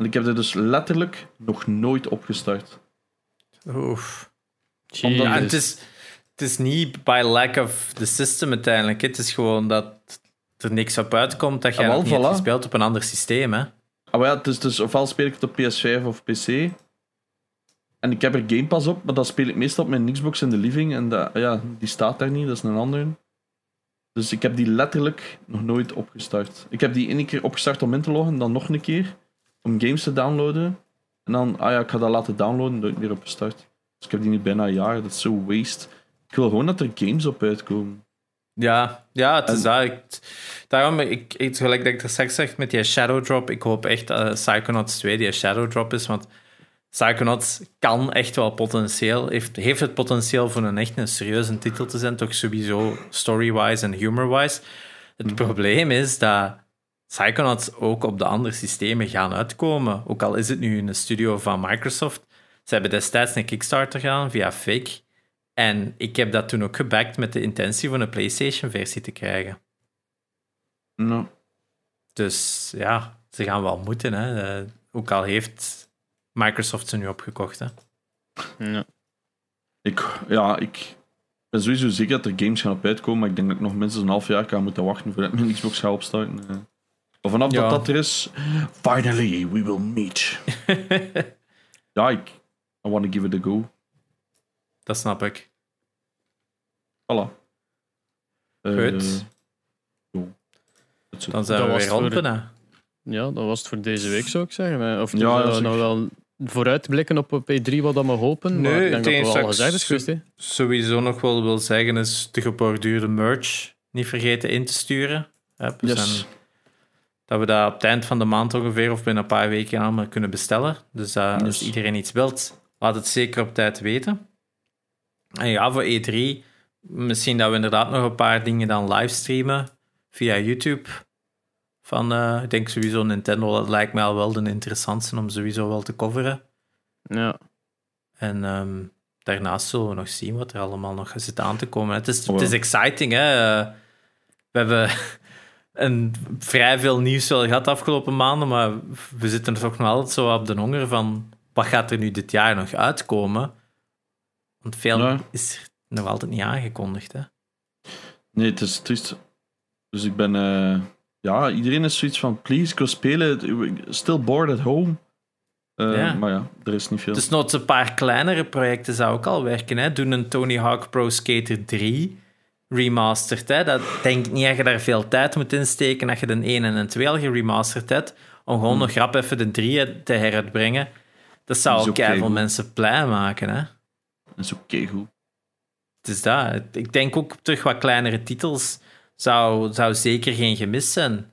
En ik heb er dus letterlijk nog nooit opgestart. Oef. Omdat- Ja, het, is, het is niet by lack of the system uiteindelijk. Het is gewoon dat er niks op uitkomt dat jij Ah, wel, hebt gespeeld op een ander systeem. Hè? Ah, maar ja, het is dus ofwel speel ik het op PS5 of PC. En ik heb er Game Pass op, maar dan speel ik meestal op mijn Xbox in de living. En dat, ja, die staat daar niet, dat is een andere. Dus ik heb die letterlijk nog nooit opgestart. Ik heb die ene keer opgestart om in te loggen, dan nog een keer om games te downloaden. En dan, ah ja, ik ga dat laten downloaden, nooit meer opgestart. Dus ik heb die nu bijna een jaar, dat is zo waste. Ik wil gewoon dat er games op uitkomen. Ja, ja, het is dat. Ik, daarom, ik, ik, gelijk dat ik er straks zeg met die Shadow Drop, ik hoop echt dat Psychonauts 2 die Shadow Drop is, want Psychonauts kan echt wel potentieel, heeft, heeft het potentieel voor een echt een serieuze titel te zijn, toch sowieso story-wise en humor-wise. Het probleem is dat Psychonauts ook op de andere systemen gaan uitkomen, ook al is het nu een studio van Microsoft. Ze hebben destijds een Kickstarter gedaan via Fake. En ik heb dat toen ook gebackt met de intentie van een PlayStation-versie te krijgen. Nou, Dus ja, ze gaan wel moeten. Hè. Eh, ook al heeft Microsoft ze nu opgekocht. Hè. Ja. Ik, ja, ik ben sowieso zeker dat er games gaan op uitkomen, maar ik denk dat ik nog minstens een half jaar kan moeten wachten voordat mijn Xbox ga opstarten. Eh. Maar vanaf Ja. dat dat er is, finally we will meet. ja, ik, I want to give it a go. Dat snap ik. Voilà. Eh, Goed. Dan zijn Dat we weer rond. Ja, dat was het voor deze week, zou ik zeggen. Maar Of Ja, we nog wel vooruitblikken op P3 wat dat we hopen. Nee, maar ik denk dat wel al gezegd is geweest. Sowieso nog wel wil zeggen is de geborduurde merch niet vergeten in te sturen. We Yes. zijn- dat we dat op het eind van de maand ongeveer of binnen een paar weken allemaal kunnen bestellen. Dus als Yes. iedereen iets wilt, laat het zeker op tijd weten. En ja, voor E3, misschien dat we inderdaad nog een paar dingen dan livestreamen via YouTube. Van, eh, ik denk sowieso Nintendo, dat lijkt mij al wel de interessantste om sowieso wel te coveren. Ja. En ehm, daarnaast zullen we nog zien wat er allemaal nog zit aan te komen. Het is, Oh, het is ja. exciting, hè. Eh, We hebben een, vrij veel nieuws wel gehad de afgelopen maanden, maar we zitten toch nog altijd zo op de honger van wat gaat er nu dit jaar nog uitkomen? Want veel Ja. is er nog altijd niet aangekondigd, hè. Nee, het is triest. Dus ik ben... eh, ja, iedereen is zoiets van, please, ik wil spelen. Still bored at home. Eh, Ja. Maar ja, er is niet veel. Dus nog een paar kleinere projecten zou ook al werken. Hè? Doen een Tony Hawk Pro Skater 3 remastered. Hè? Dat denk ik niet dat je daar veel tijd moet insteken als je de 1 en de 2 al geremasterd hebt. Om gewoon nog grap even de 3 te heruitbrengen. Dat zou ook ook veel mensen blij maken. Hè? Dat is oké goed. Het is dat. Ik denk ook terug wat kleinere titels zou, zou zeker geen gemis zijn.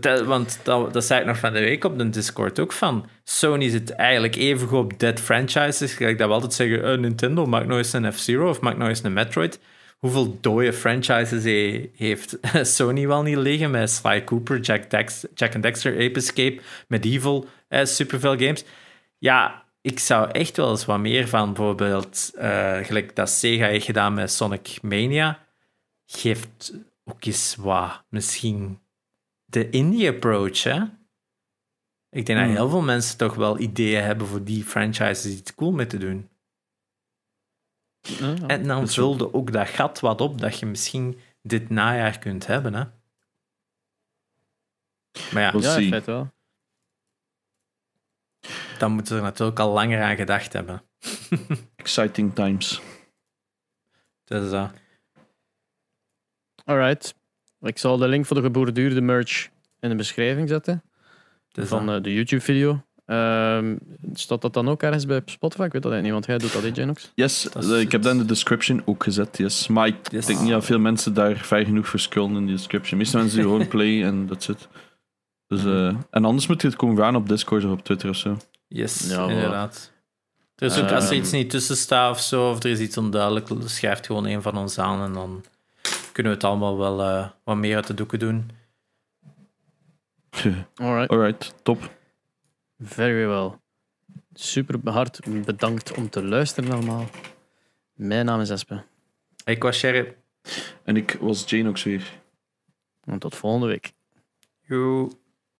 Dat- Want dat, dat zei ik nog van de week op de Discord ook van. Sony zit eigenlijk even goed op dead franchises. Gelijk dat we altijd zeggen, eh, Nintendo maakt eens een F-Zero of maakt eens een Metroid. Hoeveel dode franchises he- heeft Sony wel niet liggen met Sly Cooper, Jack, Dex, Jack and Dexter, Ape Escape, Medieval, eh, superveel games. Ja, ik zou echt wel eens wat meer van bijvoorbeeld, eh, gelijk dat Sega heeft gedaan met Sonic Mania, geeft ook eens wat, misschien de indie approach, hè? Ik denk Hmm. dat heel veel mensen toch wel ideeën hebben voor die franchises iets cool mee te doen. Ja, ja. En dan dat is vulde ook dat gat wat op dat je misschien dit najaar kunt hebben, hè? Maar ja, We'll ja, feite wel. dan moeten we er natuurlijk al langer aan gedacht hebben. Exciting times. Dus uh, Alright. Ik zal de link voor de geborduurde merch in de beschrijving zetten. dus van uh, eh, de YouTube-video. Ehm, staat dat dan ook ergens bij Spotify? Ik weet dat eigenlijk niet, want jij doet dat, Janox? Yes, Dat is eh, ik heb dat in de description ook gezet, yes. Maar ik Yes. denk niet dat veel mensen daar ver genoeg voor scrollen in die description. Meestal mensen die gewoon play en that's it. Dus, eh, en anders moet je het komen vragen op Discord of op Twitter of zo. yes, Ja, inderdaad. Er is ook, Ehm. als er iets niet tussen staat of zo, of er is iets onduidelijk, schrijft gewoon een van ons aan en dan kunnen we het allemaal wel eh, wat meer uit de doeken doen. Alright. Alright, top. Very well. Super hard bedankt om te luisteren allemaal. Mijn naam is Espe. Ik was Sherry. En ik was Jane ook weer. En tot volgende week. Joe.